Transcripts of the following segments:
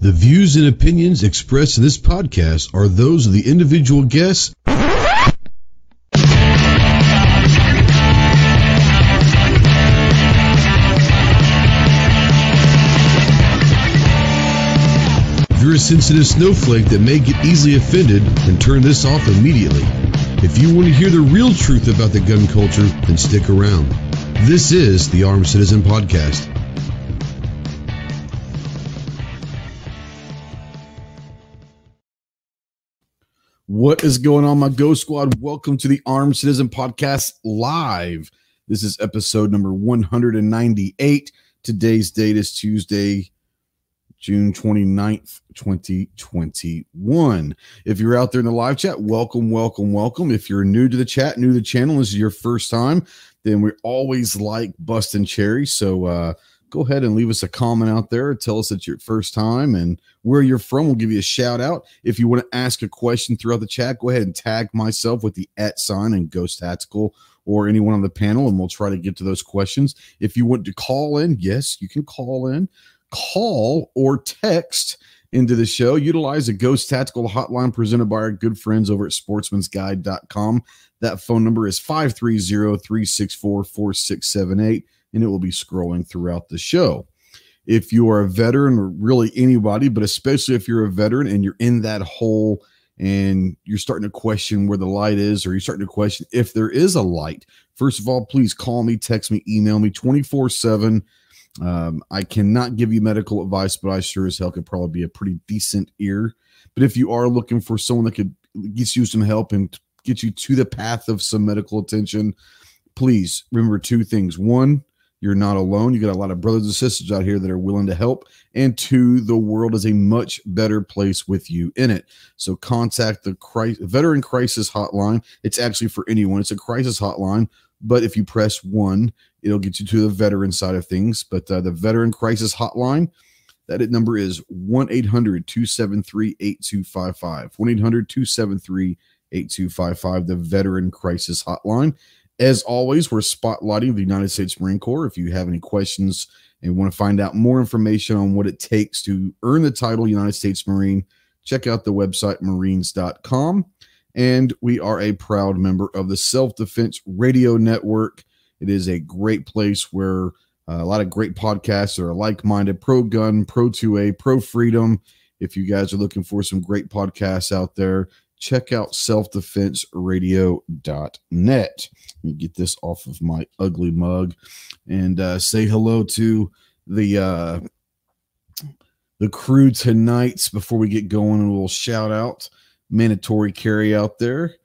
The views and opinions expressed in this podcast are those of the individual guests. If you're a sensitive snowflake that may get easily offended, then turn this off immediately. If you want to hear the real truth about the gun culture, then stick around. This is the Armed Citizen Podcast. What is going on, my Ghost Squad? Welcome to the Armed Citizen Podcast Live. This is episode number 198. Today's date is Tuesday, June 29th, 2021. If you're out there in the live chat, welcome, welcome, welcome. If you're new to the chat, new to the channel, this is your first time, then we always like busting cherry. So uh, go ahead and leave us a comment out there. Tell us it's your first time and where you're from. We'll give you a shout out. If you want to ask a question throughout the chat, go ahead and tag myself with the at sign and Ghost Tactical or anyone on the panel, and we'll try to get to those questions. If you want to call in, yes, you can call in, call or text into the show. Utilize a Ghost Tactical hotline presented by our good friends over at sportsmansguide.com. That phone number is 530 364 4678 and it will be scrolling throughout the show. If you are a veteran, or really anybody, but especially if you're a veteran and you're in that hole and you're starting to question where the light is, or you're starting to question if there is a light, first of all, please call me, text me, email me 24 7. Um, I cannot give you medical advice, but I sure as hell could probably be a pretty decent ear. But if you are looking for someone that could get you some help and get you to the path of some medical attention, please remember two things. One, you're not alone. You got a lot of brothers and sisters out here that are willing to help. And two, the world is a much better place with you in it. So contact the Veteran Crisis Hotline. It's actually for anyone. It's a crisis hotline, but if you press one, it'll get you to the veteran side of things. But uh, the Veteran Crisis Hotline, that number is 1 800 273 8255. 1 800 273 8255, the Veteran Crisis Hotline. As always, we're spotlighting the United States Marine Corps. If you have any questions and want to find out more information on what it takes to earn the title United States Marine, check out the website marines.com. And we are a proud member of the Self Defense Radio Network. It is a great place where uh, a lot of great podcasts are like minded pro gun, pro 2A, pro freedom. If you guys are looking for some great podcasts out there, check out selfdefenseradio.net. Me get this off of my ugly mug and uh, say hello to the uh, the crew tonight before we get going. A little shout out, mandatory carry out there,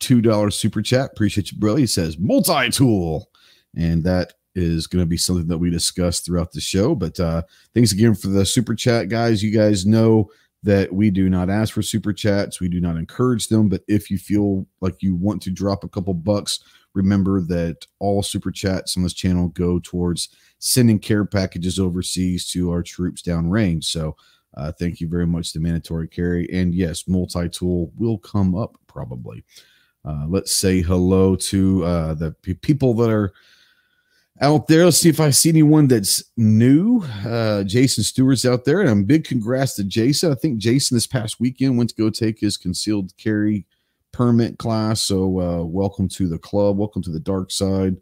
two dollar super chat. Appreciate you, bro. He says multi tool, and that is going to be something that we discuss throughout the show. But uh, thanks again for the super chat, guys. You guys know that we do not ask for super chats. We do not encourage them. But if you feel like you want to drop a couple bucks, remember that all super chats on this channel go towards sending care packages overseas to our troops downrange. So uh, thank you very much to Mandatory Carry. And yes, multi tool will come up probably. Uh, let's say hello to uh, the people that are out there. Let's see if I see anyone that's new. Uh, Jason Stewart's out there, and I'm big congrats to Jason. I think Jason this past weekend went to go take his concealed carry permit class. So uh, welcome to the club. Welcome to the dark side.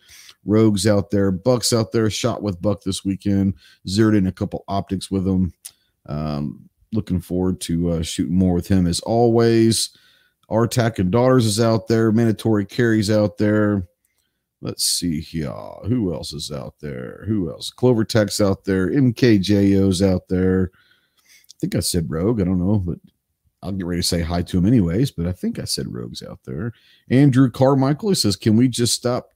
Rogues out there, Bucks out there. Shot with Buck this weekend. Zeroed in a couple optics with him. Um, looking forward to uh, shooting more with him as always. Attack and daughters is out there. Mandatory carries out there. Let's see here. Who else is out there? Who else? Clover Tech's out there. MKJO's out there. I think I said Rogue. I don't know, but I'll get ready to say hi to him anyways. But I think I said Rogue's out there. Andrew Carmichael he says, Can we just stop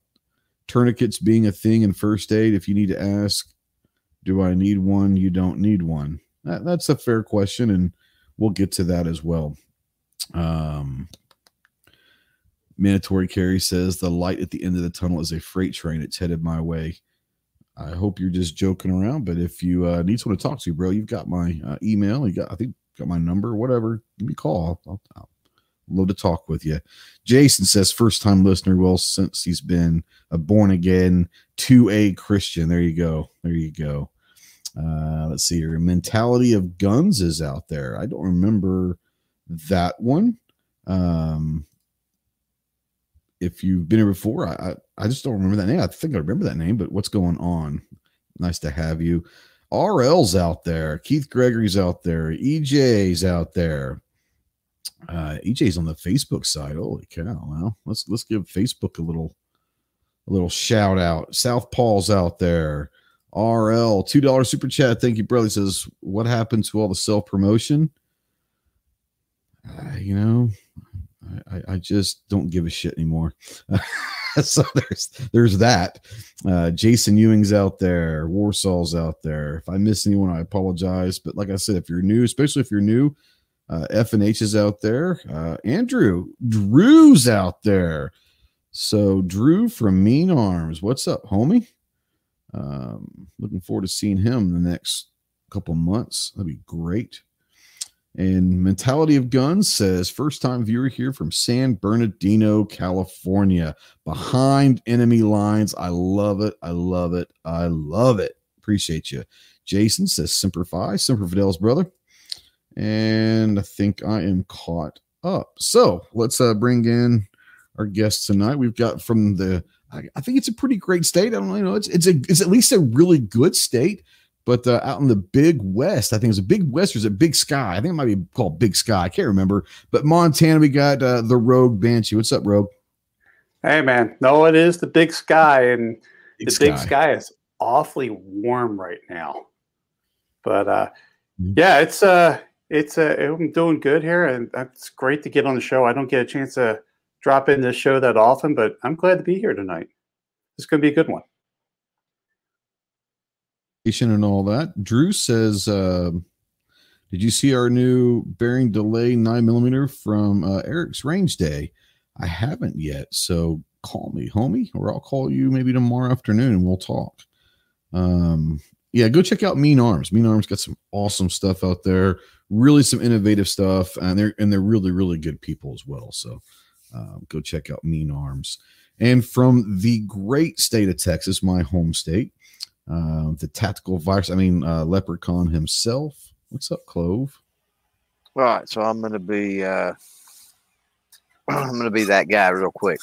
tourniquets being a thing in first aid? If you need to ask, Do I need one? You don't need one. That, that's a fair question, and we'll get to that as well. Um, Mandatory Carry says the light at the end of the tunnel is a freight train. It's headed my way. I hope you're just joking around, but if you uh, need someone to talk to, bro, you've got my uh, email. You got, I think, got my number, whatever. Give me a call. I'll, I'll love to talk with you. Jason says first time listener. Well, since he's been a born again to a Christian. There you go. There you go. Uh, let's see here. Mentality of Guns is out there. I don't remember that one. Um, if you've been here before, I, I, I just don't remember that name. I think I remember that name, but what's going on? Nice to have you. RL's out there. Keith Gregory's out there. EJ's out there. Uh, EJ's on the Facebook side. Holy cow! Well, let's let's give Facebook a little a little shout out. South Paul's out there. RL two dollar super chat. Thank you, brother. He says, "What happened to all the self promotion?" Uh, you know, I, I just don't give a shit anymore. so there's there's that. Uh, Jason Ewing's out there, Warsaw's out there. If I miss anyone, I apologize. But like I said, if you're new, especially if you're new, uh, F and H is out there. Uh, Andrew Drew's out there. So Drew from Mean Arms, what's up, homie? Um, looking forward to seeing him the next couple months. That'd be great. And Mentality of Guns says, first time viewer here from San Bernardino, California, behind enemy lines. I love it. I love it. I love it. Appreciate you. Jason says, Semper Fi, Semper Fidelis brother. And I think I am caught up. So let's uh, bring in our guest tonight. We've got from the, I, I think it's a pretty great state. I don't know, you know, it's, it's, a, it's at least a really good state but uh, out in the Big West, I think it's a Big West or is it Big Sky? I think it might be called Big Sky. I can't remember. But Montana, we got uh, the Rogue Banshee. What's up, Rogue? Hey, man. No, it is the Big Sky, and big the sky. Big Sky is awfully warm right now. But uh, mm-hmm. yeah, it's uh, it's uh, I'm doing good here, and it's great to get on the show. I don't get a chance to drop in this show that often, but I'm glad to be here tonight. It's going to be a good one and all that. Drew says, uh, "Did you see our new bearing delay nine millimeter from uh, Eric's range day? I haven't yet, so call me, homie, or I'll call you maybe tomorrow afternoon and we'll talk." Um, yeah, go check out Mean Arms. Mean Arms got some awesome stuff out there, really some innovative stuff, and they're and they're really really good people as well. So um, go check out Mean Arms. And from the great state of Texas, my home state, uh, the tactical virus. I mean, uh, Leprechaun himself. What's up, Clove? All right, so I'm going to be uh, I'm going to be that guy real quick.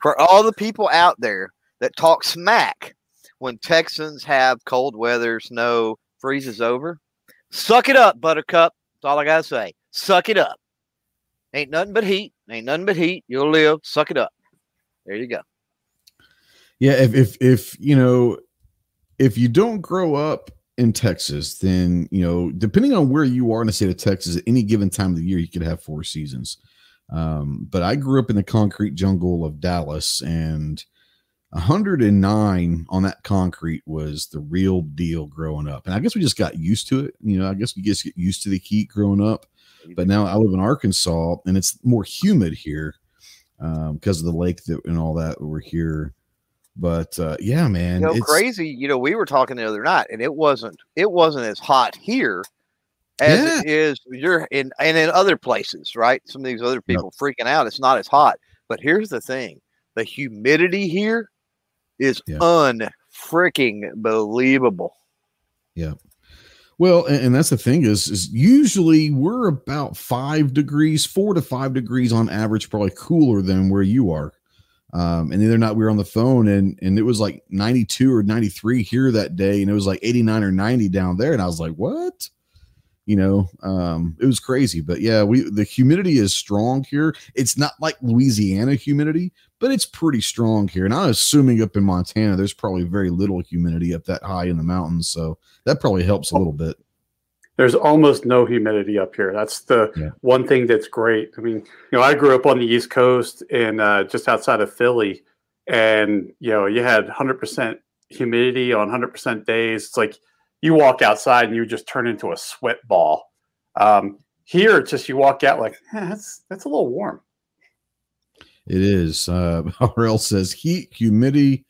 For all the people out there that talk smack when Texans have cold weather, snow, freezes over, suck it up, Buttercup. That's all I got to say. Suck it up. Ain't nothing but heat. Ain't nothing but heat. You'll live. Suck it up. There you go. Yeah, if if if you know if you don't grow up in Texas, then you know, depending on where you are in the state of Texas, at any given time of the year, you could have four seasons. Um, but I grew up in the concrete jungle of Dallas, and 109 on that concrete was the real deal growing up. And I guess we just got used to it. You know, I guess we just get used to the heat growing up. But now I live in Arkansas, and it's more humid here um, because of the lake that and all that over here. But uh, yeah, man, you know, crazy. You know, we were talking the other night, and it wasn't it wasn't as hot here as yeah. it is you're in and in other places, right? Some of these other people freaking out. It's not as hot. But here's the thing: the humidity here is yeah. unfreaking believable. Yeah. Well, and, and, that's the thing is, is usually we're about five degrees, four to five degrees on average, probably cooler than where you are. Um, and the other night we were on the phone and and it was like 92 or 93 here that day, and it was like 89 or 90 down there. And I was like, what? You know, um, it was crazy. But yeah, we the humidity is strong here. It's not like Louisiana humidity, but it's pretty strong here. And I'm assuming up in Montana, there's probably very little humidity up that high in the mountains. So that probably helps a little bit there's almost no humidity up here. That's the yeah. one thing that's great. I mean, you know, I grew up on the East Coast and uh, just outside of Philly, and you know, you had 100% humidity on 100% days. It's like you walk outside and you just turn into a sweat ball. Um, here, it's just you walk out like eh, that's that's a little warm. It is. Uh, RL says heat, humidity.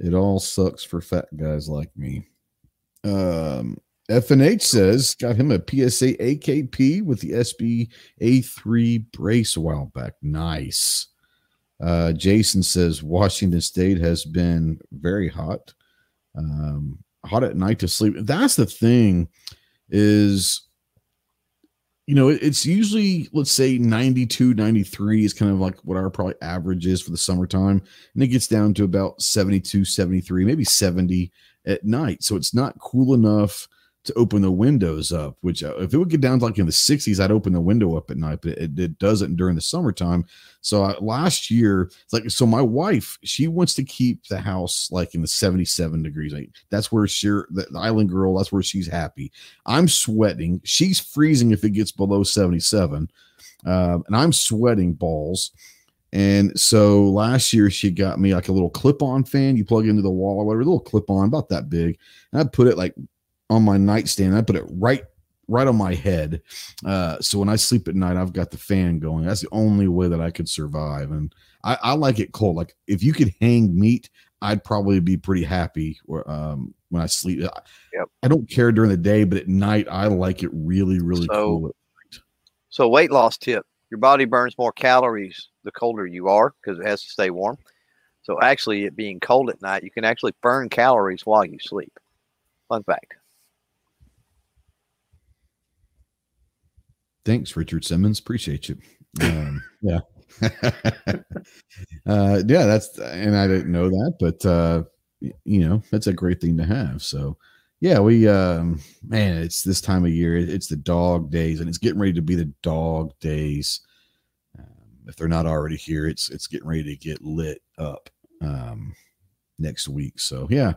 It all sucks for fat guys like me. Um, FNH says got him a PSA AKP with the SB A3 brace a while back. Nice. Uh, Jason says Washington State has been very hot. Um, hot at night to sleep. That's the thing is you know, it's usually, let's say 92, 93 is kind of like what our probably average is for the summertime. And it gets down to about 72, 73, maybe 70 at night. So it's not cool enough to open the windows up, which uh, if it would get down to like in the 60s, I'd open the window up at night, but it, it doesn't during the summertime. So uh, last year, it's like, so my wife, she wants to keep the house like in the 77 degrees. Like, that's where she, the, the island girl, that's where she's happy. I'm sweating. She's freezing if it gets below 77. Uh, and I'm sweating balls. And so last year she got me like a little clip-on fan you plug into the wall or whatever, a little clip-on about that big. And I put it like on my nightstand. I put it right right on my head. Uh, so when I sleep at night, I've got the fan going. That's the only way that I could survive. And I, I like it cold. Like if you could hang meat, I'd probably be pretty happy or, um, when I sleep. Yep. I don't care during the day, but at night I like it really, really so, cool. So weight loss tip: your body burns more calories the colder you are because it has to stay warm. So actually, it being cold at night, you can actually burn calories while you sleep. Fun fact. Thanks, Richard Simmons. Appreciate you. Um, yeah. uh, yeah, that's, and I didn't know that, but, uh, you know, that's a great thing to have. So, yeah, we, um, man, it's this time of year. It's the dog days, and it's getting ready to be the dog days. Um, if they're not already here, it's it's getting ready to get lit up um, next week. So, yeah,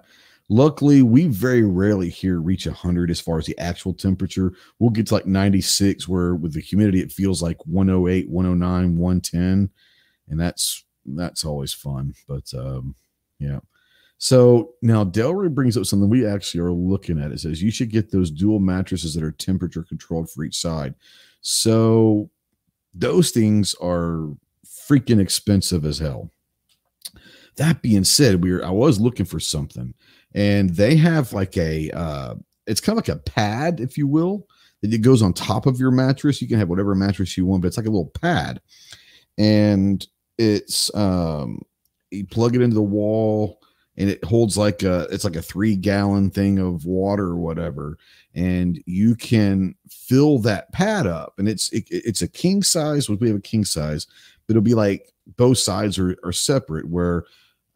Luckily, we very rarely here reach 100 as far as the actual temperature. We'll get to like 96, where with the humidity, it feels like 108, 109, 110. And that's that's always fun. But um, yeah. So now Delray brings up something we actually are looking at. It says you should get those dual mattresses that are temperature controlled for each side. So those things are freaking expensive as hell. That being said, we were I was looking for something and they have like a uh, it's kind of like a pad, if you will, that it goes on top of your mattress. You can have whatever mattress you want, but it's like a little pad, and it's um, you plug it into the wall and it holds like a it's like a three gallon thing of water or whatever and you can fill that pad up and it's it, it's a king size we have a king size but it'll be like both sides are, are separate where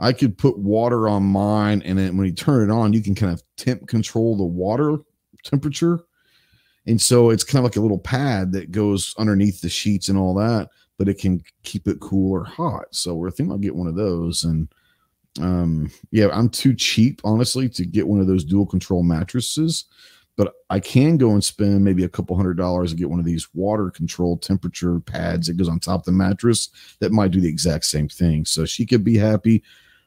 I could put water on mine, and then when you turn it on, you can kind of temp control the water temperature. And so it's kind of like a little pad that goes underneath the sheets and all that, but it can keep it cool or hot. So we're thinking I'll get one of those. And um, yeah, I'm too cheap, honestly, to get one of those dual control mattresses. But I can go and spend maybe a couple hundred dollars and get one of these water control temperature pads that goes on top of the mattress that might do the exact same thing. So she could be happy.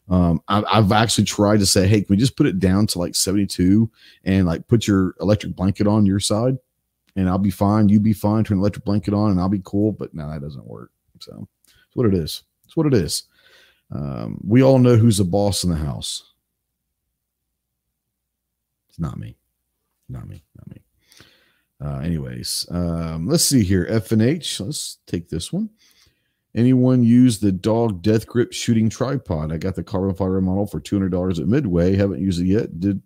Um, I've, I've actually tried to say, hey, can we just put it down to like 72 and like put your electric blanket on your side and I'll be fine. You be fine. Turn the electric blanket on and I'll be cool. But no, that doesn't work. So it's what it is. It's what it is. Um, we all know who's the boss in the house. It's not me. Not me. Not me. Uh, anyways, um, let's see here. F and H. Let's take this one. Anyone use the bog death grip shooting tripod? I got the carbon fiber model for two hundred dollars at Midway. Haven't used it yet. Did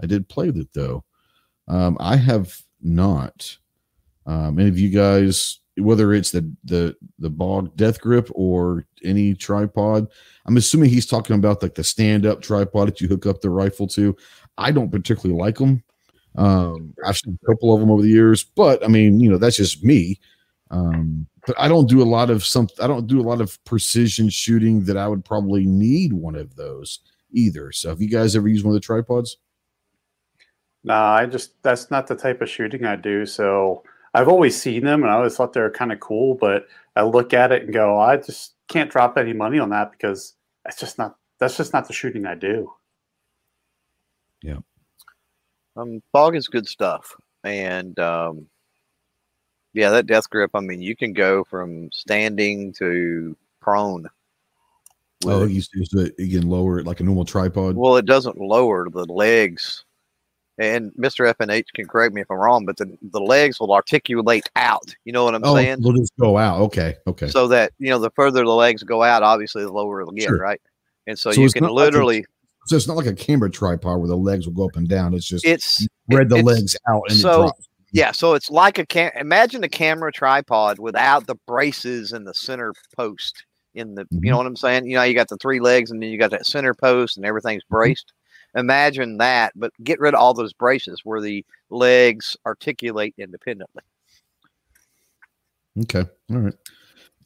I did play with it though? Um, I have not. Um, any of you guys, whether it's the the the bog death grip or any tripod, I'm assuming he's talking about like the stand up tripod that you hook up the rifle to. I don't particularly like them. Um, I've seen a couple of them over the years, but I mean, you know, that's just me. Um, but I don't do a lot of some. I don't do a lot of precision shooting that I would probably need one of those either. So, have you guys ever used one of the tripods? No, nah, I just that's not the type of shooting I do. So I've always seen them, and I always thought they were kind of cool. But I look at it and go, I just can't drop any money on that because it's just not. That's just not the shooting I do. Yeah. Um, bog is good stuff, and um, yeah, that death grip. I mean, you can go from standing to prone. Oh, you use it. You can lower it like a normal tripod. Well, it doesn't lower the legs. And Mr. FNH can correct me if I'm wrong, but the, the legs will articulate out. You know what I'm oh, saying? They'll just go out. Okay. Okay. So that, you know, the further the legs go out, obviously the lower it'll get, sure. right? And so, so you can literally. Like So it's not like a camera tripod where the legs will go up and down. It's just it's spread the it's- legs out and so- it drops. Yeah, so it's like a cam. Imagine a camera tripod without the braces and the center post in the. You know what I'm saying? You know, you got the three legs and then you got that center post and everything's braced. Imagine that, but get rid of all those braces where the legs articulate independently. Okay. All right.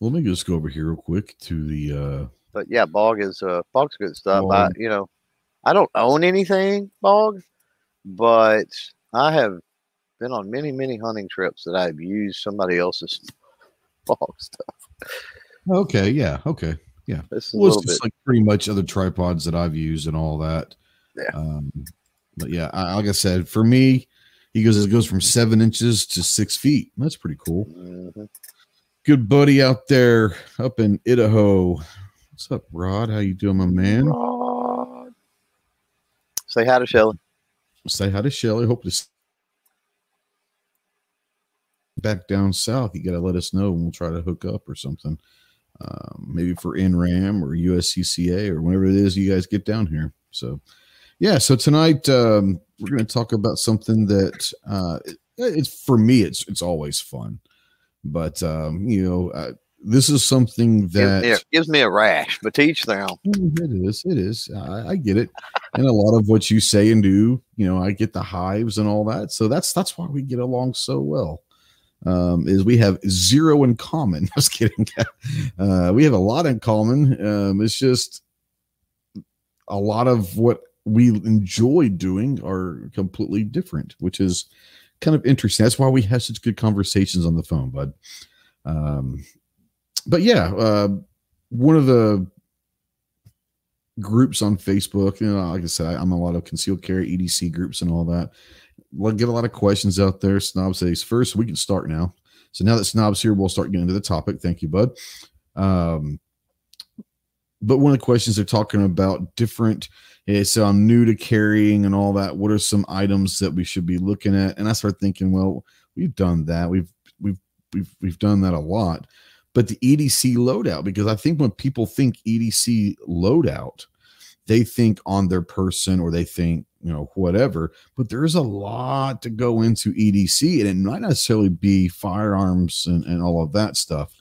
Let me just go over here real quick to the uh But yeah, bog is uh bog's good stuff. I you know, I don't own anything bog, but I have been on many many hunting trips that I've used somebody else's bog stuff. okay, yeah, okay. This is a Well, it's just bit. like pretty much other tripods that I've used and all that. Yeah. Um, but yeah, I, like I said, for me, he goes it goes from seven inches to six feet. That's pretty cool. Mhm. Good buddy out there up in Idaho. What's up, Rod? How you doing, my man? Rod. Say hi to Shelly. Say hi to Shelly. Hope to back down south. You got to let us know, and we'll try to hook up or something. Um, maybe for NRAM or USCCA or whatever it is you guys get down here. So, yeah. So tonight um, we're going to talk about something that uh, it- it's for me. It's it's always fun, but um, you know, uh, this is something Gives that me, a, gives me a rash, but teach each their own. Mm, It is. It is. I, I get it. And a lot of what you say and do, you know, I get the hives and all that. So that's that's why we get along so well. Um, is we have zero in common. Just kidding. Uh, we have a lot in common. Um, it's just a lot of what we enjoy doing are completely different, which is kind of interesting. That's why we have such good conversations on the phone, bud. Um, but yeah, uh, one of the groups on Facebook. You know, like I said, I, I'm a lot of concealed carry EDC groups and all that. Get a lot of questions out there. Snob says first, we can start now. So now that Snob's here, we'll start getting into the topic. Thank you, bud. Um, but one of the questions they're talking about different. Hey, so I'm new to carrying and all that. What are some items that we should be looking at? And I start thinking, well, we've done that. We've we've we've we've done that a lot but the EDC loadout, because I think when people think EDC loadout, they think on their person or they think, you know, whatever. But there's a lot to go into EDC, and it might necessarily be firearms and, and all of that stuff.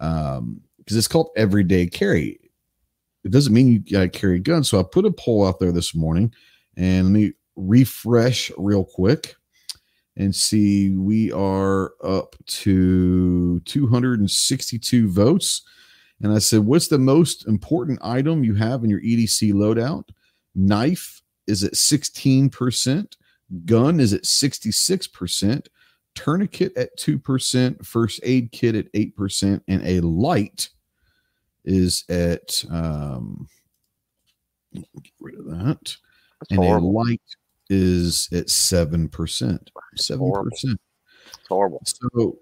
Um, because it's called everyday carry. It doesn't mean you gotta carry a gun. So I put a poll out there this morning and let me refresh real quick and see we are up to 262 votes and i said what's the most important item you have in your edc loadout knife is at 16% gun is at 66% tourniquet at 2% first aid kit at 8% and a light is at um get rid of that That's and a light is at seven percent. Seven horrible. percent. It's horrible. So,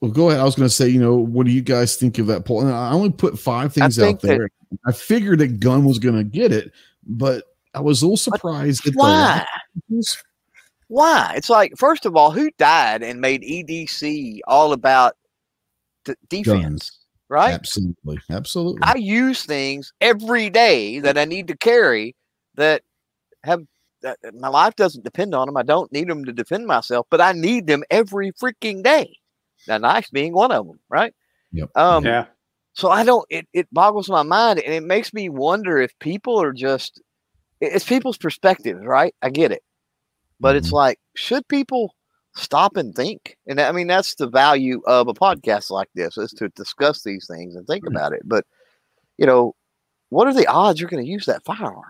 well, go ahead. I was going to say, you know, what do you guys think of that poll? And I only put five things out think that- there. I figured that Gun was going to get it, but I was a little surprised at the Why? Why? It's like, first of all, who died and made EDC all about d- defense? Guns. Right? Absolutely, absolutely. I use things every day that I need to carry that have that that my life doesn't depend on them. I don't need them to defend myself, but I need them every freaking day. Now, knife being one of them, right? Yep. Um, yeah. so I don't. It it boggles my mind, and it makes me wonder if people are just. It- It's people's perspectives, right? I get it, but it's Mhm. like, should people stop and think? And I mean, that's the value of a podcast like this is to discuss these things and think about it. But you know, what are the odds you're going to use that firearm?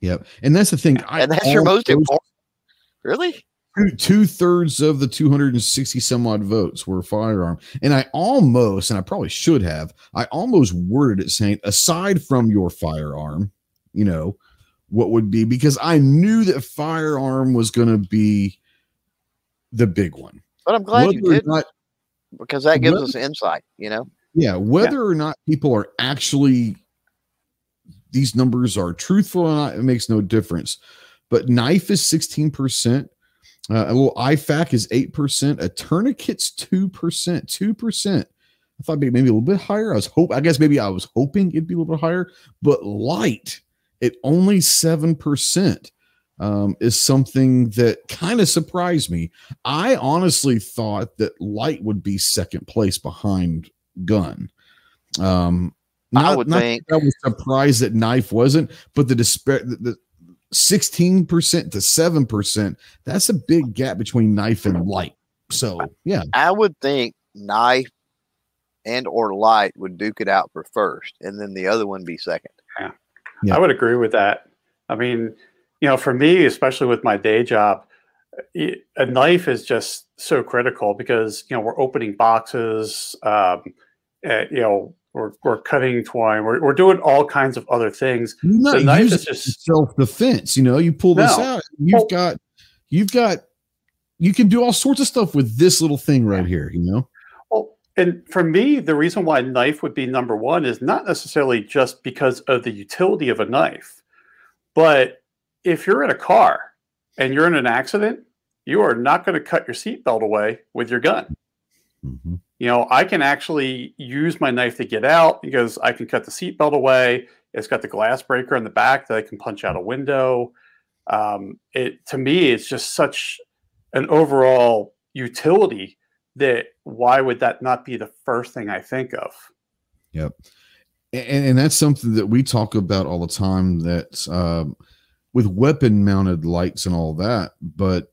Yep. And that's the thing. I and that's your most important. Really? two thirds of the 260 some odd votes were firearm. And I almost, and I probably should have, I almost worded it saying, aside from your firearm, you know, what would be because I knew that firearm was going to be the big one. But I'm glad you Whether or did not- because that gives whether- us insight. You know. yeah, whether or not people are actually these numbers are truthful or not, it makes no difference. But knife is 16%. Uh, a little IFAK is 8%. A tourniquet's 2%. 2%. I thought maybe, maybe a little bit higher. I was hope I guess maybe I was hoping it'd be a little bit higher, but light At only 7% um, is something that kind of surprised me. I honestly thought that light would be second place behind gun. Um, not, I would not think I was surprised that knife wasn't, but the despair, the, the 16% to 7%, that's a big gap between knife and light. So, yeah. I would think knife and or light would duke it out for first, and then the other one be second. Yeah. I would agree with that. I mean, you know, for me, especially with my day job, a knife is just so critical because you know we're opening boxes, um, uh, you know, we're, we're cutting twine, we're, we're doing all kinds of other things. You're not knife is just- self-defense. You know, you pull this No. out, you've Well- got, you've got, you can do all sorts of stuff with this little thing right here. You know, and for me, the reason why knife would be number one is not necessarily just because of the utility of a knife, but if you're in a car and you're in an accident, you are not going to cut your seatbelt away with your gun. Mhm. You know, I can actually use my knife to get out because I can cut the seatbelt away. It's got the glass breaker in the back that I can punch out a window. Um, it to me, it's just such an overall utility that why would that not be the first thing I think of? Yep. And, and that's something that we talk about all the time. That um, with weapon-mounted lights and all that, but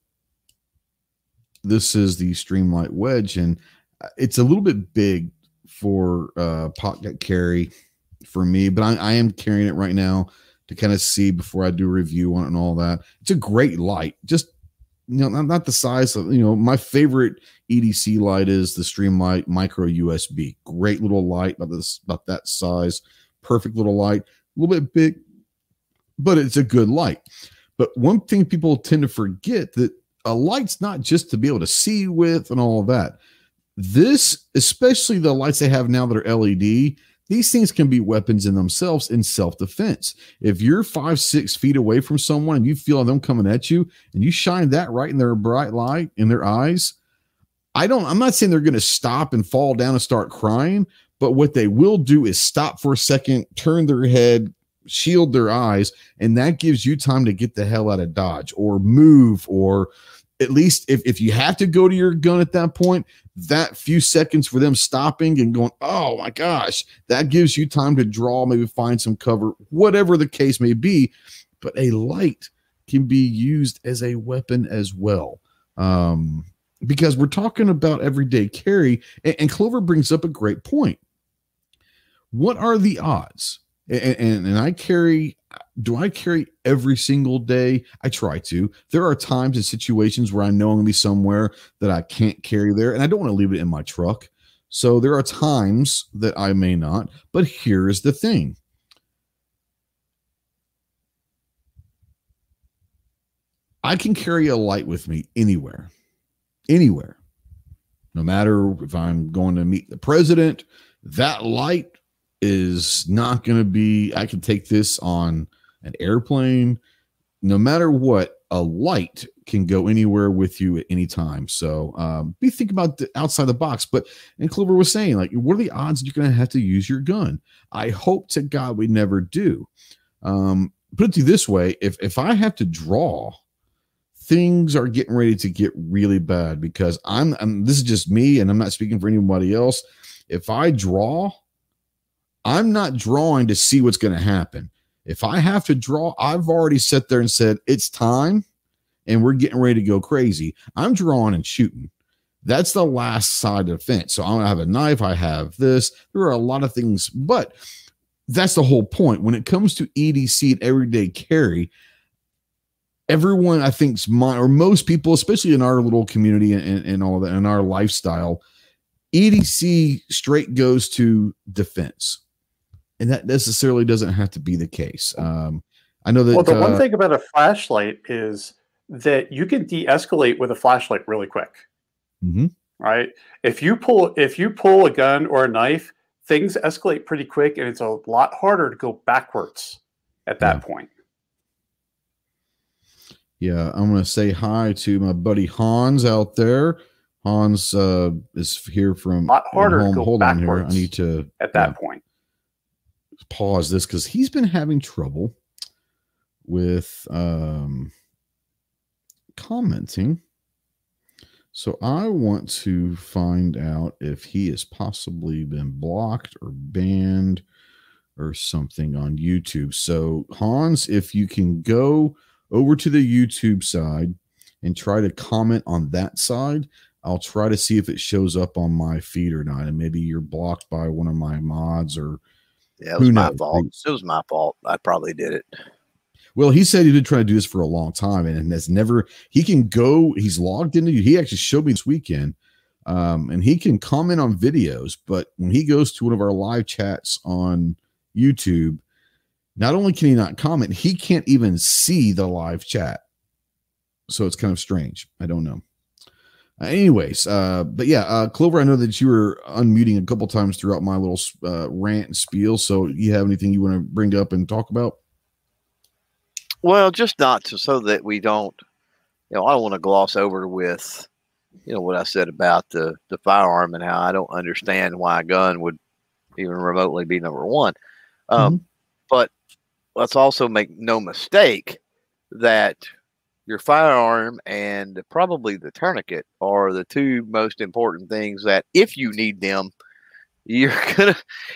this is the Streamlight Wedge, and uh, it's a little bit big for uh, pocket carry for me, but I, I am carrying it right now to kind of see before I do review on it and all that. It's a great light, just you know, not, not the size of you know. My favorite EDC light is the Streamlight Micro USB. Great little light, about this about that size, perfect little light, a little bit big, but it's a good light. But one thing people tend to forget that a light's not just to be able to see with and all of that. This, especially the lights they have now that are LED, these things can be weapons in themselves in self-defense. If you're five, six feet away from someone and you feel them coming at you, and you shine that right in their bright light in their eyes, I don't, I'm not saying they're going to stop and fall down and start crying, but what they will do is stop for a second, turn their head, shield their eyes, and that gives you time to get the hell out of Dodge or move, or at least if, if you have to go to your gun at that point, that few seconds for them stopping and going, oh my gosh, that gives you time to draw, maybe find some cover, whatever the case may be. But a light can be used as a weapon as well. Um, because we're talking about everyday carry, and, and Clover brings up a great point. What are the odds? And, and, and I carry, do I carry every single day? I try to. There are times and situations where I know I'm going to be somewhere that I can't carry there, and I don't want to leave it in my truck. So there are times that I may not. But here's the thing I can carry a light with me anywhere, anywhere. No matter if I'm going to meet the president, that light is not going to be, I can take this on an airplane. No matter what, a light can go anywhere with you at any time. So um, be thinking about the outside the box. But and Clover was saying, like, what are the odds you're going to have to use your gun? I hope to God we never do. Um, put it to this way: if if I have to draw, things are getting ready to get really bad because I'm, I'm this is just me, and I'm not speaking for anybody else. If I draw, I'm not drawing to see what's going to happen. If I have to draw, I've already sat there and said, it's time and we're getting ready to go crazy. I'm drawing and shooting. That's the last side of the fence. So I have a knife, I have this. There are a lot of things, but that's the whole point. When it comes to EDC and everyday carry, everyone I think's or most people, especially in our little community and, and all of that, in our lifestyle, EDC straight goes to defense and that necessarily doesn't have to be the case. Um, I know that. Well, the uh, one thing about a flashlight is that you can de-escalate with a flashlight really quick. Mhm. Right? If you pull if you pull a gun or a knife, things escalate pretty quick, and it's a lot harder to go backwards at that Yeah. point. Yeah, I'm going to say hi to my buddy Hans out there. Hans uh, is here from a Lot harder home. Hold on here. I need to At that Yeah. point, pause this because he's been having trouble with um, commenting. So I want to find out if he has possibly been blocked or banned or something on YouTube. So Hans, if you can go over to the YouTube side and try to comment on that side, I'll try to see if it shows up on my feed or not. And maybe you're blocked by one of my mods or yeah, it was my knows? fault. It was my fault. I probably did it. Well, he said he did try to do this for a long time and has never. He can go. He's logged into. You. He actually showed me this weekend, um, and he can comment on videos. But when he goes to one of our live chats on YouTube, not only can he not comment, he can't even see the live chat. So it's kind of strange. I don't know. Uh, anyways, uh, but yeah, uh, Clover, I know that you were unmuting a couple times throughout my little uh, rant and spiel. So, you have anything you want to bring up and talk about? Well, just not to so that we don't, you know, I don't want to gloss over with, you know, what I said about the the firearm and how I don't understand why a gun would even remotely be number one. Um, mm-hmm. But let's also make no mistake that your firearm and probably the tourniquet are the two most important things that if you need them you're gonna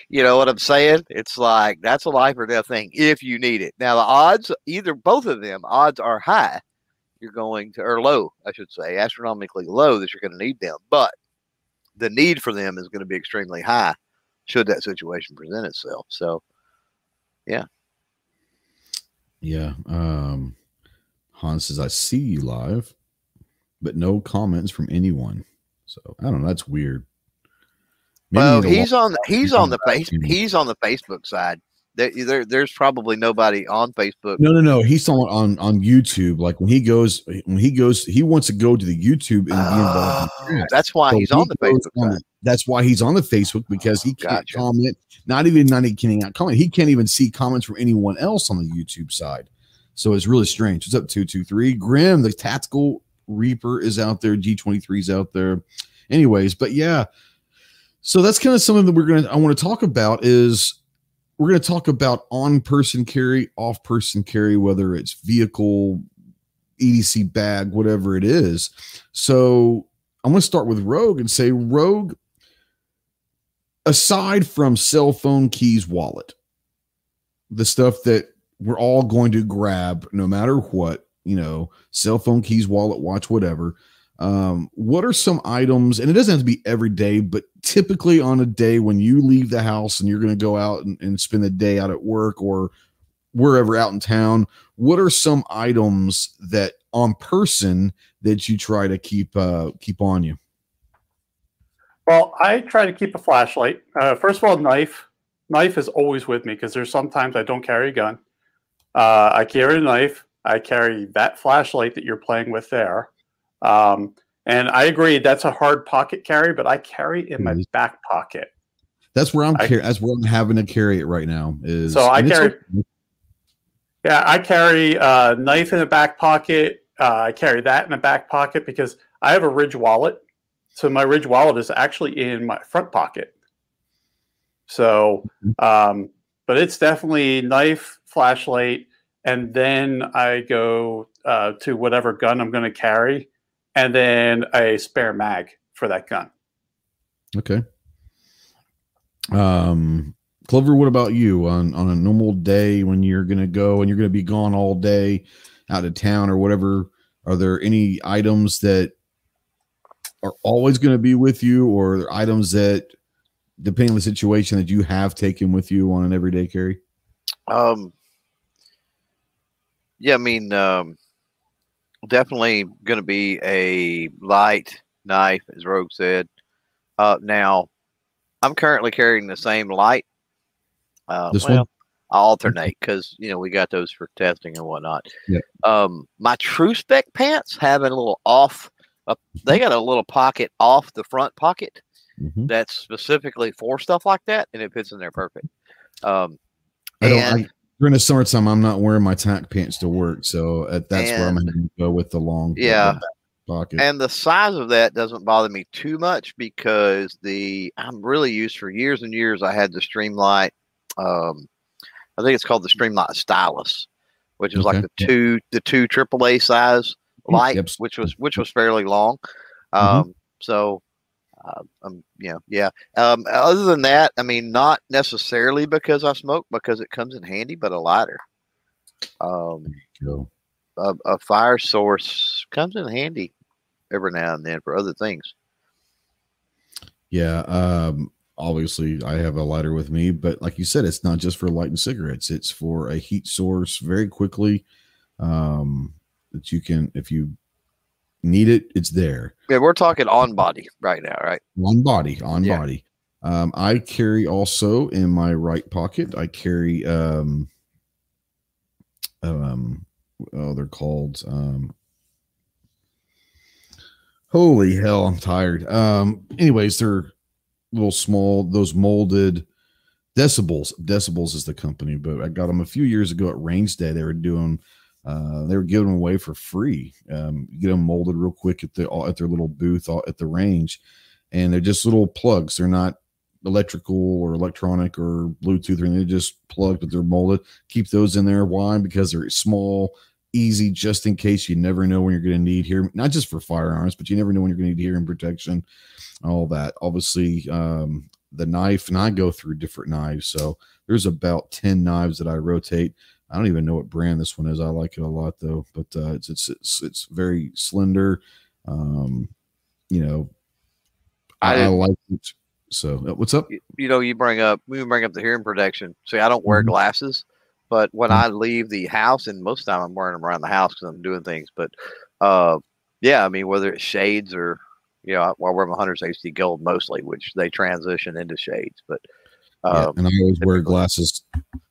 you know what i'm saying? It's like that's a life or death thing if you need it. Now the odds either both of them odds are high you're going to or low i should say astronomically low that you're going to need them but the need for them is going to be extremely high should that situation present itself. So yeah yeah um Hans says, I see you live, but no comments from anyone. So I don't know. That's weird. Maybe well, he's on the, he's on the face he's on the Facebook side. There, there, there's probably nobody on Facebook. No, no, no. He's on on on YouTube. Like when he goes when he goes, he wants to go to the YouTube and uh, be involved. In ah, that's why so he's on the Facebook. On the, that's why he's on the Facebook oh, because he can't gotcha. comment. Not even not he can't comment. He can't even see comments from anyone else on the YouTube side. So it's really strange. What's up, 223? Grim, the tactical Reaper is out there. G23 is out there. Anyways, but yeah. So that's kind of something that we're to, I want to talk about is we're to talk about on person carry, off person carry, whether it's vehicle, EDC bag, whatever it is. So I'm going to start with Rogue and say, Rogue, aside from cell phone, keys, wallet, the stuff that we're all going to grab no matter what, you know, cell phone, keys, wallet, watch, whatever. Um, what are some items, and it doesn't have to be every day, but typically on a day when you leave the house and you're going to go out and, and spend the day out at work or wherever out in town, what are some items that on person that you try to keep uh, keep on you? Well, I try to keep a flashlight. Uh, first of all, knife. Knife is always with me because there's sometimes I don't carry a gun. Uh, I carry a knife. I carry that flashlight that you're playing with there. Um, and I agree that's a hard pocket carry, but I carry it in my back pocket. That's where I'm. I, car- that's where I'm having to carry it right now. Is so I carry. Yeah, I carry a knife in the back pocket. Uh, I carry that in the back pocket because I have a Ridge wallet. So my Ridge wallet is actually in my front pocket. So, um, but it's definitely knife, flashlight, and then I go uh, to whatever gun I'm going to carry, and then a spare mag for that gun. Okay. Um, Clover, what about you on on a normal day when you're going to go and you're going to be gone all day out of town or whatever? Are there any items that are always going to be with you, or items that, depending on the situation, that you have taken with you on an everyday carry? Um, yeah, I mean, um, definitely going to be a light knife, as Rogue said. Uh, now, I'm currently carrying the same light. Uh, this well, one? I alternate because you know we got those for testing and whatnot. Yeah. Um, my TRU-SPEC pants have a little off. Uh, they got a little pocket off the front pocket mm-hmm. that's specifically for stuff like that, and it fits in there perfect. Um, and during the summertime, I'm not wearing my tack pants to work, so uh, that's and, where I'm going to go with the long yeah pocket. And the size of that doesn't bother me too much because the I'm really used for years and years. I had the Streamlight, um, I think it's called the Streamlight Stylus, which is okay. like the two the two AAA size light, yep. which was which was fairly long. Mm-hmm. Um, mm-hmm. So, uh, um, you know, yeah. Um, other than that, I mean, not necessarily because I smoke, because it comes in handy, but a lighter. Um, a, a fire source comes in handy every now and then for other things. Yeah. Um, obviously, I have a lighter with me, but like you said, it's not just for lighting cigarettes, it's for a heat source very quickly. Um, that you can, if you need it, it's there. Yeah, we're talking on body right now, right? On body, on yeah. body. Um, I carry also in my right pocket, I carry um um oh they're called um holy hell i'm tired um anyways they're little small those molded Decibullz Decibullz is the company but i got them a few years ago at range day they were doing uh, they were giving them away for free um, get them molded real quick at the at their little booth at the range and they're just little plugs they're not electrical or electronic or Bluetooth or anything. They're just plugged, but they're molded. Keep those in there. Why? Because they're small, easy, just in case you never know when you're going to need here, not just for firearms, but you never know when you're going to need hearing protection, all that. Obviously, um, the knife, and I go through different knives. So there's about 10 knives that I rotate. I don't even know what brand this one is. I like it a lot though, but uh, it's, it's, it's, it's very slender. Um, you know, I, I like it so uh, what's up? You know, you bring up we bring up the hearing protection. See, I don't wear mm-hmm. glasses, but when mm-hmm. I leave the house, and most of the time I'm wearing them around the house because I'm doing things. But uh, yeah, I mean, whether it's shades or you know, I, I wear my Hunter's HD Gold mostly, which they transition into shades. But um, yeah, and I always wear glasses.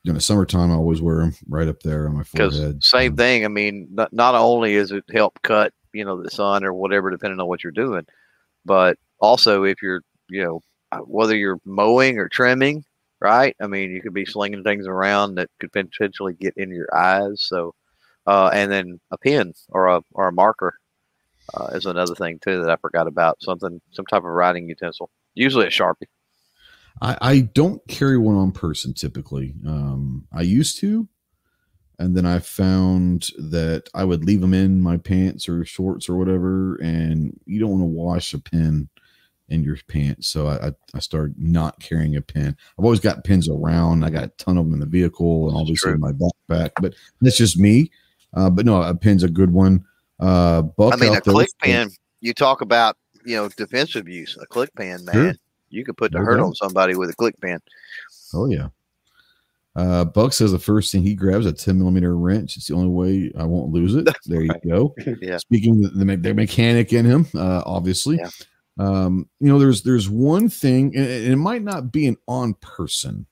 In the summertime, I always wear them right up there on my forehead. Same um, thing. I mean, not, not only is it help cut, you know, the sun or whatever, depending on what you're doing, but also if you're, you know, uh, whether you're mowing or trimming, right? I mean, you could be slinging things around that could potentially get in your eyes. So, uh, and then a pen or a or a marker uh, is another thing too that I forgot about. Something, some type of writing utensil, usually a sharpie. I, I don't carry one on person typically. Um, I used to, and then I found that I would leave them in my pants or shorts or whatever, and you don't want to wash a pen in your pants. So I, I started not carrying a pen. I've always got pens around. I got a ton of them in the vehicle and obviously in my backpack, but that's just me. Uh, but no, a pen's a good one. Uh, Buck I mean, a click pen, you talk about, you know, defensive use, a click pen, man. Sure. You could put the hurt on somebody with a click pen. Oh, yeah. Uh, Buck says the first thing he grabs a 10 millimeter wrench. It's the only way I won't lose it. There you go. yeah. Speaking the, the, the mechanic in him, uh, obviously. Yeah. Um, you know, there's there's one thing, and it might not be an on person,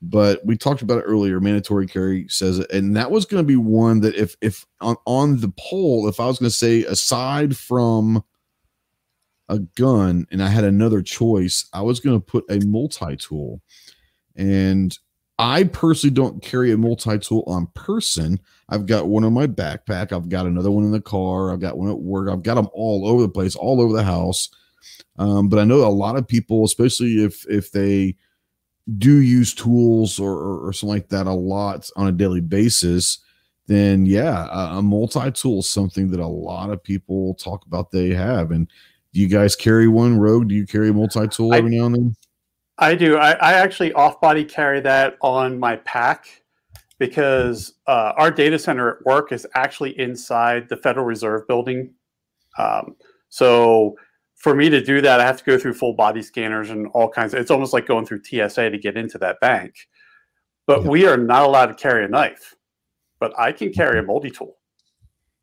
but we talked about it earlier. Mandatory carry says it, and that was going to be one that if if on, on the poll, if I was going to say aside from a gun and I had another choice, I was going to put a multi tool, and I personally don't carry a multi tool on person. I've got one in my backpack. I've got another one in the car. I've got one at work. I've got them all over the place, all over the house. Um, but I know a lot of people, especially if if they do use tools or, or, or something like that a lot on a daily basis, then yeah, a, a multi-tool is something that a lot of people talk about they have. And do you guys carry one rogue? Do you carry a multi-tool every I, now and then? I do. I, I actually off-body carry that on my pack because uh, our data center at work is actually inside the Federal Reserve building. Um, so for me to do that, I have to go through full body scanners and all kinds of. It's almost like going through TSA to get into that bank. But we are not allowed to carry a knife, but I can carry a multi tool.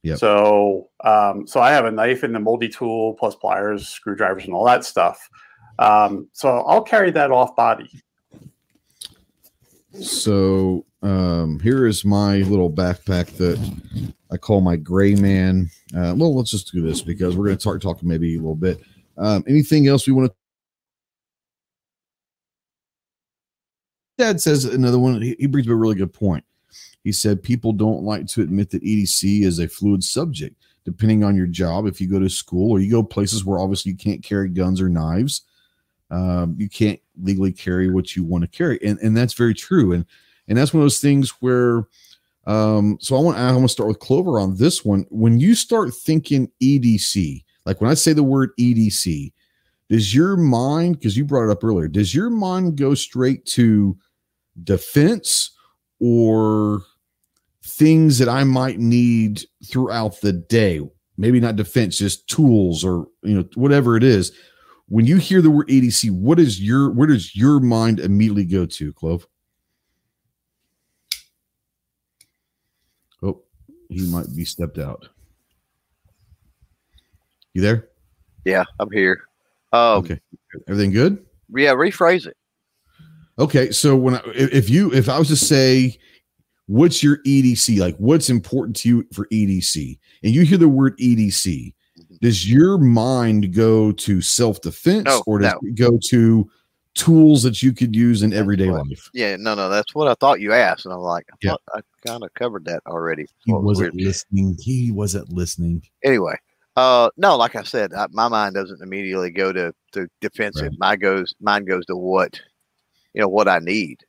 Yeah. So, um, so I have a knife and the multi tool plus pliers, screwdrivers, and all that stuff. Um, so I'll carry that off body. So um, here is my little backpack that I call my gray man. Uh, well, let's just do this because we're going to start talking maybe a little bit. Um, anything else we want to? Dad says another one. He, he brings up a really good point. He said people don't like to admit that EDC is a fluid subject. Depending on your job, if you go to school or you go places where obviously you can't carry guns or knives, um, you can't legally carry what you want to carry, and and that's very true. And and that's one of those things where Um, so I want I want to start with Clover on this one. When you start thinking EDC, like when I say the word EDC, does your mind, because you brought it up earlier, does your mind go straight to defense or things that I might need throughout the day? Maybe not defense, just tools or you know whatever it is. When you hear the word EDC, what is your where does your mind immediately go to, Clove? Oh, he might be stepped out. You there? Yeah, I'm here. Um, okay. Everything good? Yeah, rephrase it. Okay, so when I, if you if I was to say what's your EDC like what's important to you for EDC and you hear the word EDC mm-hmm. does your mind go to self-defense no, or does no. it go to tools that you could use in everyday life yeah no no that's what i thought you asked and i'm like i, yeah. I kind of covered that already he wasn't weird. listening he wasn't listening anyway uh, no, like I said, I, my mind doesn't immediately go to, to defensive. Right. My goes, mine goes to what, you know, what I need.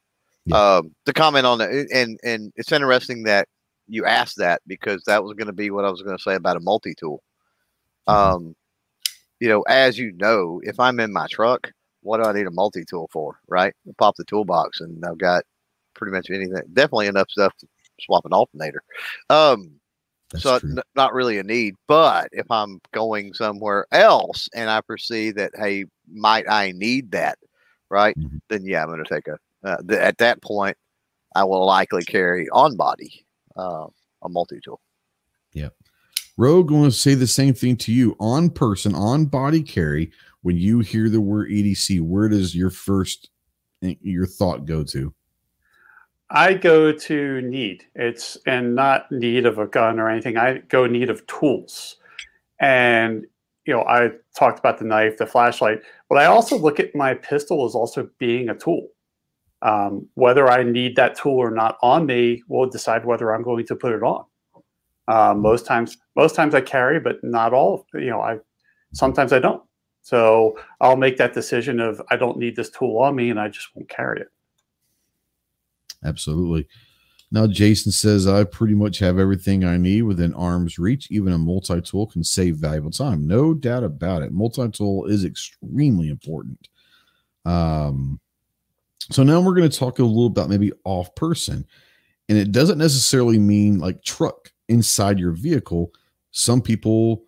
Yeah. Um, to comment on that, and and it's interesting that you asked that because that was going to be what I was going to say about a multi tool. Mm-hmm. Um, you know, as you know, if I'm in my truck, what do I need a multi tool for? Right, pop the toolbox, and I've got pretty much anything. Definitely enough stuff to swap an alternator. Um, that's so n- not really a need. But if I'm going somewhere else and I perceive that, hey, might I need that, right? Mm-hmm. Then yeah, I'm going to take a. Uh, th- at that point, I will likely carry on body uh, a multi tool. Yeah. Rogue going to say the same thing to you on person, on body carry. When you hear the word EDC, where does your first eh, your thought go to? I go to need. It's and not need of a gun or anything. I go need of tools. And you know, I talked about the knife, the flashlight, but I also look at my pistol as also being a tool. Um, whether I need that tool or not on me will decide whether I'm going to put it on. Uh, most times, most times I carry, but not all. You know, I sometimes I don't. So I'll make that decision of I don't need this tool on me, and I just won't carry it. Absolutely. Now, Jason says, I pretty much have everything I need within arm's reach. Even a multi tool can save valuable time. No doubt about it. Multi tool is extremely important. Um, so now we're going to talk a little about maybe off person. And it doesn't necessarily mean like truck inside your vehicle. Some people,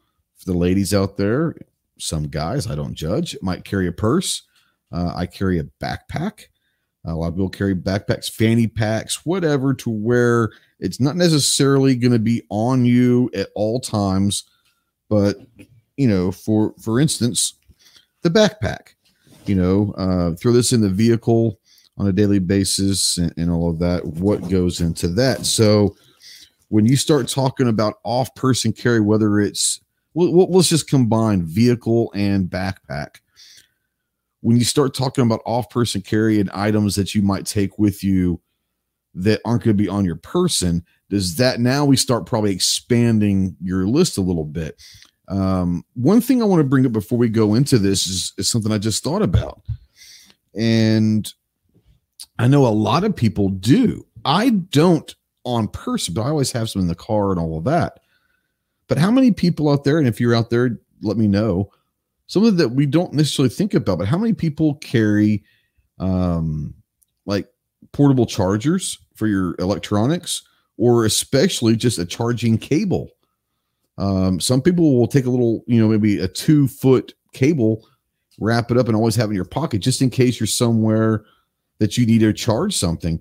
the ladies out there, some guys, I don't judge, might carry a purse. Uh, I carry a backpack. A lot of people carry backpacks, fanny packs, whatever, to where it's not necessarily going to be on you at all times. But you know, for for instance, the backpack. You know, uh, throw this in the vehicle on a daily basis and, and all of that. What goes into that? So when you start talking about off-person carry, whether it's well, let's just combine vehicle and backpack when you start talking about off person carry and items that you might take with you that aren't going to be on your person, does that now we start probably expanding your list a little bit? Um, one thing I want to bring up before we go into this is, is something I just thought about. And I know a lot of people do. I don't on person, but I always have some in the car and all of that. But how many people out there, and if you're out there, let me know, something that we don't necessarily think about, but how many people carry um, like portable chargers for your electronics or especially just a charging cable? Um, some people will take a little, you know, maybe a two foot cable, wrap it up, and always have in your pocket just in case you're somewhere that you need to charge something.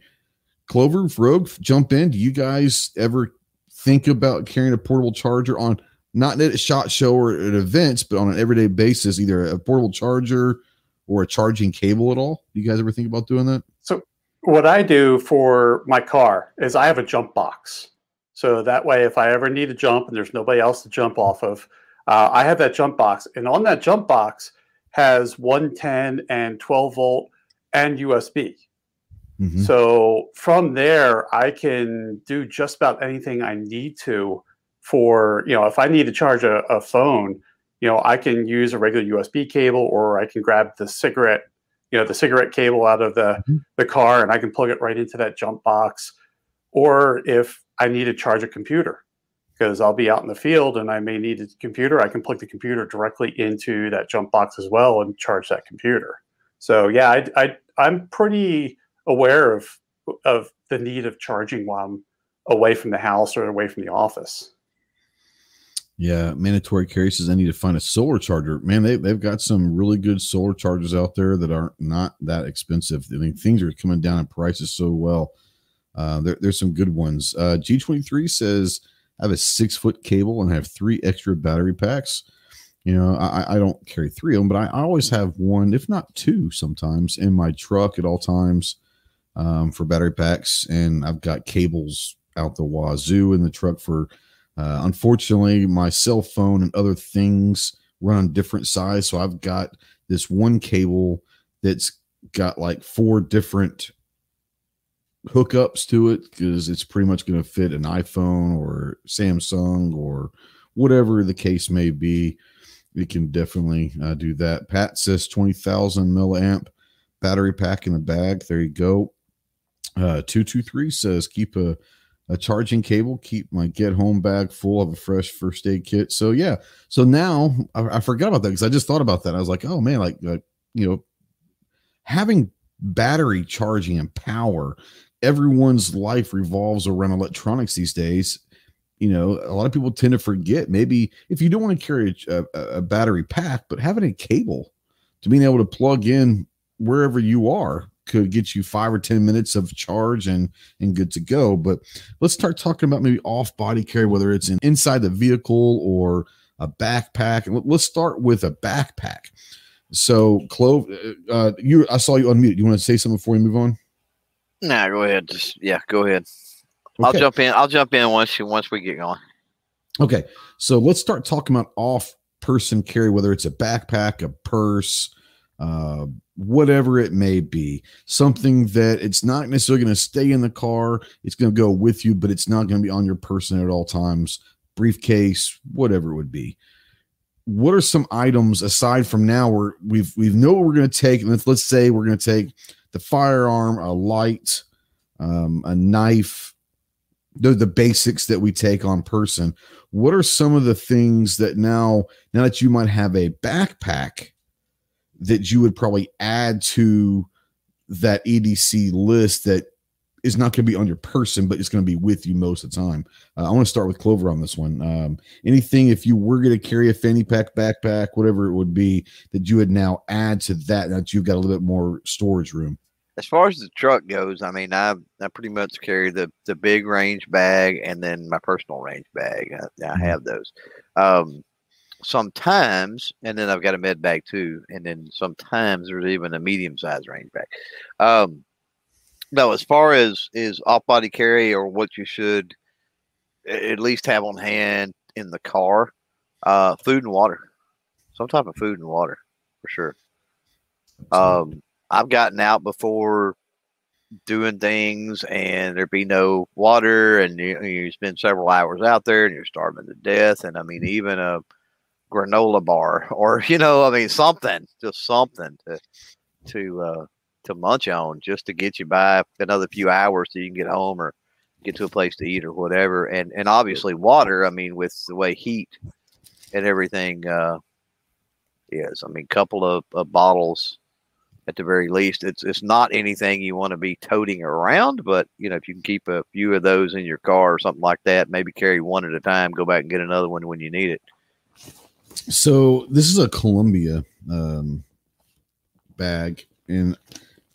Clover, Rogue, jump in. Do you guys ever think about carrying a portable charger on not at a shot show or at events, but on an everyday basis, either a portable charger or a charging cable at all? Do you guys ever think about doing that? So, what I do for my car is I have a jump box. So that way, if I ever need to jump and there's nobody else to jump off of, uh, I have that jump box. And on that jump box has 110 and 12 volt and USB. Mm-hmm. So from there, I can do just about anything I need to for you know if i need to charge a, a phone you know i can use a regular usb cable or i can grab the cigarette you know the cigarette cable out of the mm-hmm. the car and i can plug it right into that jump box or if I need to charge a computer because I'll be out in the field and I may need a computer. I can plug the computer directly into that jump box as well and charge that computer. So yeah, I, I I'm pretty aware of of the need of charging while I'm away from the house or away from the office. Yeah, mandatory carry says I need to find a solar charger. Man, they, they've got some really good solar chargers out there that are not that expensive. I mean, things are coming down in prices so well. Uh, there, there's some good ones. Uh, G23 says I have a six foot cable and I have three extra battery packs. You know, I, I don't carry three of them, but I, always have one, if not two, sometimes in my truck at all times um, for battery packs. And I've got cables out the wazoo in the truck for uh, unfortunately, my cell phone and other things run on different size. So I've got this one cable that's got like four different hookups to it because it's pretty much going to fit an iPhone or Samsung or whatever the case may be. We can definitely uh, do that. Pat says 20,000 milliamp battery pack in the bag. There you go. Uh, 223 says keep a a charging cable, keep my get home bag full of a fresh first aid kit. So yeah, so now I, I forgot about that because I just thought about that. I was like, oh man, like, like you know, having battery charging and power. Everyone's life revolves around electronics these days. You know, a lot of people tend to forget. Maybe if you don't want to carry a, a, battery pack, but having a cable to being able to plug in wherever you are could get you five or ten minutes of charge and and good to go. But let's start talking about maybe off body carry, whether it's in inside the vehicle or a backpack. And let's start with a backpack. So, Clove, uh, uh you I saw you unmute. You want to say something before we move on? Nah, go ahead. Just yeah, go ahead. Okay. I'll jump in. I'll jump in once you once we get going. Okay, so let's start talking about off person carry, whether it's a backpack, a purse, uh, whatever it may be, something that it's not necessarily going to stay in the car. It's going to go with you, but it's not going to be on your person at all times. Briefcase, whatever it would be. What are some items aside from now where we've we've know what we're going to take? Let's let's say we're going to take the firearm, a light, um, a knife. They're the basics that we take on person. What are some of the things that now now that you might have a backpack? that you would probably add to that EDC list that is not going to be on your person, but it's going to be with you most of the time. Uh, I want to start with Clover on this one. Um, anything, if you were going to carry a fanny pack, backpack, whatever it would be, that you would now add to that, that you've got a little bit more storage room. As far as the truck goes, I mean, I I pretty much carry the the big range bag and then my personal range bag. I, I mm-hmm. have those. Um, sometimes, and then I've got a med bag too, and then sometimes there's even a medium sized range bag. Um, no, as far as is off body carry or what you should at least have on hand in the car, uh, food and water, some type of food and water for sure. Um, I've gotten out before doing things and there be no water and you, you spend several hours out there and you're starving to death. And I mean, even a, granola bar or you know i mean something just something to to uh to munch on just to get you by another few hours so you can get home or get to a place to eat or whatever and and obviously water i mean with the way heat and everything uh is i mean a couple of, of bottles at the very least it's it's not anything you want to be toting around but you know if you can keep a few of those in your car or something like that maybe carry one at a time go back and get another one when you need it so this is a Columbia um, bag, and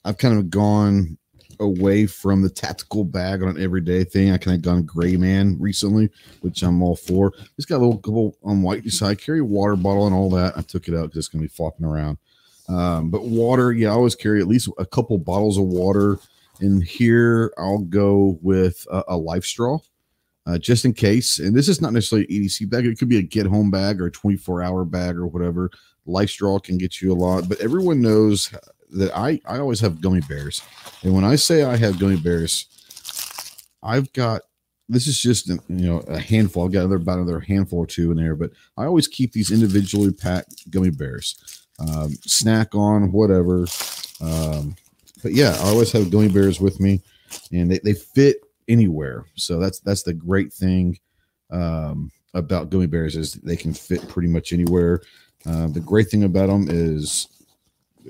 I've kind of gone away from the tactical bag on an everyday thing. I kind of gone gray man recently, which I'm all for. It's got a little couple on white side. Carry a water bottle and all that. I took it out because it's gonna be flopping around. Um, but water, yeah, I always carry at least a couple bottles of water. In here I'll go with a, a LifeStraw uh, just in case. And this is not necessarily an EDC bag; it could be a get home bag or a 24 hour bag or whatever. LifeStraw can get you a lot, but everyone knows that I I always have gummy bears, and when I say I have gummy bears, I've got this is just you know a handful. I've got another about another handful or two in there, but I always keep these individually packed gummy bears, um, snack on whatever. Um, but yeah, I always have gummy bears with me, and they, they fit anywhere. So that's that's the great thing um, about gummy bears is they can fit pretty much anywhere. Uh, the great thing about them is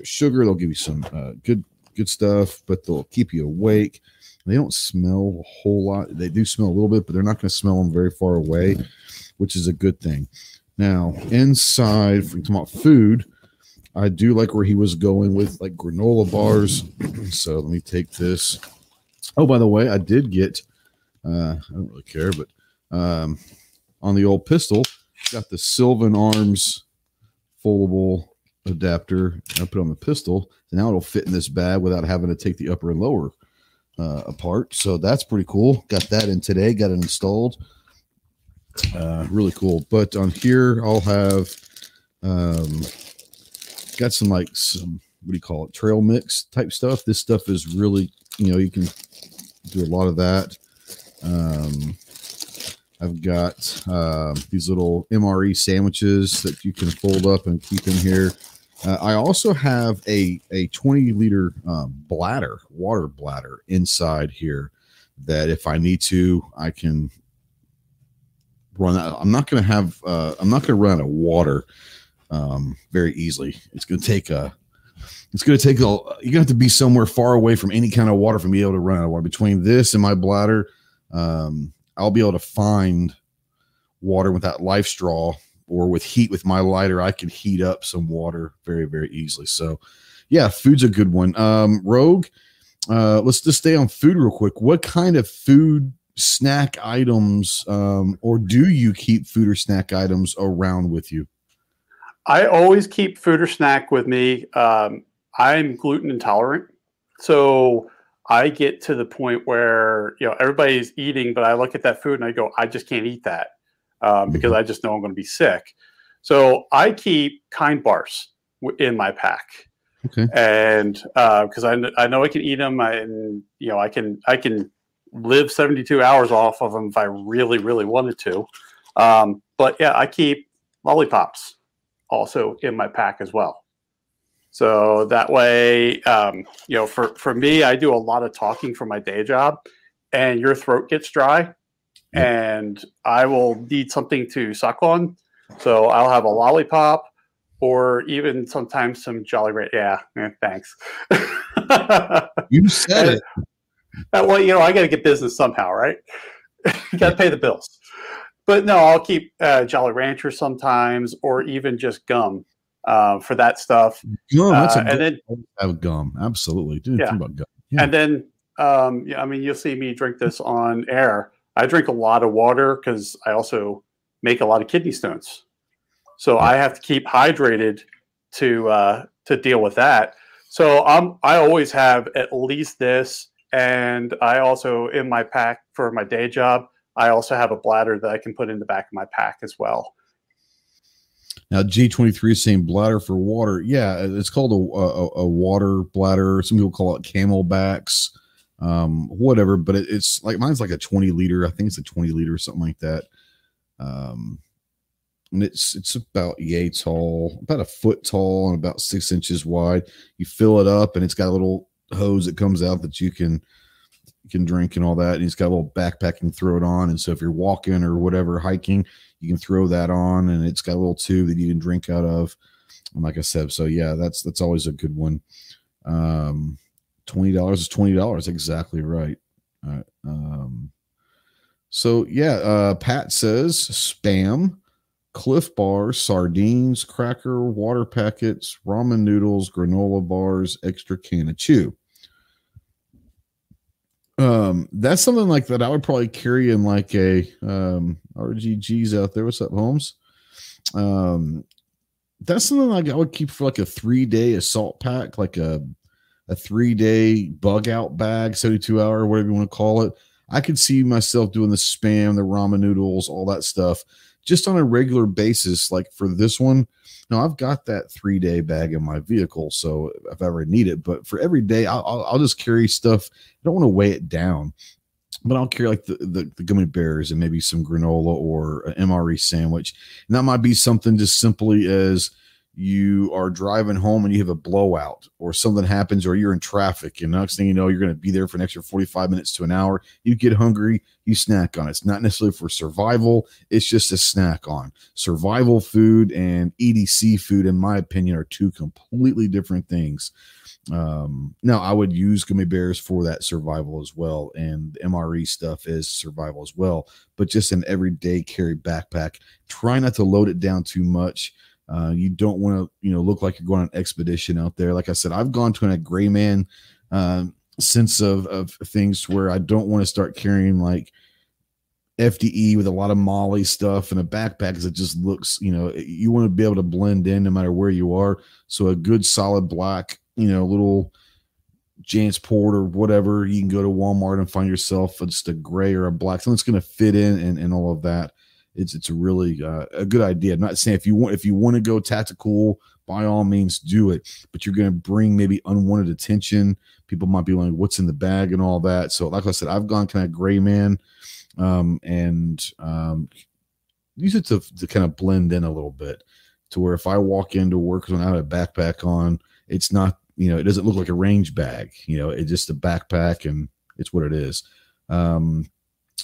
sugar. They'll give you some uh, good good stuff, but they'll keep you awake. They don't smell a whole lot. They do smell a little bit, but they're not going to smell them very far away, which is a good thing. Now, inside, if we talk about food, I do like where he was going with like granola bars. so let me take this. Oh, by the way, I did get, uh, I don't really care, but um, on the old pistol, got the Sylvan Arms foldable adapter. I put on the pistol. So now it'll fit in this bag without having to take the upper and lower uh, apart. So that's pretty cool. Got that in today. Got it installed. Uh, really cool. But on here, I'll have um, got some like some what do you call it? Trail mix type stuff. This stuff is really you know you can do a lot of that. Um, I've got uh, these little MRE sandwiches that you can fold up and keep in here. Uh, I also have a a 20 liter um, bladder, water bladder inside here that if I need to, I can run out. I'm not going to have, uh, I'm not going to run out of water um, very easily. It's going to take a, it's going to take a, you're going to have to be somewhere far away from any kind of water for me able to run out of water. Between this and my bladder, um, I'll be able to find water with that LifeStraw or with heat with my lighter, I can heat up some water very, very easily. So, yeah, food's a good one. Um, Rogue, uh, let's just stay on food real quick. What kind of food snack items, um, or do you keep food or snack items around with you? I always keep food or snack with me. Um, I'm gluten intolerant, so I get to the point where you know everybody's eating, but I look at that food and I go, I just can't eat that um, because mm-hmm. I just know I'm going to be sick. So I keep kind bars in my pack. Okay. And because uh, I, I know I can eat them, I, and you know I can I can live 72 hours off of them if I really really wanted to. Um, but yeah, I keep lollipops also in my pack as well. So that way, um, you know, for for me, I do a lot of talking for my day job, and your throat gets dry and I will need something to suck on. So I'll have a lollipop or even sometimes some Jolly Rancher. Yeah, yeah thanks. you said it. Uh, well, you know, I got to get business somehow, right? you got to pay the bills. But no, I'll keep uh, Jolly Rancher sometimes, or even just gum uh, for that stuff. Gum, that's a uh, and then have gum. Absolutely, yeah. Gum. yeah. And then, um, yeah, I mean, you'll see me drink this on air I drink a lot of water because I also make a lot of kidney stones. So yeah. I have to keep hydrated to uh, to deal with that. So I'm I always have at least this, and I also in my pack for my day job. I also have a bladder that I can put in the back of my pack as well. Now G23 is saying bladder for water. Yeah, it's called a, a, a water bladder. Some people call it CamelBaks um, whatever. But it, it's like mine's like a 20 liter. I think it's a 20 liter or something like that. Um, and it's it's about yay tall, about a foot tall, and about six inches wide. You fill it up, and it's got a little hose that comes out that you can can drink and all that. And he's got a little backpack and throw it on. And so if you're walking or whatever hiking, you can throw that on, and it's got a little tube that you can drink out of. And like I said, so yeah, that's that's always a good one. Um, twenty dollars is twenty dollars. Exactly right. Um, so yeah, uh, Pat says spam, Clif bars, sardines, cracker, water packets, ramen noodles, granola bars, extra can of chew. Um, that's something like that I would probably carry in like a um RGG's out there. What's up, Holmes? Um, that's something like I would keep for like a three day assault pack, like a a three day bug out bag, 72 hour, whatever you want to call it. I could see myself doing the spam, the ramen noodles, all that stuff just on a regular basis. Like for this one, now I've got that three day bag in my vehicle. So if I ever need it, but for every day, I'll, I'll, just carry stuff. I don't want to weigh it down, but I'll carry like the, the, the, gummy bears and maybe some granola or an MRE sandwich. And that might be something just simply as, you are driving home and you have a blowout or something happens or you're in traffic and next thing you know you're going to be there for an extra 45 minutes to an hour. You get hungry you snack on it. It's not necessarily for survival it's just a snack on. Survival food and edc food in my opinion are two completely different things. Um now i would use gummy bears for that survival as well and mre stuff is survival as well but just an everyday carry backpack. Try not to load it down too much uh, you don't want to, you know, look like you're going on an expedition out there. Like I said, I've gone to a gray man uh, sense of of things where I don't want to start carrying like FDE with a lot of MOLLE stuff and a backpack because it just looks, you know, you want to be able to blend in no matter where you are. So a good solid black, you know, little Jansport or whatever, you can go to Walmart and find yourself just a gray or a black, something that's going to fit in and, and all of that it's it's a really uh, a good idea. I'm not saying if you want if you want to go tactical, by all means do it, but you're going to bring maybe unwanted attention. People might be like, "What's in the bag?" and all that. So, like I said, I've gone kind of gray man, um, and um, use it to to kind of blend in a little bit, to where if I walk into work when I have a backpack on, it's not you know it doesn't look like a range bag. You know, it's just a backpack and it's what it is. Um,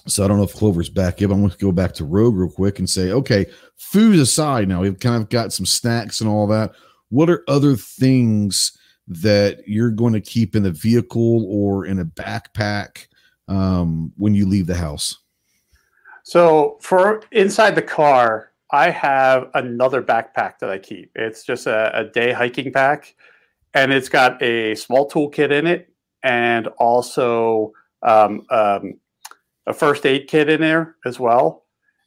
so I don't know if Clover's back yet. I'm going to go back to Rogue real quick and say, okay, food aside, now we've kind of got some snacks and all that. What are other things that you're going to keep in the vehicle or in a backpack um, when you leave the house? So for inside the car, I have another backpack that I keep. It's just a, a day hiking pack, and it's got a small toolkit in it, and also um, um, a first aid kit in there as well.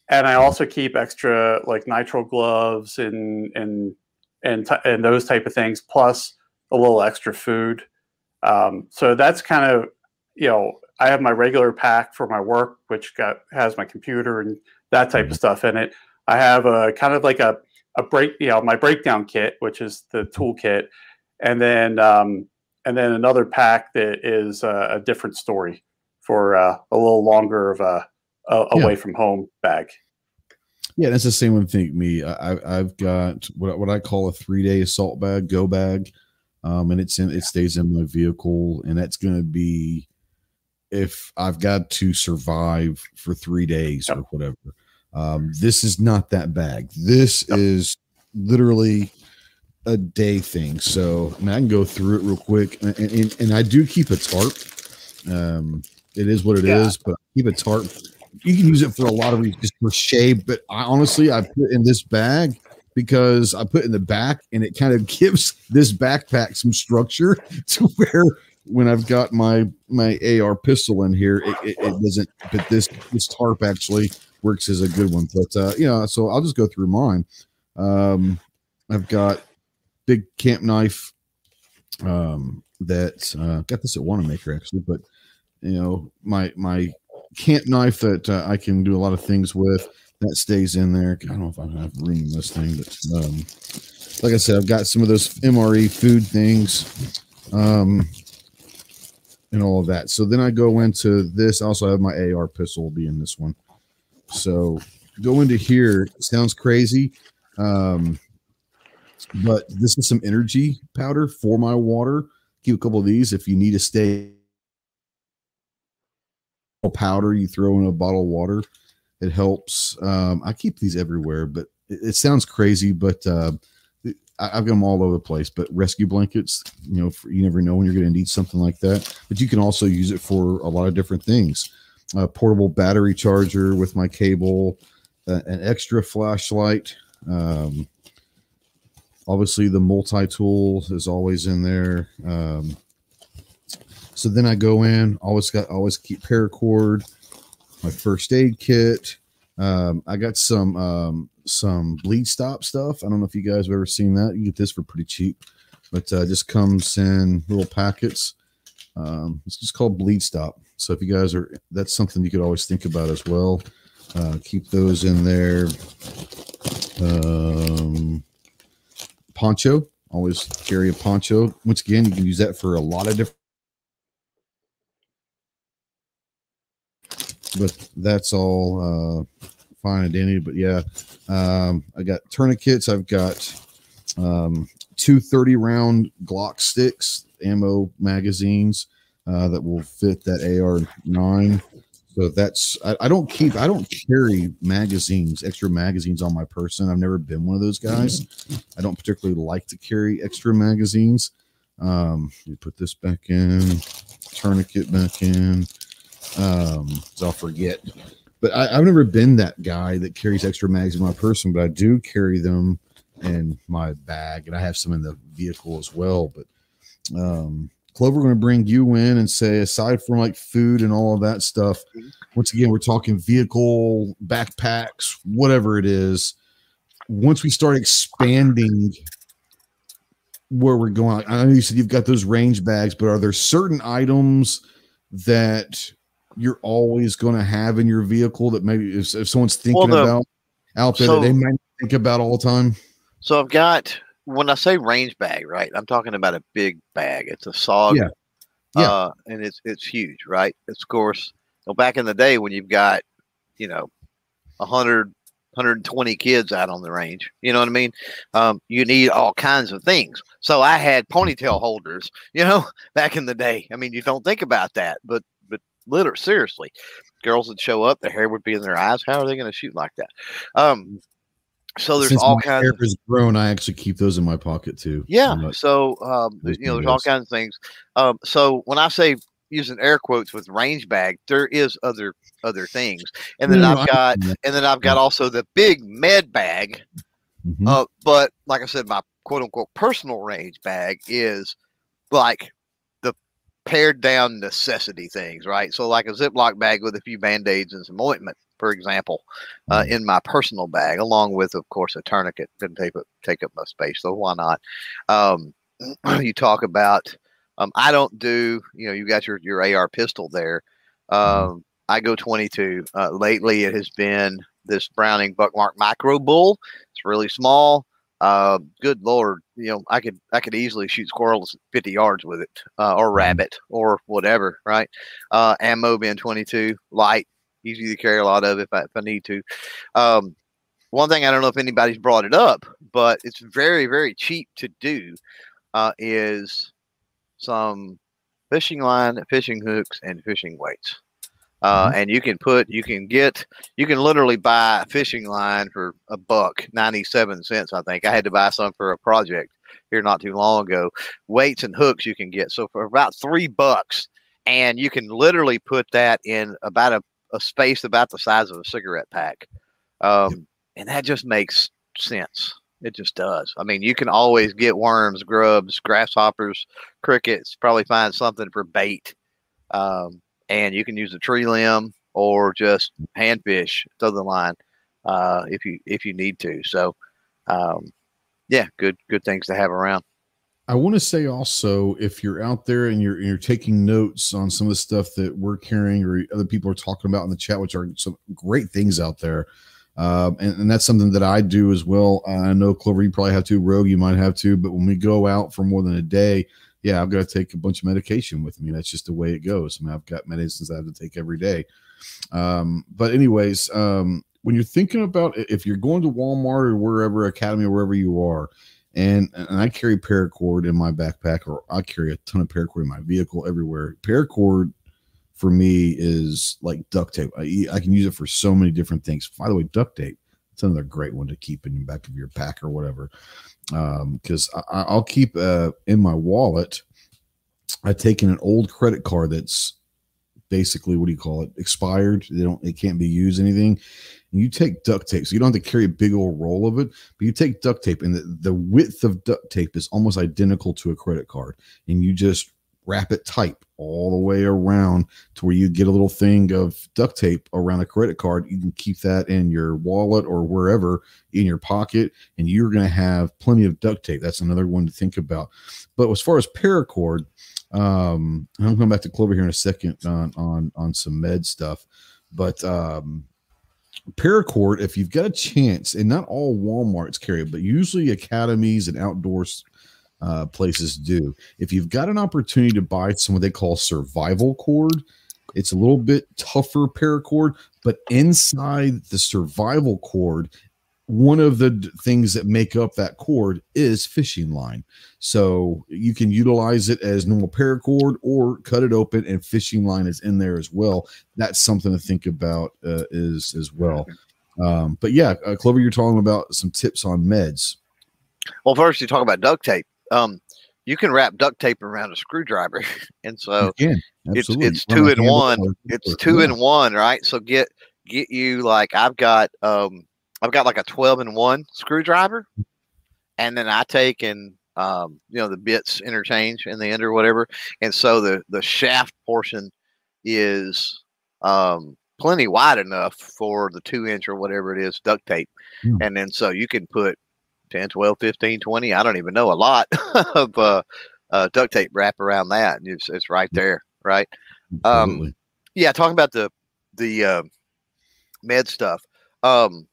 And I also keep extra like nitrile gloves and and and t- and those type of things, plus a little extra food. Um, so that's kind of you know I have my regular pack for my work, which got has my computer and that type of mm-hmm. stuff in it. I have a kind of like a a break, you know, my breakdown kit, which is the toolkit, and then um, and then another pack that is a, a different story for uh, a little longer of a, a away yeah. from home bag. Yeah, that's the same one thing. Me, I, I've got what, what I call a three day assault bag, go bag, um, and it's in it stays in my vehicle, and that's going to be if I've got to survive for three days yep. or whatever. Um, this is not that bag. This yep. is literally a day thing. So I, mean, I, can go through it real quick, and, and, and I do keep a tarp. Um, it is what it yeah. is. but keep it tarp. You can use it for a lot of reasons, just for shade. But I honestly, I put in this bag because I put in the back, and it kind of gives this backpack some structure to where when I've got my my AR pistol in here, it, it, it doesn't. But this this tarp actually works as a good one. But uh, you know, so I'll just go through mine. Um, I've got big camp knife um, that uh, got this at Wanenmacher actually, but you know my my camp knife that uh, I can do a lot of things with that stays in there. I don't know if I have room in this thing, but um, like I said, I've got some of those MRE food things, um, and all of that. So then I go into this. I also have my AR pistol will be in this one. So go into here. Sounds crazy, um, but this is some energy powder for my water. Keep a couple of these if you need to stay powder you throw in a bottle of water. It helps. Um, I keep these everywhere, but it, it sounds crazy, but uh, I, have got them all over the place. But rescue blankets, you know, for, you never know when you're going to need something like that. But you can also use it for a lot of different things. A portable battery charger with my cable, an extra flashlight. Um, obviously, the multi tool is always in there. Um, so then I go in, always got always keep paracord, my first aid kit. Um, I got some um, some bleed stop stuff. I don't know if you guys have ever seen that. You get this for pretty cheap, but uh, just comes in little packets. Um, it's just called bleed stop. So if you guys are, that's something you could always think about as well. Uh, keep those in there. Um, poncho, always carry a poncho. Once again, you can use that for a lot of different but that's all uh, fine and dandy. But yeah, um, I got tourniquets. I've got um, two 30 round Glock sticks, ammo magazines uh, that will fit that AR9. So that's I, I, don't keep I don't carry magazines, extra magazines on my person. I've never been one of those guys. I don't particularly like to carry extra magazines. Um, you put this back in, tourniquet back in. Um, so I'll forget. But I, have never been that guy that carries extra mags in my person, but I do carry them in my bag, and I have some in the vehicle as well. But um, Clover, going to bring you in and say, aside from like food and all of that stuff, once again, we're talking vehicle, backpacks, whatever it is. Once we start expanding where we're going, I know you said you've got those range bags, but are there certain items that you're always going to have in your vehicle that maybe if, if someone's thinking well, the, about out there so, that they might think about all the time? So I've got when I say range bag, right? I'm talking about a big bag. It's a SOG, yeah, yeah. Uh, and it's it's huge, right? It's of course. Know, back in the day when you've got, you know, 100, 120 kids out on the range, you know what I mean? Um, you need all kinds of things. So I had ponytail holders, you know, back in the day. I mean, you don't think about that, but literally, seriously, girls would show up, their hair would be in their eyes. How are they going to shoot like that? Um, so there's Since all kinds. Of hair has grown. I actually keep those in my pocket too. Yeah. So um, you know, there's all kinds of things. Um, so when I say using air quotes with range bag, there is other other things, and then no, I've got and then I've got also the big med bag. Mm-hmm. Uh, but like I said, my quote unquote personal range bag is like pared down necessity things, right? So like a Ziploc bag with a few band aids and some ointment for example, uh, mm. in my personal bag, along with, of course, a tourniquet. Didn't take up take up my space, so why not? Um, you talk about. Um, I don't do. You know, you got your your AR pistol there. Mm-hmm. Um, I go 22. Uh, lately, it has been this Browning Buck Mark Micro Bull. It's really small. Uh, good lord, you know, I could I could easily shoot squirrels 50 yards with it, uh, or mm-hmm. rabbit, or whatever. Right? Uh, ammo being 22, light, easy to carry a lot of if I, if I need to. Um, one thing I don't know if anybody's brought it up, but it's very very cheap to do uh, is some fishing line, fishing hooks, and fishing weights. Uh, mm-hmm. and you can put, you can get, you can literally buy a fishing line for a buck, 97 cents, I think. I had to buy some for a project here not too long ago. Weights and hooks you can get. So for about three bucks, and you can literally put that in about a a space about the size of a cigarette pack. Um, and that just makes sense. It just does. I mean, you can always get worms, grubs, grasshoppers, crickets, probably find something for bait. Um, and you can use a tree limb or just hand fish throw the line uh, if you if you need to. So, um, yeah, good good things to have around. I want to say also, if you're out there and you're you're taking notes on some of the stuff that we're carrying or other people are talking about in the chat, which are some great things out there, um, and, and, that's something that I do as well. I know Clover, you probably have to, Rogue, you might have to, but when we go out for more than a day, yeah, I've got to take a bunch of medication with me. That's just the way it goes. I mean, I've got medicines I have to take every day. Um, but anyways, um, when you're thinking about if you're going to Walmart or wherever Academy or wherever you are and, and I carry paracord in my backpack, or I carry a ton of paracord in my vehicle everywhere. Paracord for me is like duct tape. I, I can use it for so many different things. By the way, duct tape, it's another great one to keep in the back of your pack or whatever. Because um, I'll keep uh, in my wallet. I've taken an old credit card that's basically what do you call it expired they don't it can't be used anything and you take duct tape so you don't have to carry a big old roll of it but you take duct tape and the, the width of duct tape is almost identical to a credit card and you just wrap it tight all the way around to where you get a little thing of duct tape around a credit card. You can keep that in your wallet or wherever in your pocket and you're going to have plenty of duct tape. That's another one to think about. But as far as paracord um, I'm coming back to Clover here in a second on on on some med stuff, but um, paracord, if you've got a chance, and not all WalMarts carry it, but usually academies and outdoors uh, places do. If you've got an opportunity to buy some what they call survival cord, it's a little bit tougher paracord, but inside the survival cord one of the things that make up that cord is fishing line. So you can utilize it as normal paracord or cut it open and fishing line is in there as well. That's something to think about uh, is as well. Um, but yeah, uh, Clover, you're talking about some tips on meds. Well, first you talk about duct tape. Um, you can wrap duct tape around a screwdriver, and so it's it's two in one. It's two in one, right? So get get you like I've got um I've got like a 12 in one screwdriver, and then I take and um, you know the bits interchange in the end or whatever, and so the the shaft portion is um, plenty wide enough for the two inch or whatever it is duct tape, mm. and then so you can put 10, 12, 15, 20, I don't even know a lot of uh, uh, duct tape wrap around that, and it's it's right there, right? Um, yeah, talking about the the uh, med stuff. Um,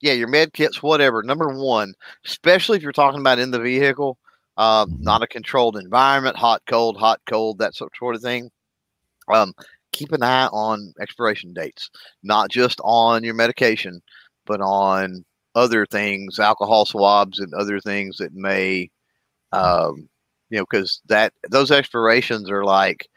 yeah, your med kits, whatever. Number one, especially if you're talking about in the vehicle, mm-hmm. not a controlled environment, hot, cold, hot, cold, that sort of thing. Um, keep an eye on expiration dates, not just on your medication, but on other things, alcohol swabs and other things that may, um, you know, because that those expirations are like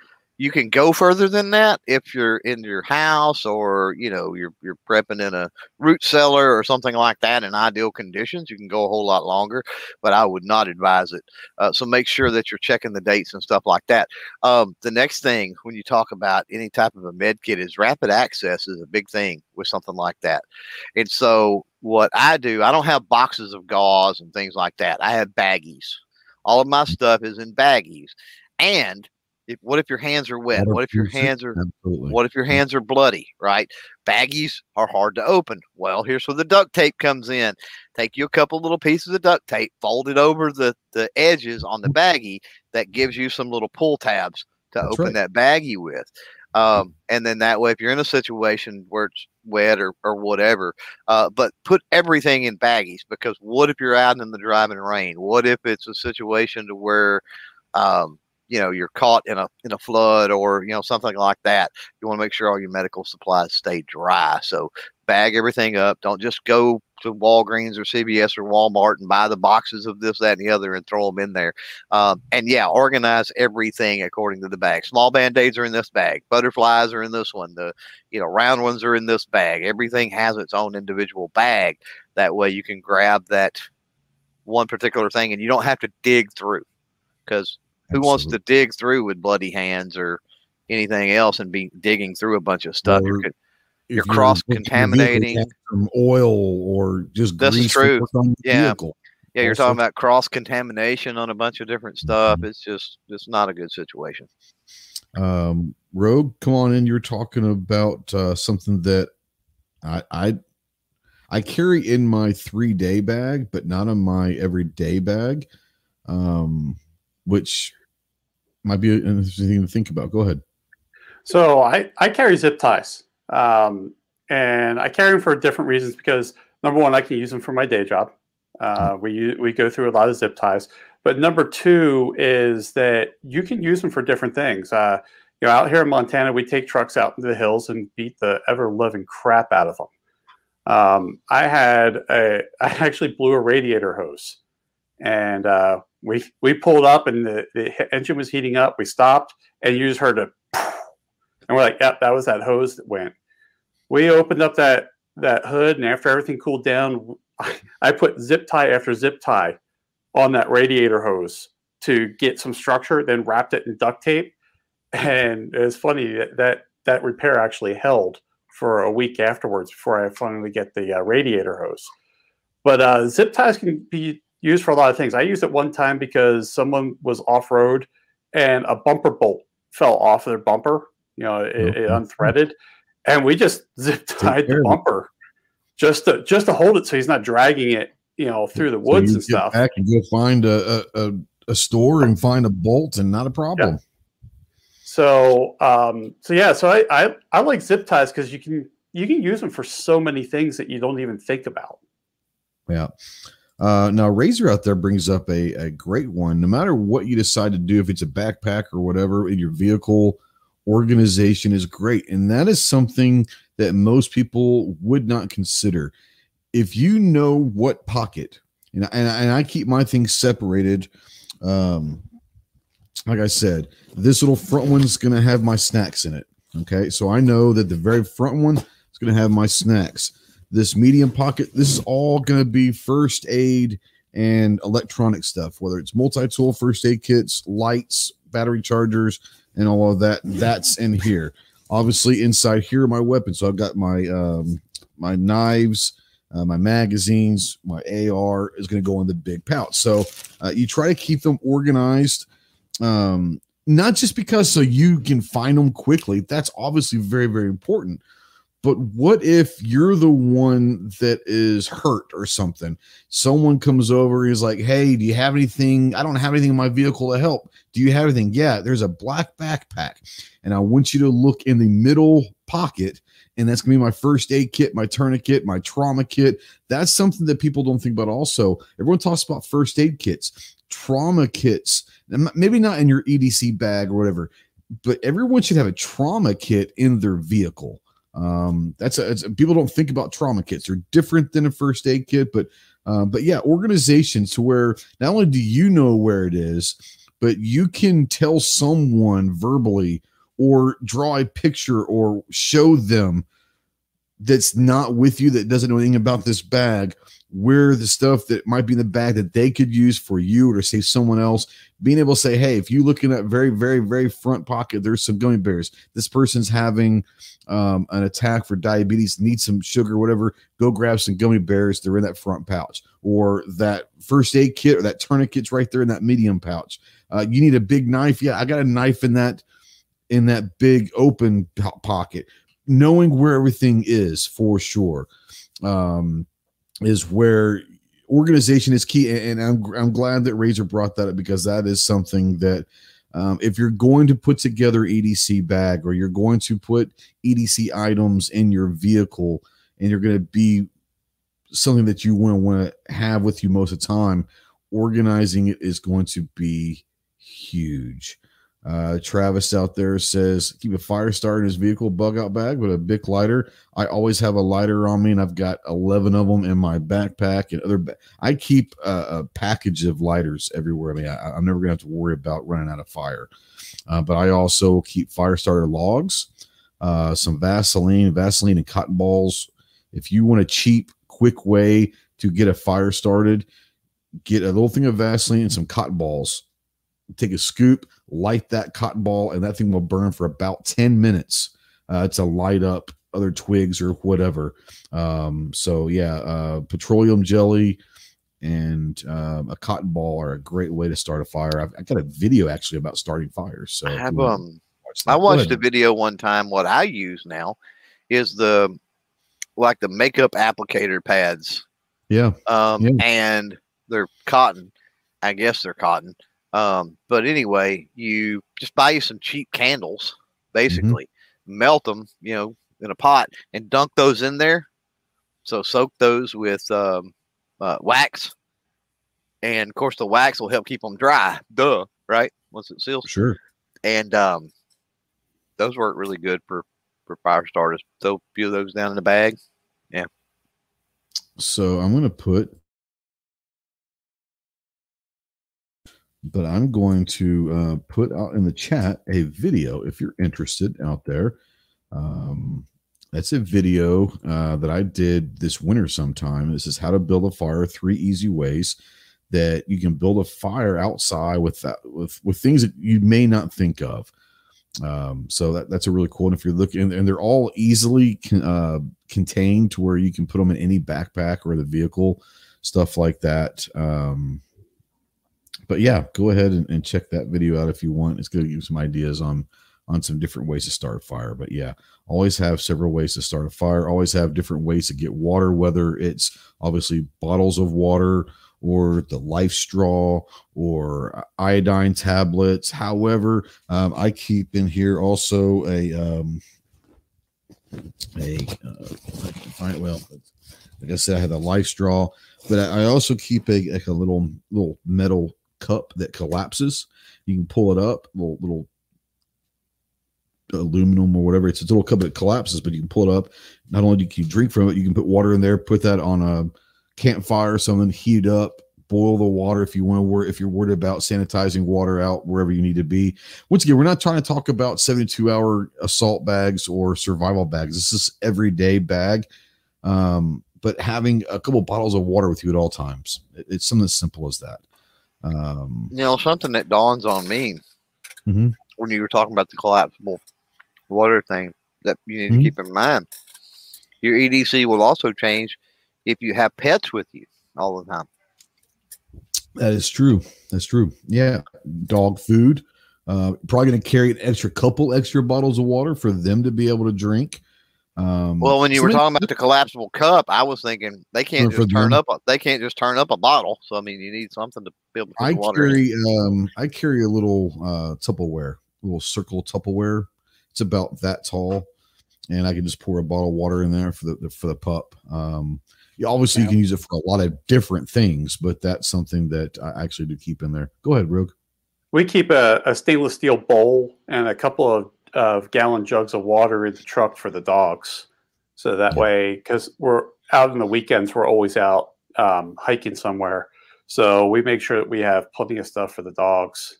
you can go further than that if you're in your house or you know you're you're prepping in a root cellar or something like that in ideal conditions you can go a whole lot longer but i would not advise it. Uh, so make sure that you're checking the dates and stuff like that. Um, the next thing when you talk about any type of a med kit is rapid access is a big thing with something like that. And so what i do i don't have boxes of gauze and things like that. I have baggies. All of my stuff is in baggies. And if, what if your hands are wet? What if your hands are Absolutely. what if your hands are bloody, right? Baggies are hard to open. Well, here's where the duct tape comes in. Take you a couple little pieces of duct tape, fold it over the, the edges on the mm-hmm. baggie that gives you some little pull tabs to That's open right. that baggie with. Um, and then that way, if you're in a situation where it's wet or, or whatever, uh, but put everything in baggies because what if you're out in the driving rain? What if it's a situation to where um, you know you're caught in a in a flood or you know something like that you want to make sure all your medical supplies stay dry. So bag everything up don't just go to walgreens or cvs or walmart and buy the boxes of this that and the other and throw them in there. Um, and yeah organize everything according to the bag. Small band-aids are in this bag. Butterflies are in this one. The you know round ones are in this bag. Everything has its own individual bag. That way you can grab that one particular thing and you don't have to dig through because who wants to dig through with bloody hands or anything else and be digging through a bunch of stuff? Or you're, you're cross contaminating from oil or just That's grease true. Yeah. Vehicle. Yeah, you're also. talking about cross contamination on a bunch of different stuff. Mm-hmm. It's just it's not a good situation. Um, Rogue, come on in. You're talking about uh, something that I I I carry in my three day bag, but not in my everyday bag. Um, which might be an interesting thing to think about. Go ahead. So I, I carry zip ties, um, and I carry them for different reasons. Because number one, I can use them for my day job. Uh, we we go through a lot of zip ties. But number two is that you can use them for different things. Uh, you know, out here in Montana, we take trucks out into the hills and beat the ever living crap out of them. Um, I had a I actually blew a radiator hose, and uh, we we pulled up and the, the engine was heating up. We stopped and you just heard a, and we're like, "Yep, that was that hose that went." We opened up that that hood, and after everything cooled down, I, I put zip tie after zip tie on that radiator hose to get some structure. Then wrapped it in duct tape, and it's funny that that, that repair actually held for a week afterwards before I finally get the uh, radiator hose. But uh, zip ties can be used for a lot of things. I used it one time because someone was off road and a bumper bolt fell off their bumper. You know, it, it unthreaded, and we just zip tied the bumper just to just to hold it so he's not dragging it. You know, through the woods so and stuff. Back and go find a, a, a store and find a bolt, and not a problem. Yeah. So, um, so yeah, so I I, I like zip ties because you can you can use them for so many things that you don't even think about. Yeah. Uh, now, Razor out there brings up a, a great one. No matter what you decide to do, if it's a backpack or whatever in your vehicle, organization is great. And that is something that most people would not consider. if you know what pocket, and, and, and I keep my things separated. Um, like I said, this little front one's going to have my snacks in it. Okay. So I know that the very front one is going to have my snacks. This medium pocket, this is all going to be first aid and electronic stuff, whether it's multi tool first aid kits, lights, battery chargers, and all of that. That's in here. Obviously, inside here are my weapons. So I've got my um, my knives, uh, my magazines, my AR is going to go in the big pouch. So uh, you try to keep them organized, um, not just because so you can find them quickly. That's obviously very very important. But what if you're the one that is hurt or something? Someone comes over, he's like, Hey, do you have anything? I don't have anything in my vehicle to help. Do you have anything? Yeah, there's a black backpack. And I want you to look in the middle pocket. And that's going to be my first aid kit, my tourniquet, my trauma kit. That's something that people don't think about also. Everyone talks about first aid kits, trauma kits, maybe not in your EDC bag or whatever, but everyone should have a trauma kit in their vehicle um, that's a, people don't think about trauma kits. They're different than a first aid kit, but uh, but yeah, organizations to where not only do you know where it is, but you can tell someone verbally or draw a picture or show them that's not with you that doesn't know anything about this bag where the stuff that might be in the bag that they could use for you or to save someone else. Being able to say hey if you look in that very very very front pocket there's some gummy bears. This person's having um, an attack for diabetes needs some sugar whatever. Go grab some gummy bears. They're in that front pouch. Or that first aid kit or that tourniquet's right there in that medium pouch. Uh, you need a big knife? Yeah i got a knife in that in that big open pocket. Knowing where everything is for sure. Um, is where organization is key. And I'm, I'm glad that Razor brought that up because that is something that um, if you're going to put together EDC bag or you're going to put EDC items in your vehicle and you're going to be something that you want to want to have with you most of the time, organizing it is going to be huge. Uh, Travis out there says keep a fire starter in his vehicle bug out bag with a big lighter. I always have a lighter on me, and I've got eleven of them in my backpack and other. Ba- I keep a, a, package of lighters everywhere. I mean, I, am never gonna have to worry about running out of fire. Uh, but I also keep fire starter logs, uh, some Vaseline, Vaseline and cotton balls. If you want a cheap, quick way to get a fire started, get a little thing of Vaseline and some cotton balls take a scoop, light that cotton ball, and that thing will burn for about 10 minutes uh, to light up other twigs or whatever. Um, so, yeah, uh, petroleum jelly and um, a cotton ball are a great way to start a fire. I've, I've got a video actually about starting fires. So, I have, um, watch I watched a video one time. What I use now is the like the makeup applicator pads. Yeah. Um, yeah. and they're cotton. I guess they're cotton. Um, but anyway, you just buy you some cheap candles, mm-hmm. basically, mm-hmm. melt them, you know, in a pot and dunk those in there. So soak those with um, uh, wax, and of course the wax will help keep them dry. Duh, right? Once it seals. Sure. And um, those work really good for for fire starters. Throw a few of those down in the bag. Yeah. So I'm gonna put but I'm going to uh, put out in the chat a video if you're interested out there. Um, that's a video uh, that I did this winter sometime. This is how to build a fire, three easy ways that you can build a fire outside with that, with with things that you may not think of. Um, so that, that's a really cool. And if you're looking, and they're all easily con, uh, contained to where you can put them in any backpack or the vehicle, stuff like that. Um, but yeah, go ahead and, and, check that video out if you want. It's going to give you some ideas on on some different ways to start a fire. But yeah, always have several ways to start a fire. Always have different ways to get water, whether it's obviously bottles of water or the LifeStraw or iodine tablets. However, um, I keep in here also a um, a uh, well, like I said, I have the LifeStraw, but I also keep a like a little little metal cup that collapses. You can pull it up, little little aluminum or whatever. It's a little cup that collapses, but you can pull it up. Not only can you drink from it, you can put water in there, put that on a campfire or something, heat up, boil the water if you want to worry if you're worried about sanitizing water out wherever you need to be. Once again, we're not trying to talk about 72 hour assault bags or survival bags. This is everyday bag. Um, but having a couple bottles of water with you at all times. It's something as simple as that. Um, you know, something that dawns on me mm-hmm. when you were talking about the collapsible water thing that you need mm-hmm. to keep in mind. Your EDC will also change if you have pets with you all the time. That is true. That's true. Yeah. Dog food. Uh, probably going to carry an extra couple extra bottles of water for them to be able to drink. Um, well, when you so were talking about the collapsible cup, I was thinking they can't just turn them. up. A, they can't just turn up a bottle. So I mean, you need something to be able to I carry. Um, I carry a little uh, Tupperware, a little circle Tupperware. It's about that tall, and I can just pour a bottle of water in there for the for the pup. Um, you obviously yeah. you can use it for a lot of different things, but that's something that I actually do keep in there. Go ahead, Rogue. We keep a, a stainless steel bowl and a couple of, of gallon jugs of water in the truck for the dogs. So that way, because we're out in the weekends, we're always out um, hiking somewhere. So we make sure that we have plenty of stuff for the dogs.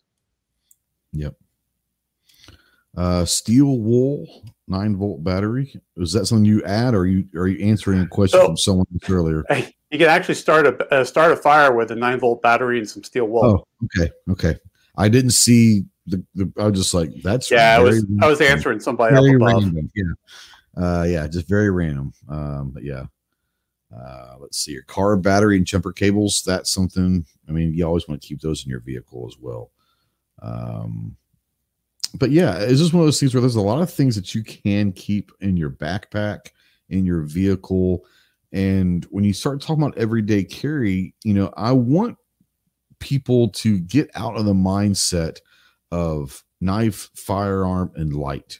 Yep. Uh, steel wool nine volt battery. Is that something you add, or are you are you answering a question so, from someone earlier? You can actually start a uh, start a fire with a nine volt battery and some steel wool. Oh, okay, okay. I didn't see the. the I was just like, that's yeah. I was I was answering somebody very. Random. Yeah, uh, yeah, just very random. Um, but yeah. Uh, let's see your car battery and jumper cables. That's something. I mean, you always want to keep those in your vehicle as well. Um, but yeah, it's just one of those things where there's a lot of things that you can keep in your backpack, in your vehicle. And when you start talking about everyday carry, you know, I want people to get out of the mindset of knife, firearm, and light.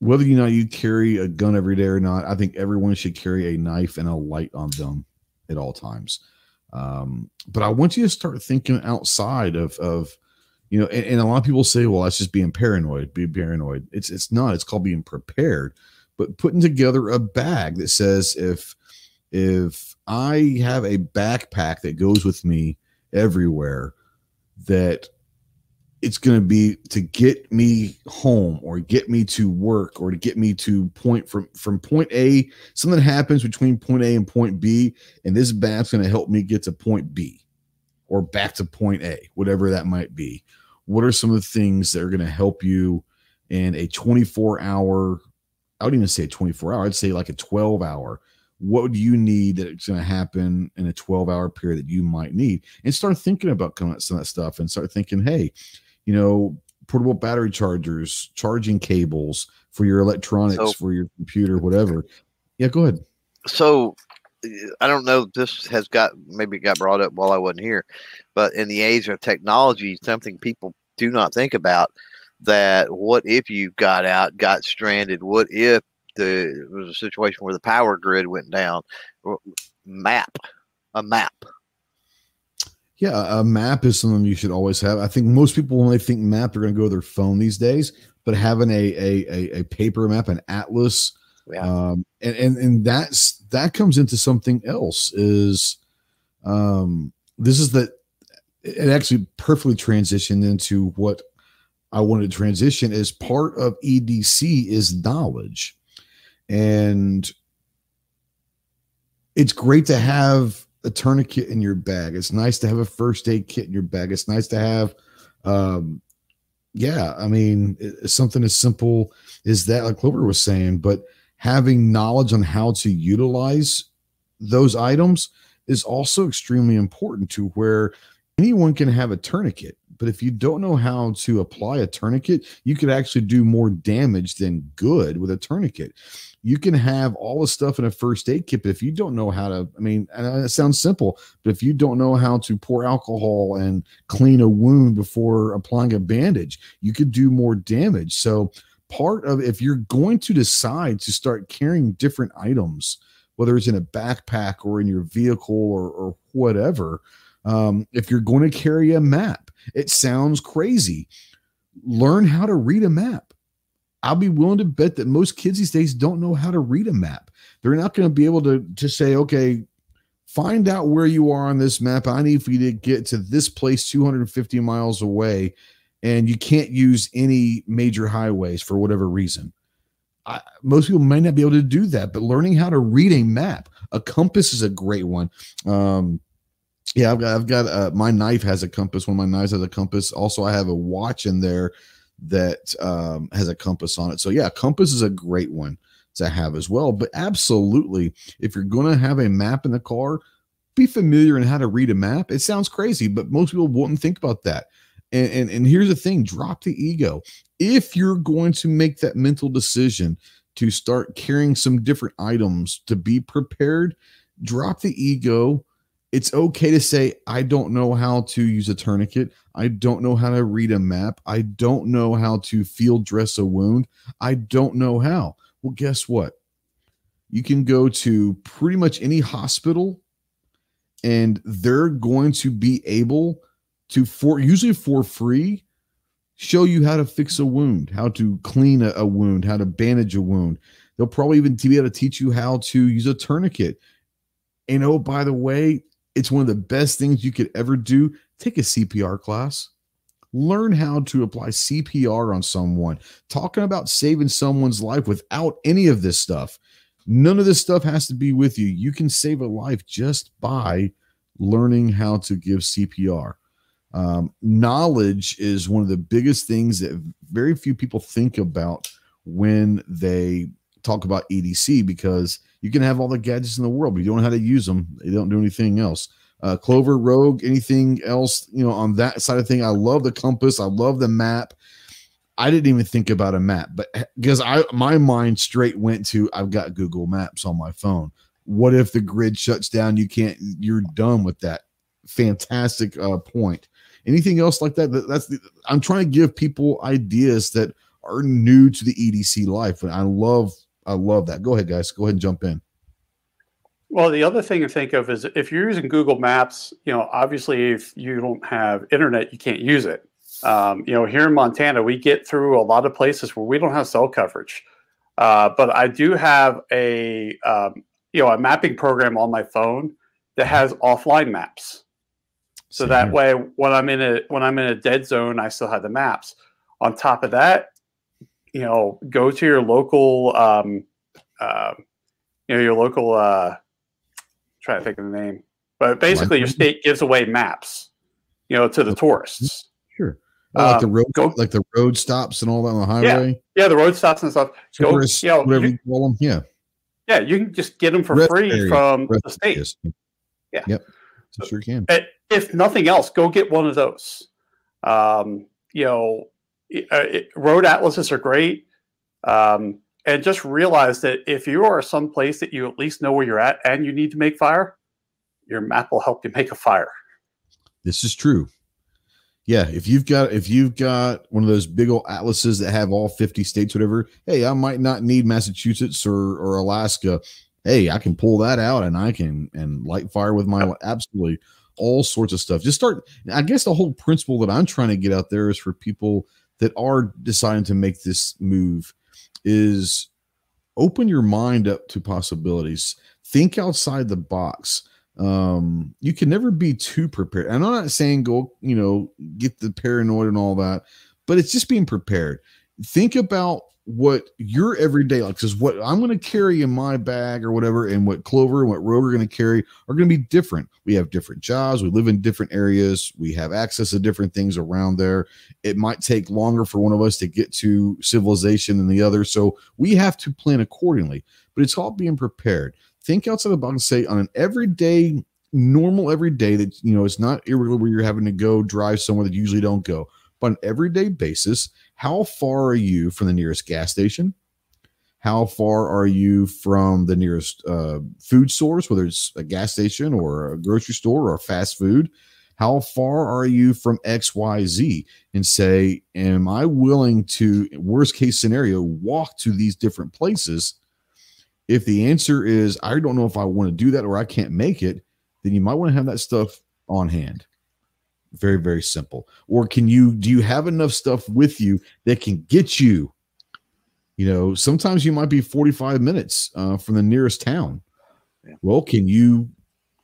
Whether you know you carry a gun every day or not, I think everyone should carry a knife and a light on them at all times. Um, but I want you to start thinking outside of of you know and, and, a lot of people say well that's just being paranoid be paranoid it's it's not it's called being prepared but putting together a bag that says if if i have a backpack that goes with me everywhere that it's going to be to get me home or get me to work or to get me to point from from point a something happens between point a and point b and this bag's going to help me get to point b or back to point a whatever that might be. What are some of the things that are going to help you in a 24 hour i wouldn't even say a 24 hour i'd say like a 12 hour. What do you need that's going to happen in a 12 hour period that you might need? And start thinking about some of that stuff and start thinking hey you know portable battery chargers charging cables for your electronics so, for your computer whatever yeah go ahead so I don't know this has got maybe got brought up while I wasn't here, but in the age of technology, something people do not think about that what if you got out, got stranded? What if the was a situation where the power grid went down? Map, a map. Yeah, a map is something you should always have. I think most people when they think map, they're going to go to their phone these days. But having a a a, a paper map, an atlas, yeah. um, and and and that's that comes into something else. Is um, this is the it actually perfectly transitioned into what I wanted to transition as part of EDC is knowledge. And it's great to have a tourniquet in your bag. It's nice to have a first aid kit in your bag. It's nice to have, um, yeah, I mean, something as simple as that, like Clover was saying, but having knowledge on how to utilize those items is also extremely important to where anyone can have a tourniquet but if you don't know how to apply a tourniquet you could actually do more damage than good with a tourniquet. You can have all the stuff in a first aid kit but if you don't know how to i mean it sounds simple but if you don't know how to pour alcohol and clean a wound before applying a bandage you could do more damage. So part of if you're going to decide to start carrying different items whether it's in a backpack or in your vehicle or, or whatever um, if you're going to carry a map, it sounds crazy. Learn how to read a map. I'll be willing to bet that most kids these days don't know how to read a map. They're not going to be able to just say, okay, find out where you are on this map. I need for you to get to this place 250 miles away, and you can't use any major highways for whatever reason. I, most people might not be able to do that, but learning how to read a map, a compass is a great one. Um, yeah, I've got, I've got uh, my knife has a compass. One of my knives has a compass. Also, I have a watch in there that um, has a compass on it. So yeah, compass is a great one to have as well. But absolutely, if you're going to have a map in the car, be familiar in how to read a map. It sounds crazy, but most people wouldn't think about that. And, and, and here's the thing drop the ego. If you're going to make that mental decision to start carrying some different items to be prepared, drop the ego. It's okay to say, I don't know how to use a tourniquet. I don't know how to read a map. I don't know how to field dress a wound. I don't know how. Well, guess what? You can go to pretty much any hospital and they're going to be able to for usually for free show you how to fix a wound, how to clean a, a wound, how to bandage a wound. They'll probably even be able to teach you how to use a tourniquet. And oh, by the way, it's one of the best things you could ever do. Take a CPR class. Learn how to apply CPR on someone. Talking about saving someone's life without any of this stuff. None of this stuff has to be with you. You can save a life just by learning how to give CPR. Um, knowledge is one of the biggest things that very few people think about when they talk about EDC because you can have all the gadgets in the world, but you don't know how to use them. They don't do anything else. Uh, Clover, Rogue, anything else, you know, on that side of thing. I love the compass. I love the map. I didn't even think about a map, but because I my mind straight went to I've got Google Maps on my phone. What if the grid shuts down? You can't. You're done with that. Fantastic uh, point. Anything else like that? That's the, I'm trying to give people ideas that are new to the EDC life, and I love I love that. Go ahead, guys. Go ahead and jump in. Well, the other thing to think of is if you're using Google Maps, you know, obviously if you don't have internet, you can't use it. Um, you know, here in Montana, we get through a lot of places where we don't have cell coverage. Uh, but I do have a um, you know a mapping program on my phone that has offline maps. So Same that here. way, when I'm in a when I'm in a dead zone, I still have the maps. On top of that, you know, go to your local, um, uh, you know, your local. Uh, try to think of the name, but basically, your state gives away maps, you know, to the tourists. Sure. Oh, like the um, road, go, like the road stops and all that on the highway. Yeah, yeah the road stops and stuff. Tourists, go, you know, whatever you, you call them. Yeah, yeah, you can just get them for Rest free area. from Rest the state. Areas. Yeah, yep, so, sure can. If nothing else, go get one of those. Um, you know, uh, it, road atlases are great, um, and just realize that if you are someplace that you at least know where you're at and you need to make fire, your map will help you make a fire. This is true yeah, if you've got if you've got one of those big old atlases that have all 50 states, whatever, hey, I might not need Massachusetts or or Alaska. Hey, I can pull that out and I can and light fire with my absolutely all sorts of stuff. Just start. I guess the whole principle that I'm trying to get out there is for people that are deciding to make this move is open your mind up to possibilities. Think outside the box. Um you can never be too prepared. And i'm not saying go you know get the paranoid and all that but it's just being prepared. Think about what your everyday like is what i'm going to carry in my bag or whatever and what clover and what rogue are going to carry are going to be different. We have different jobs we live in different areas we have access to different things around there. It might take longer for one of us to get to civilization than the other so we have to plan accordingly. But it's all being prepared. Think outside the box and say on an everyday, normal everyday that you know it's not irregular where you're having to go drive somewhere that you usually don't go, but on an everyday basis, how far are you from the nearest gas station? How far are you from the nearest uh, food source, whether it's a gas station or a grocery store or fast food? How far are you from XYZ? And say, am I willing to, worst case scenario, walk to these different places if the answer is, I don't know if I want to do that or I can't make it, then you might want to have that stuff on hand. Very, very simple. Or can you, do you have enough stuff with you that can get you You know, sometimes you might be 45 minutes uh, from the nearest town. Yeah. Well, can you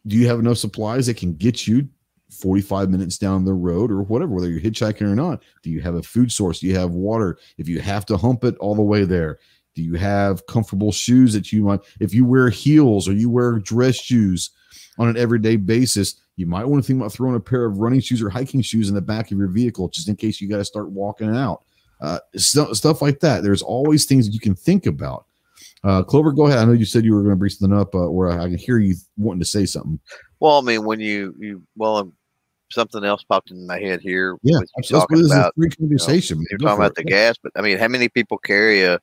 do you have enough supplies that can get you 45 minutes down the road or whatever, whether you're hitchhiking or not? Do you have a food source? Do you have water? If you have to hump it all the way there, do you have comfortable shoes that you might, if you wear heels or you wear dress shoes on an everyday basis, you might want to think about throwing a pair of running shoes or hiking shoes in the back of your vehicle just in case you got to start walking out. Uh, st- stuff like that. There's always things that you can think about. Uh, Clover, go ahead. I know you said you were going to bring something up, uh, or I can hear you wanting to say something. Well, I mean, when you you well, um, something else popped in my head here. Yeah, that's talking about free conversation. You are talking about it. the gas, but I mean, how many people carry a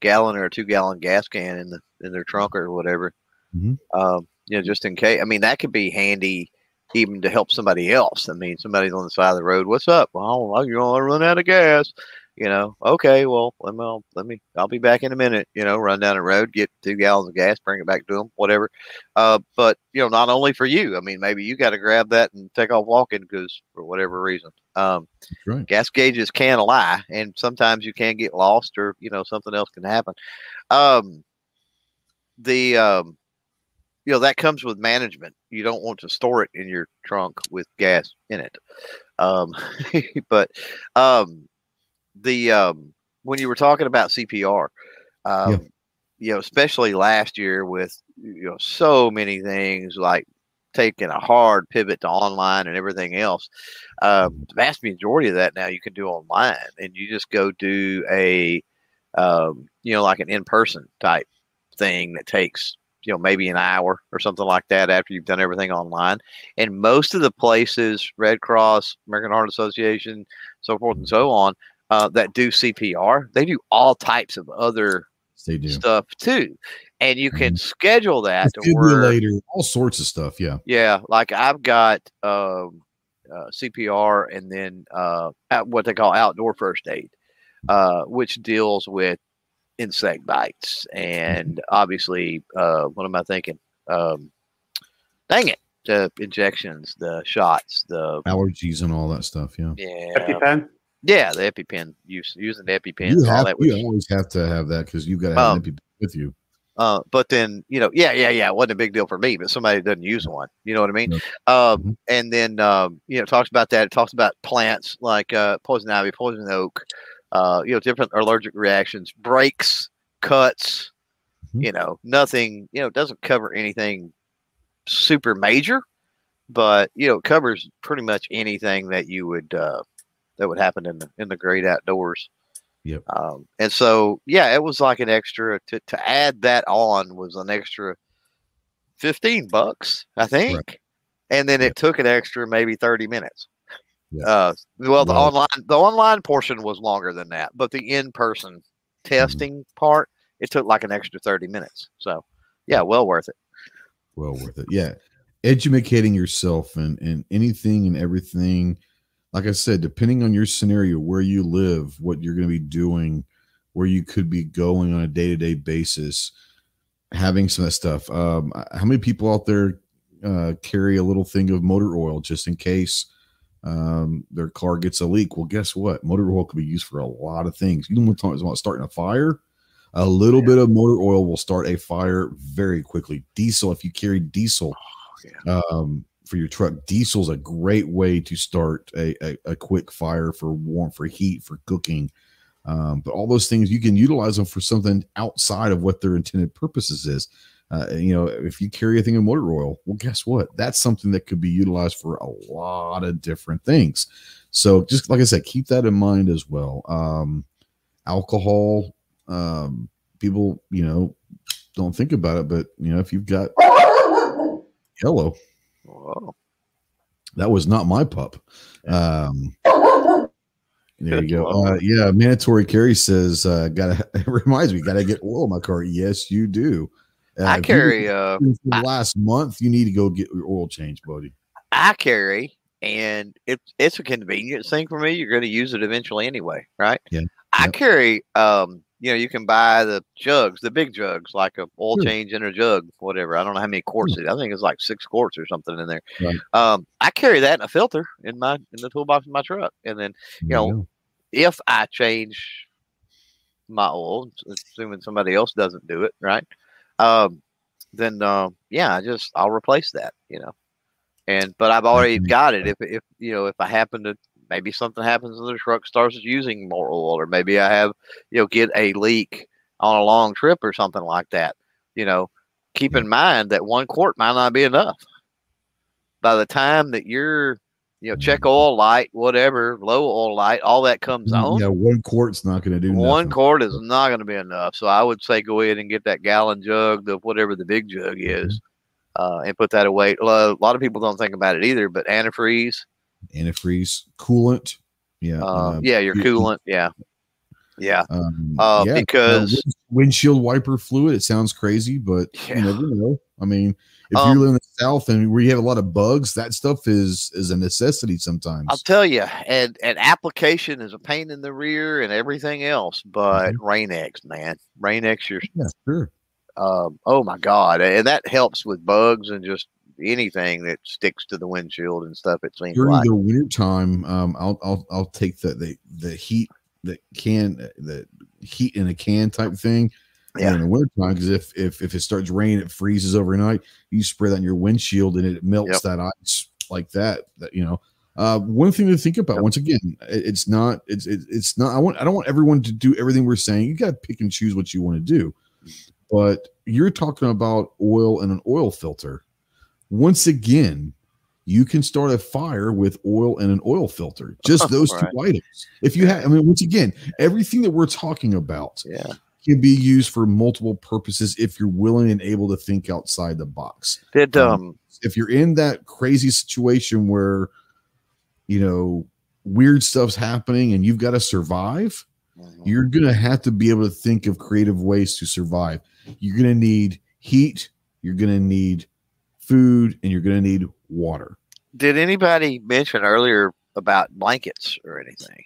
gallon or a two gallon gas can in the in their trunk or whatever? Mm-hmm. Um, you know, just in case. I mean, that could be handy even to help somebody else. I mean, somebody's on the side of the road. What's up? Well, you're gonna run out of gas you know, okay, well, let me, let me, I'll be back in a minute, you know, run down the road, get two gallons of gas, bring it back to them, whatever. Uh, but, you know, not only for you, I mean, maybe you got to grab that and take off walking because for whatever reason. Um, right. gas gauges can lie and sometimes you can get lost or, you know, something else can happen. Um, the, um, you know, that comes with management. You don't want to store it in your trunk with gas in it. Um, but, um, the um, when you were talking about CPR, um, yeah. you know, especially last year with you know so many things like taking a hard pivot to online and everything else. Um, the vast majority of that now you can do online, and you just go do a um, you know like an in person type thing that takes you know maybe an hour or something like that after you've done everything online and most of the places red cross american heart association so forth and so on uh, that do CPR. They do all types of other stuff too, and you can mm-hmm. schedule that to later, all sorts of stuff. Yeah, yeah. Like I've got um, uh, CPR, and then uh, what they call outdoor first aid, uh, which deals with insect bites, and obviously, uh, what am I thinking? Um, dang it, the injections, the shots, the allergies, and all that stuff. Yeah, yeah. EpiPen. Yeah, the EpiPen use using the EpiPen. You, have, that, which, you always have to have that because you've got to have um, an EpiPen with you. Uh, but then you know, yeah, yeah, yeah, it wasn't a big deal for me, but somebody doesn't use one. You know what I mean? Um, mm-hmm. And then um, you know, talks about that. It talks about plants like uh, poison ivy, poison oak. Uh, you know, different allergic reactions, breaks, cuts. Mm-hmm. You know, nothing. You know, doesn't cover anything super major, but you know, it covers pretty much anything that you would uh, that would happen in the in the great outdoors. Yep. Um, and so yeah, it was like an extra to to add that on was an extra fifteen bucks, I think, right. and then it took an extra maybe thirty minutes. Yep. Uh, well, the online the online portion was longer than that, but the in person mm-hmm. testing mm-hmm. part it took like an extra thirty minutes. So yeah, well worth it. Well worth it. Yeah, educating yourself and and anything and everything like I said, depending on your scenario, where you live, what you're going to be doing, where you could be going on a day to day basis, having some of that stuff. Um, how many people out there uh, carry a little thing of motor oil just in case um, their car gets a leak? Well, guess what? Motor oil could be used for a lot of things. You know, talking about starting a fire. A little yeah. bit of motor oil will start a fire very quickly. Diesel, if you carry diesel, oh, yeah. um, for your truck. diesel is a great way to start a, a, a quick fire for warm, for heat, for cooking. Um, but all those things you can utilize them for something outside of what their intended purposes is. Uh, you know, if you carry a thing of motor oil, well, guess what? That's something that could be utilized for a lot of different things. So, just like I said, keep that in mind as well. Um, alcohol, um, people, you know, don't think about it, but you know, if you've got yellow, Oh. That was not my pup. Um, there you go. Uh, yeah, mandatory carry says, uh, gotta, it reminds me, gotta get oil in my car. Yes, you do. Uh, I carry, uh, I, last month, you need to go get your oil change, buddy. I carry, and it, it's a convenience thing for me. You're going to use it eventually anyway, right? Yeah. I yep. carry, um, you know, you can buy the jugs, the big jugs, like a oil sure. change in a jug, whatever. I don't know how many quarts it. I think it's like six quarts or something in there. Right. Um, I carry that in a filter in my in the toolbox of my truck, and then you know, if I change my oil, assuming somebody else doesn't do it, right? Um, then uh, yeah, I just I'll replace that, you know. And but I've already got it. If if you know if I happen to maybe something happens and the truck starts using more oil, or maybe I have you know get a leak on a long trip or something like that. You know, keep in mind that one quart might not be enough. By the time that you're you know, check oil light, whatever, low oil light, all that comes Mm, on. Yeah, one quart's not going to do One nothing. quart is not going to be enough. So I would say go ahead and get that gallon jug, the whatever the big jug is, uh, and put that away. A lot of people don't think about it either, but antifreeze, Antifreeze, coolant. Yeah. uh, uh, yeah, your coolant, yeah, yeah, Um, Uh, yeah, because- wind- windshield wiper fluid. It sounds crazy, but Yeah. you never know. I mean, if Um, you live in the south and where you have a lot of bugs, that stuff is is a necessity sometimes. I'll tell you, and and application is a pain in the rear and everything else, but Rain-X, man, Rain-X, your yeah, sure. um, oh my god, and that helps with bugs and just anything that sticks to the windshield and stuff. It seems During like the winter time, um, I'll I'll I'll take the the the heat the can the heat in a can type thing. Yeah. In the winter time, because if if if it starts raining, it freezes overnight. You spray that on your windshield and it melts Yep. that ice like that. That you know. Uh, one thing to think about Yep. once again, it- it's not it's it, it's not. I want I don't want everyone to do everything we're saying. You got to pick and choose what you want to do. But you're talking about oil and an oil filter. Once again, you can start a fire with oil and an oil filter. Just those Right. two items. If you have, I mean, once again, everything that we're talking about yeah. Can be used for multiple purposes if you're willing and able to think outside the box. Did Um, um If you're in that crazy situation where, you know, weird stuff's happening and you've got to survive, you're going to have to be able to think of creative ways to survive. You're going to need heat, you're going to need food, and you're going to need water. did anybody mention earlier about blankets or anything?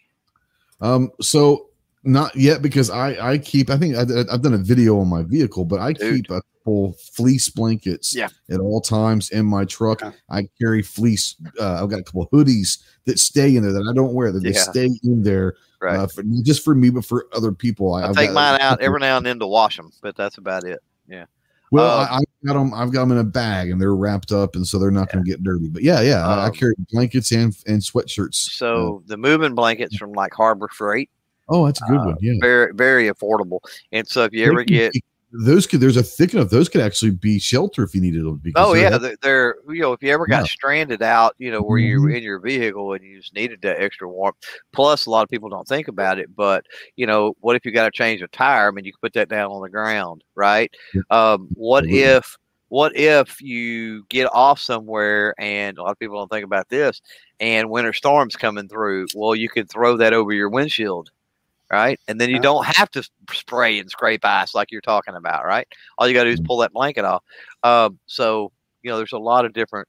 Um, so not yet because I I keep I think I, I've done a video on my vehicle, but I Dude. keep a couple fleece blankets Yeah. at all times in my truck. Yeah. I carry fleece. Uh, I've got a couple hoodies that stay in there that I don't wear that they stay in there Right. uh, for just for me but for other people. I I've take got- mine out every now and then to wash them, but that's about it. Yeah. Well, uh, I, I've got them. I've got them in a bag and they're wrapped up, and so they're not going to get dirty. But yeah, yeah, I, I Um, carry blankets and and sweatshirts. So the moving blankets from like Harbor Freight, oh, that's a good uh, one. Yeah, very very affordable. And so if you ever get those could there's a thick enough those could actually be shelter if you needed them. because Oh yeah, they're, they're you know if you ever got Yeah. stranded out, you know where you're Mhm. in your vehicle and you just needed that extra warmth. Plus, a lot of people don't think about it, but you know what if you got to change a tire? I mean, you can put that down on the ground, right? Yeah. Um, what Absolutely. if what if you get off somewhere and a lot of people don't think about this and winter storms coming through? Well, you could throw that over your windshield. Right. And then you don't have to spray and scrape ice like you're talking about. Right. All you got to do is Mhm. pull that blanket off. Um, so you know, there's a lot of different.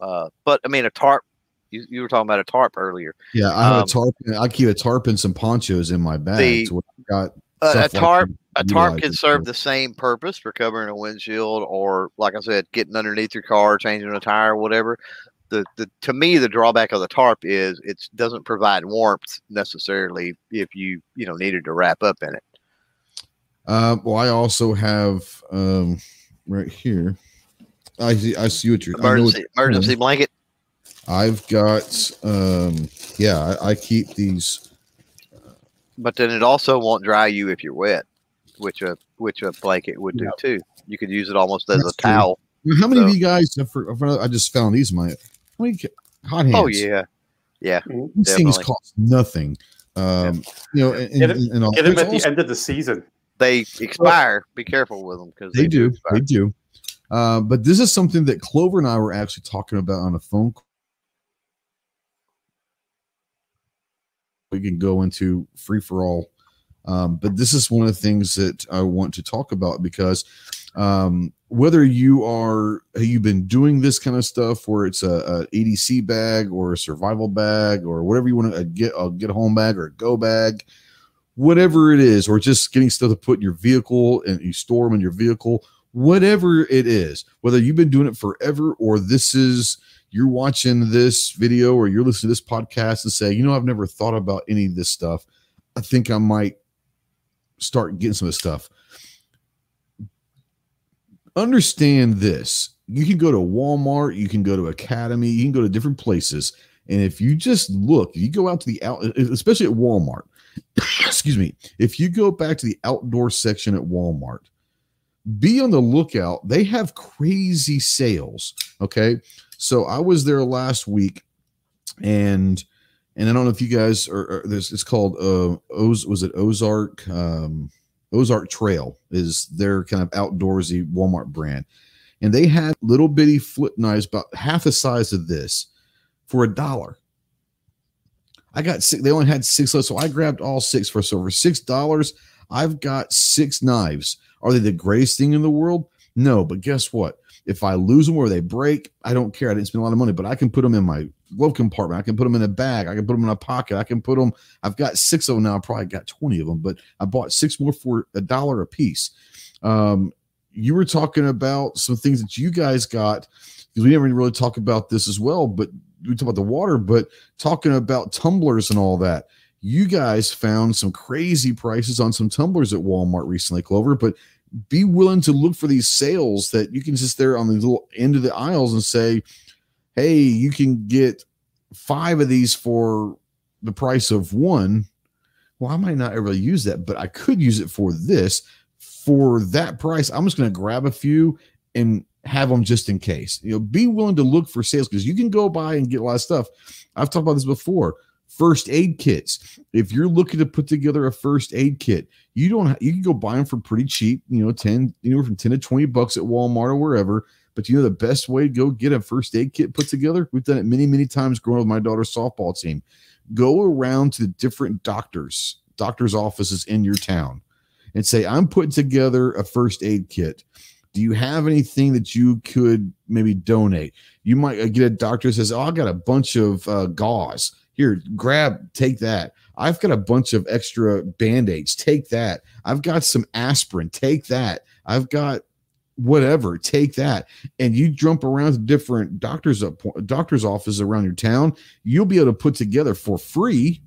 Uh, but I mean, a tarp. You, you were talking about a tarp earlier. yeah. I have um, a tarp. I keep a tarp and some ponchos in my bag. The- so I've got Uh, a stuff like tarp. A tarp can serve the same purpose for covering a windshield, or like I said, getting underneath your car, changing a tire, whatever. The, the to me the drawback of the tarp is it doesn't provide warmth necessarily if you you know needed to wrap up in it. Uh, well, I also have um, right here. I see. I see what you're. Know what Emergency doing. emergency blanket. I've got. Um, yeah, I, I keep these. But then it also won't dry you if you're wet, which a which a blanket would do too. You could use it almost as That's a true. towel. How many of you guys? Have I just found these. in My how hot hands. Oh yeah, yeah. these things cost nothing. Um, you know, and, Get and, and all- Get them there's at the end of the season. They expire. Be careful with them because they do, expire. they do. Uh, but this is something that Clover and I were actually talking about on a phone call. We can go into free for all, um, but this is one of the things that I want to talk about because um, whether you are you've been doing this kind of stuff, where it's a, a EDC bag or a survival bag or whatever you want to get a get a home bag or a go bag, whatever it is, or just getting stuff to put in your vehicle and you store them in your vehicle whatever it is, whether you've been doing it forever or this is you're watching this video or you're listening to this podcast and say, you know, I've never thought about any of this stuff. I think I might start getting some of this stuff. Understand this. You can go to Walmart, you can go to Academy, you can go to different places. And if you just look, you go out to the out, especially at Walmart, excuse me, if you go back to the outdoor section at Walmart, be on the lookout. They have crazy sales. Okay. So I was there last week and and I don't know if you guys are, are this it's called uh Oz was it Ozark um Ozark Trail is their kind of outdoorsy Walmart brand. And they had little bitty flip knives about half the size of this for a dollar. I got six, they only had six left, so I grabbed all six for so for six dollars. I've got six knives. Are they the greatest thing in the world? No, but guess what? If I lose them or they break, I don't care. I didn't spend a lot of money, but I can put them in my glove compartment. I can put them in a bag. I can put them in a pocket. I can put them. I've got six of them now. I probably got 20 of them, but I bought six more for a dollar a piece. Um, you were talking about some things that you guys got because we never really talk about this as well, but we talk about the water, but talking about tumblers and all that. You guys found some crazy prices on some tumblers at Walmart recently, Clover, but be willing to look for these sales that you can just there on the little end of the aisles and say, hey, you can get five of these for the price of one. Well, I might not ever use that, but I could use it for this. For that price, I'm just going to grab a few and have them just in case. You know, be willing to look for sales because you can go buy and get a lot of stuff. I've talked about this before. First aid kits. If you're looking to put together a first aid kit, you don't you can go buy them for pretty cheap, you know, 10 anywhere from 10 to 20 bucks at Walmart or wherever. But you know the best way to go get a first aid kit put together? We've done it many, many times growing up with my daughter's softball team. Go around to the different doctors, doctors' offices in your town and say, I'm putting together a first aid kit do you have anything that you could maybe donate? You might uh, get a doctor says, "Oh, I got a bunch of uh, gauze. Here, grab, take that. I've got a bunch of extra band-aids. Take that. I've got some aspirin. Take that. I've got whatever. Take that." And you jump around different doctors' doctors' offices around your town. You'll be able to put together for free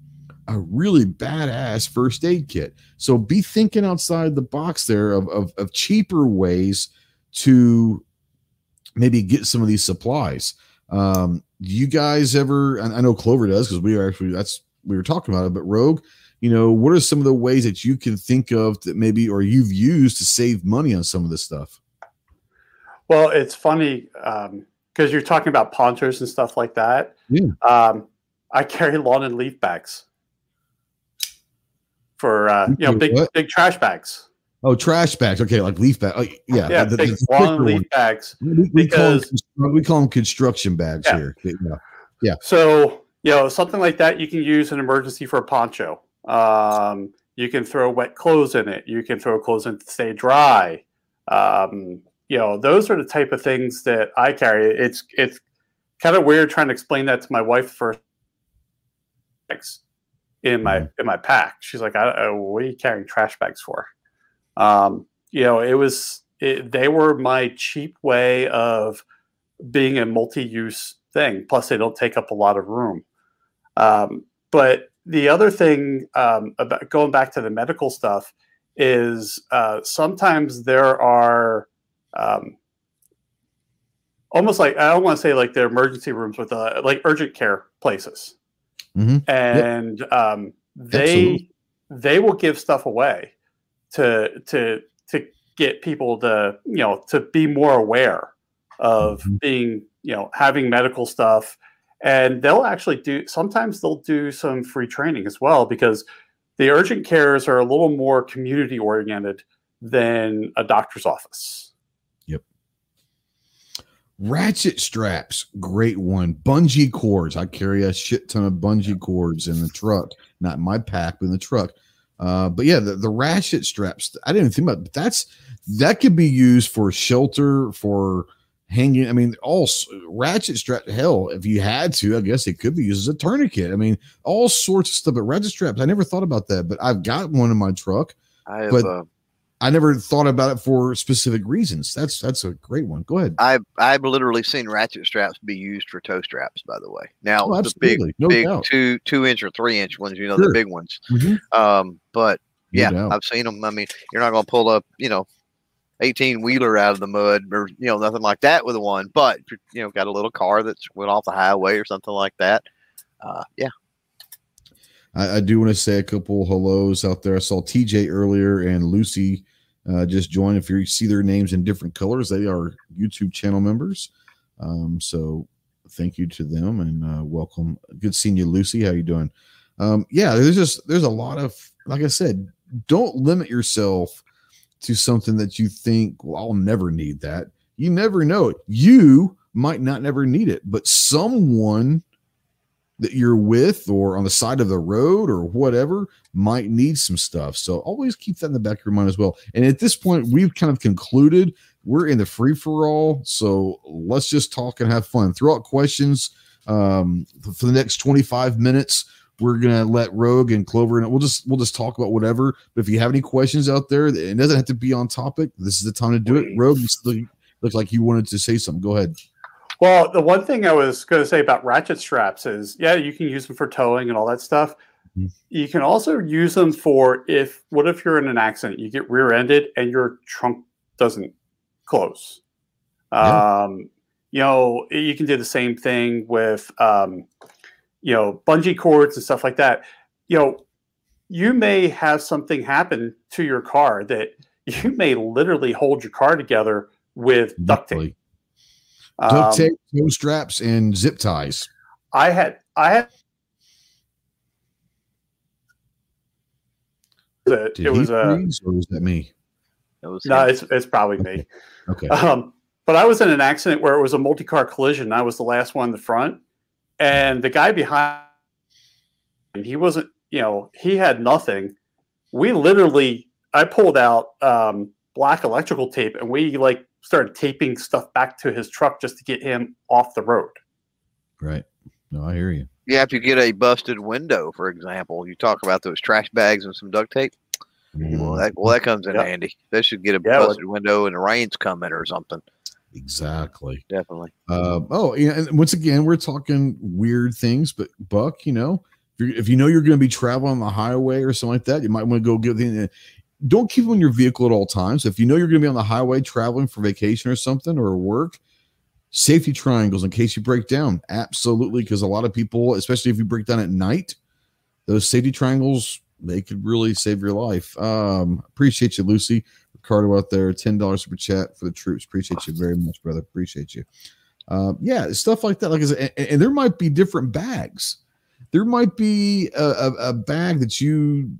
a really badass first aid kit. So be thinking outside the box there of, of, of cheaper ways to maybe get some of these supplies. Um, you guys ever? I know Clover does because we are actually that's we were talking about it. But Rogue, you know, what are some of the ways that you can think of that maybe or you've used to save money on some of this stuff? Well, it's funny because um, you're talking about ponchos and stuff like that. Yeah. Um, I carry lawn and leaf bags for uh, you know big what? big trash bags. Oh, trash bags. Okay, like leaf bags. Oh, yeah, yeah, the, big the, leaf one. bags. We, we, call them, we call them construction bags yeah. here. Yeah. yeah. So you know something like that you can use an emergency for a poncho. Um, you can throw wet clothes in it. You can throw clothes in to stay dry. Um, you know, those are the type of things that I carry. It's it's kind of weird trying to explain that to my wife first in my mm-hmm. in my pack. She's like, I, I, "What are you carrying trash bags for?" Um, you know, it was it, they were my cheap way of being a multi-use thing. Plus, they don't take up a lot of room. Um, but the other thing um, about going back to the medical stuff is uh, sometimes there are um, almost like I don't want to say like the emergency rooms with uh, like urgent care places, mm-hmm. and yep. um, they Absolutely. they will give stuff away to to to get people to you know to be more aware of mm-hmm. being you know having medical stuff and they'll actually do sometimes they'll do some free training as well because the urgent cares are a little more community oriented than a doctor's office ratchet straps great one bungee cords i carry a shit ton of bungee cords in the truck not in my pack but in the truck uh, but yeah, the, the ratchet straps, I didn't think about it, that's that could be used for shelter, for hanging. I mean, all ratchet strap. Hell, if you had to, I guess it could be used as a tourniquet. I mean, all sorts of stuff. But ratchet straps, I never thought about that. But I've got one in my truck. I have, but uh, I never thought about it for specific reasons. That's that's a great one. Go ahead. I've I've literally seen ratchet straps be used for tow straps. By the way, now oh, the big no big doubt. two two inch or three inch ones, you know, sure. the big ones. Mm-hmm. Um, but yeah. I've seen them. I mean, you're not going to pull up, you know, 18 wheeler out of the mud or you know nothing like that with a one, but you know got a little car that's went off the highway or something like that. Uh, yeah. I, I do want to say a couple hellos out there. I saw TJ earlier and Lucy uh, just joined. If you see their names in different colors, they are YouTube channel members. Um, so thank you to them and uh, welcome. Good seeing you, Lucy. How you doing? Um, yeah, there's just there's a lot of like I said, don't limit yourself to something that you think, well, I'll never need that. You never know it. You might not never need it, but someone that you're with or on the side of the road or whatever might need some stuff. So always keep that in the back of your mind as well. And at this point, we've kind of concluded we're in the free for all. So let's just talk and have fun. Throw out questions um, for the next 25 minutes. We're gonna let Rogue and Clover and we'll just we'll just talk about whatever. But if you have any questions out there, it doesn't have to be on topic. This is the time to do it. Rogue, you look like you wanted to say something. Go ahead. Well, the one thing I was going to say about ratchet straps is, yeah, you can use them for towing and all that stuff. Mm-hmm. You can also use them for if what if you're in an accident, you get rear-ended and your trunk doesn't close. Yeah. Um, you know, you can do the same thing with um, you know, bungee cords and stuff like that. You know, you may have something happen to your car that you may literally hold your car together with duct tape. Duct um, tape, tow straps, and zip ties. I had I had it, Did it was a uh, or was that me? It was no, it's it's probably okay. me. Okay. Um, but I was in an accident where it was a multi-car collision. I was the last one in the front, and the guy behind he wasn't. You know, he had nothing. We literally, I pulled out um, black electrical tape, and we like started taping stuff back to his truck just to get him off the road. Right. No, I hear you. You have to get a busted window, for example. You talk about those trash bags and some duct tape. Mm-hmm. Well, that well that comes in yep. handy. They should get a yeah, busted well, window and the rain's coming or something. Exactly. Definitely. Uh, oh, yeah. And once again, we're talking weird things, but Buck, you know, if, if you know you're going to be traveling on the highway or something like that, you might want to go get the don't keep them in your vehicle at all times. If you know you're going to be on the highway traveling for vacation or something or work, safety triangles in case you break down. Absolutely, because a lot of people, especially if you break down at night, those safety triangles they could really save your life. Um, appreciate you, Lucy Ricardo out there. Ten dollars per chat for the troops. Appreciate you very much, brother. Appreciate you. Uh, yeah, stuff like that. Like, I and, and there might be different bags. There might be a, a, a bag that you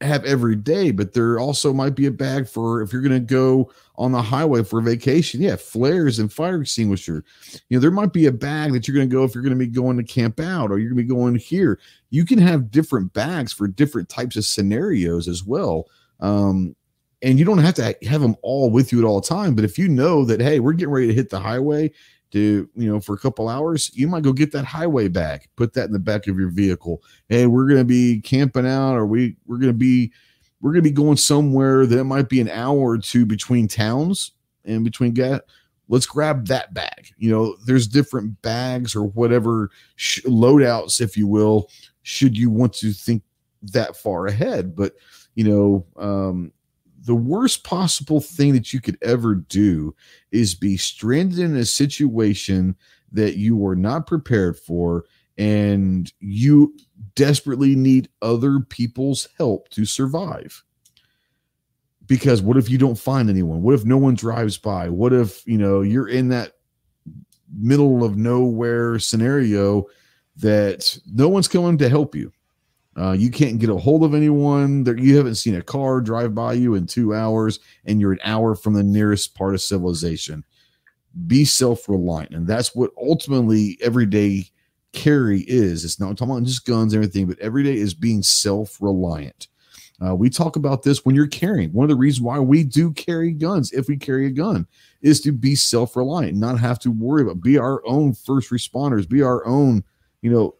have every day, but there also might be a bag for if you're going to go on the highway for a vacation. Yeah, flares and fire extinguisher. You know, there might be a bag that you're going to go if you're going to be going to camp out or you're going to be going here. You can have different bags for different types of scenarios as well. Um, and you don't have to have them all with you at all time. But if you know that, hey, we're getting ready to hit the highway to you know for a couple hours you might go get that highway bag put that in the back of your vehicle. Hey we're going to be camping out or we we're going to be we're going to be going somewhere that might be an hour or two between towns and between gas let's grab that bag. You know there's different bags or whatever sh- loadouts if you will should you want to think that far ahead. But you know um the worst possible thing that you could ever do is be stranded in a situation that you were not prepared for and you desperately need other people's help to survive. Because what if you don't find anyone? What if no one drives by? What if you know you're in that middle of nowhere scenario that no one's coming to help you uh, you can't get a hold of anyone. There, you haven't seen a car drive by you in two hours, and you're an hour from the nearest part of civilization. Be self-reliant, and that's what ultimately everyday carry is. It's not talking about just guns and everything, but every day is being self-reliant. Uh, we talk about this when you're carrying. One of the reasons why we do carry guns, if we carry a gun, is to be self-reliant, not have to worry about, be our own first responders, be our own, you know,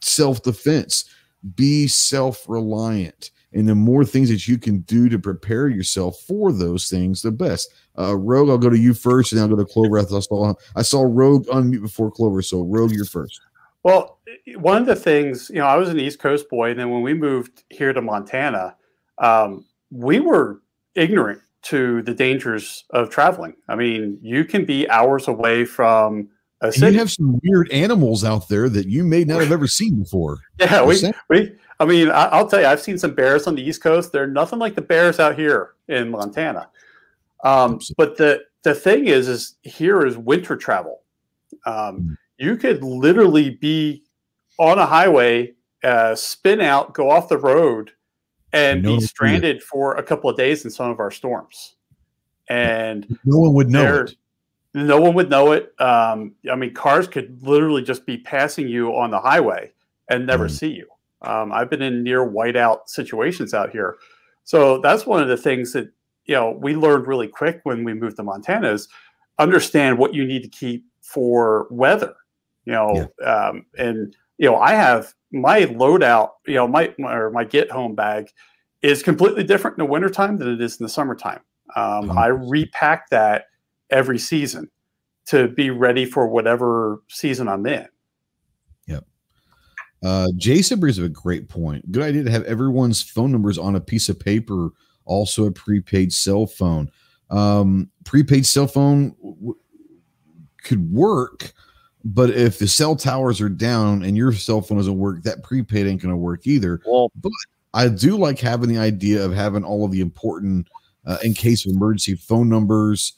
self-defense be self reliant. And the more things that you can do to prepare yourself for those things, the best. Uh, Rogue, I'll go to you first, and I'll go to Clover. I saw I saw Rogue unmute before Clover, so Rogue, you're first. Well, one of the things, you know, I was an East Coast boy, and then when we moved here to Montana, um, we were ignorant to the dangers of traveling. I mean, you can be hours away from. You have some weird animals out there that you may not have ever seen before. Yeah, we, we I mean, I, will tell you, I've seen some bears on the East Coast. They're nothing like the bears out here in Montana. Um, but the the thing is, is here is winter travel. Um, hmm. you could literally be on a highway, uh, spin out, go off the road, and no be stranded for a couple of days in some of our storms. And no one would know it. No one would know it. Um, I mean, cars could literally just be passing you on the highway and never mm. see you. Um, I've been in near whiteout situations out here. So that's one of the things that you know we learned really quick when we moved to Montana is understand what you need to keep for weather. You know, yeah. um, and you know I have my loadout. You know, my, my or my get home bag is completely different in the wintertime than it is in the summertime. Um, I repack that every season to be ready for whatever season I'm in. Yep. Uh, Jason brings up a great point. Good idea to have everyone's phone numbers on a piece of paper also a prepaid cell phone. Um, prepaid cell phone w- could work, but if the cell towers are down and your cell phone doesn't work, that prepaid ain't going to work either. Well, but I do like having the idea of having all of the important, uh, in case of emergency, phone numbers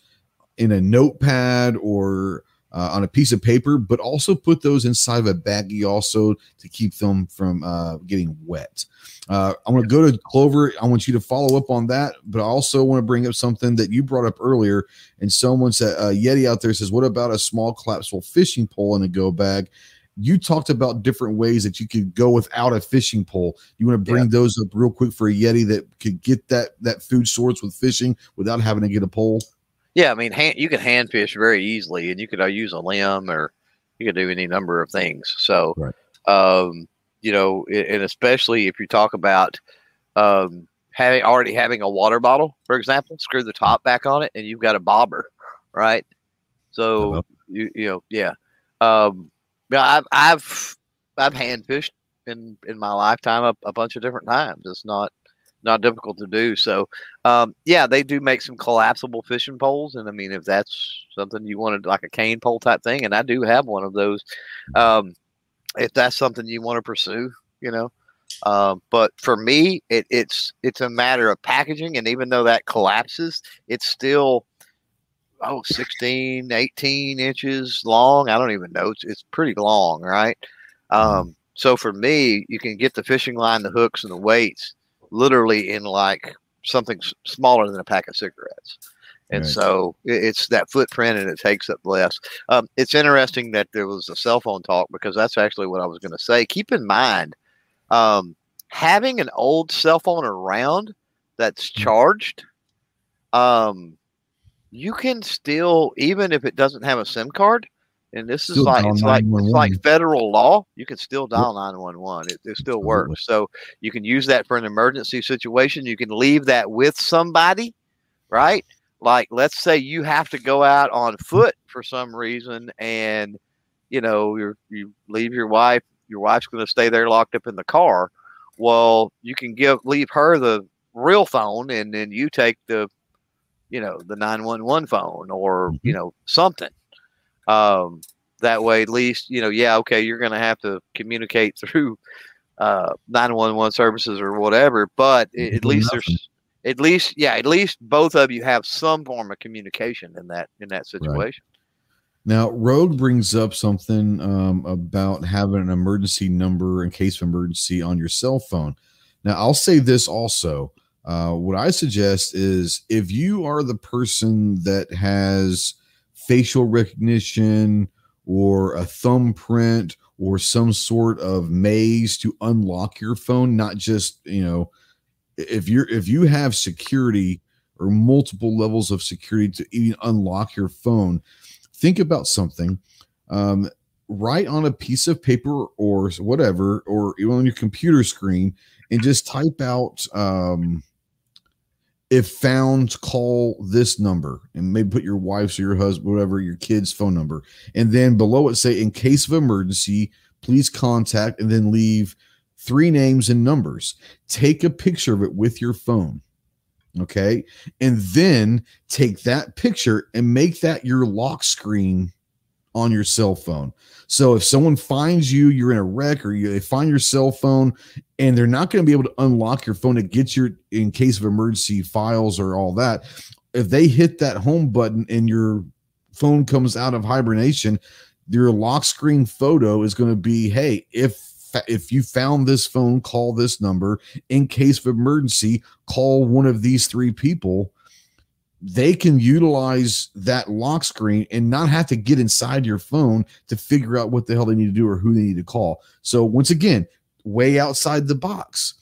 in a notepad or uh, on a piece of paper, but also put those inside of a baggie also to keep them from uh, getting wet. Uh, I want to go to Clover. I want you to follow up on that, but I also want to bring up something that you brought up earlier. And someone said, uh, Yeti out there says, What about a small collapsible fishing pole in a go bag? You talked about different ways that you could go without a fishing pole. You want to bring yeah. those up real quick for a Yeti that could get that that food source with fishing without having to get a pole? Yeah, I mean, hand, you can hand fish very easily, and you could uh, use a limb, or you could do any number of things. So, right. um, you know, and especially if you talk about um, having already having a water bottle, for example, screw the top back on it, and you've got a bobber, right? So, you you know, yeah, um, yeah, I've I've I've hand fished in in my lifetime a, a bunch of different times. It's not not difficult to do. So, um, yeah, they do make some collapsible fishing poles, and I mean, if that's something you wanted, like a cane pole type thing, and I do have one of those. Um, if that's something you want to pursue, you know. Um, but for me, it, it's it's a matter of packaging, and even though that collapses, it's still oh 16 18 inches long i don't even know it's, it's pretty long right mm-hmm. um, so for me you can get the fishing line the hooks and the weights literally in like something smaller than a pack of cigarettes. And right. so it's that footprint and it takes up less. Um, it's interesting that there was a cell phone talk because that's actually what I was going to say. Keep in mind, um, having an old cell phone around that's mm. charged, um, you can still, even if it doesn't have a SIM card, and this is like it's like it's like federal law. You can still dial nine one one. It, still works. So you can use that for an emergency situation. You can leave that with somebody, right? Like let's say you have to go out on foot for some reason, and you know you you leave your wife. Your wife's going to stay there locked up in the car. Well, you can give leave her the real phone, and then you take the you know the 911 phone or you mm-hmm. know something um, that way, at least you know, yeah, okay, you're going to have to communicate through uh, 911 services or whatever, but at least there's at least yeah, at least both of you have some form of communication in that in that situation. Right. Now, Rogue brings up something um, about having an emergency number in case of emergency on your cell phone. Now, I'll say this also. Uh, what I suggest is if you are the person that has facial recognition or a thumbprint or some sort of maze to unlock your phone not just you know if you're if you have security or multiple levels of security to even unlock your phone think about something um, write on a piece of paper or whatever or even on your computer screen and just type out um, if found, call this number and maybe put your wife's or your husband, whatever, your kid's phone number. And then below it say, in case of emergency, please contact and then leave three names and numbers. Take a picture of it with your phone. Okay. And then take that picture and make that your lock screen on your cell phone. So if someone finds you, you're in a wreck, or you, they find your cell phone, and they're not going to be able to unlock your phone to get your in case of emergency files or all that. If they hit that home button and your phone comes out of hibernation, your lock screen photo is going to be, hey, if if you found this phone, call this number. In case of emergency, call one of these three people they can utilize that lock screen and not have to get inside your phone to figure out what the hell they need to do or who they need to call. So once again, way outside the box.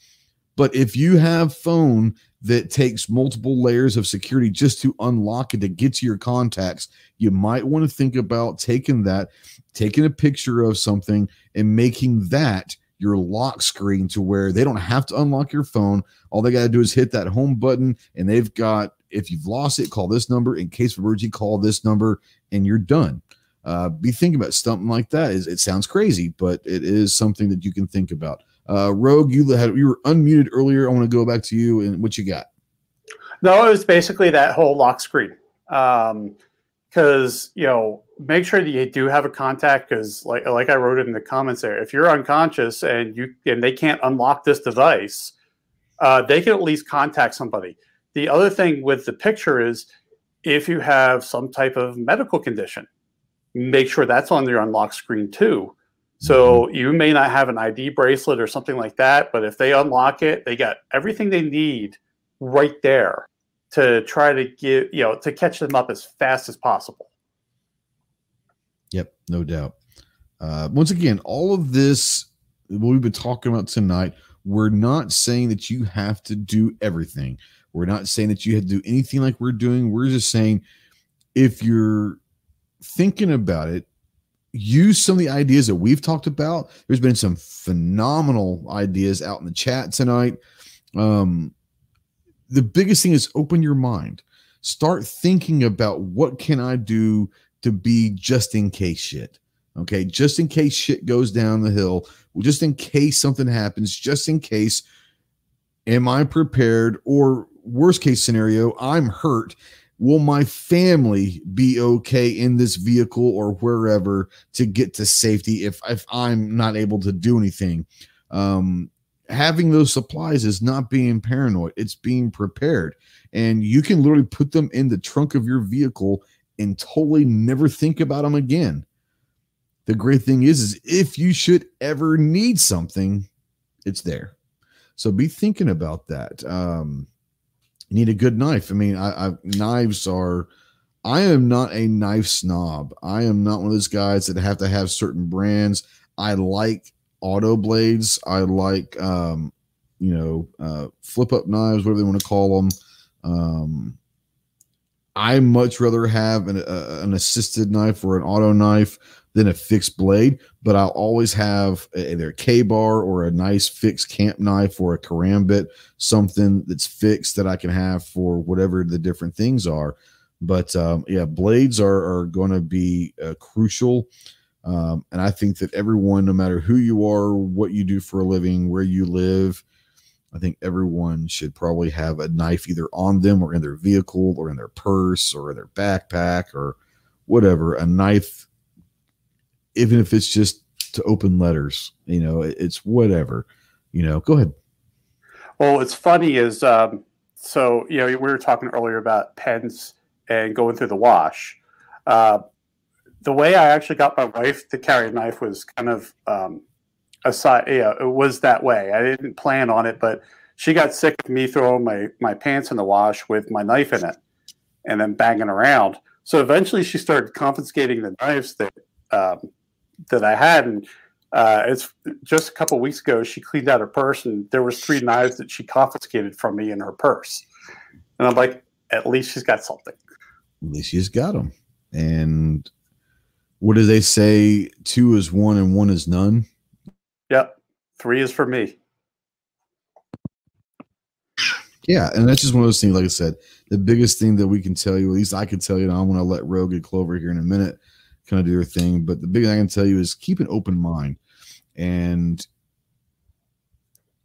But if you have phone that takes multiple layers of security just to unlock it to get to your contacts, you might want to think about taking that, taking a picture of something and making that your lock screen to where they don't have to unlock your phone. All they got to do is hit that home button and they've got if you've lost it, call this number. In case of emergency, call this number, and you're done. Uh, be thinking about something like that. Is it sounds crazy, but it is something that you can think about. Uh, Rogue, you had you were unmuted earlier. I want to go back to you and what you got. No, it was basically that whole lock screen. Um, because you know, make sure that you do have a contact. Because like like I wrote it in the comments there, if you're unconscious and you and they can't unlock this device, uh, they can at least contact somebody. The other thing with the picture is if you have some type of medical condition, make sure that's on your unlock screen too. So mm-hmm. you may not have an ID bracelet or something like that, but if they unlock it, they got everything they need right there to try to get, you know, to catch them up as fast as possible. Yep, no doubt. Uh, once again, all of this, what we've been talking about tonight, we're not saying that you have to do everything. We're not saying that you have to do anything like we're doing. We're just saying if you're thinking about it, use some of the ideas that we've talked about. There's been some phenomenal ideas out in the chat tonight. Um, the biggest thing is open your mind. Start thinking about what can I do to be just in case shit. Okay, just in case shit goes down the hill, just in case something happens, just in case am I prepared or worst case scenario, I'm hurt. Will my family be okay in this vehicle or wherever to get to safety if, if I'm not able to do anything? Um, having those supplies is not being paranoid, it's being prepared. And you can literally put them in the trunk of your vehicle and totally never think about them again. The great thing is, is if you should ever need something, it's there. So be thinking about that. Um, you need a good knife. I mean, I, I knives are. I am not a knife snob. I am not one of those guys that have to have certain brands. I like auto blades. I like, um, you know, uh, flip up knives, whatever they want to call them. Um, I much rather have an, uh, an assisted knife or an auto knife than a fixed blade, but I'll always have either a Ka-Bar or a nice fixed camp knife or a karambit, something that's fixed that I can have for whatever the different things are. But um, yeah, blades are, are going to be uh, crucial. Um, and I think that everyone, no matter who you are, what you do for a living, where you live, I think everyone should probably have a knife either on them or in their vehicle or in their purse or in their backpack or whatever. A knife even if it's just to open letters, you know, it's whatever, you know, go ahead. Well, it's funny is, um, so, you know, we were talking earlier about pens and going through the wash. Uh, the way I actually got my wife to carry a knife was kind of um, aside. Yeah, it was that way. I didn't plan on it, but she got sick of me throwing my my pants in the wash with my knife in it, and then banging around. So eventually, she started confiscating the knives that um, that I had, and uh, it's just a couple weeks ago. She cleaned out her purse, and there was three knives that she confiscated from me in her purse. And I'm like, at least she's got something. At least she's got them. And what do they say? Two is one, and one is none. Yep, three is for me. Yeah, and that's just one of those things. Like I said, the biggest thing that we can tell you, at least I can tell you, and I'm going to let Rogue and Clover here in a minute kind of do your thing. But the big thing I can tell you is keep an open mind. And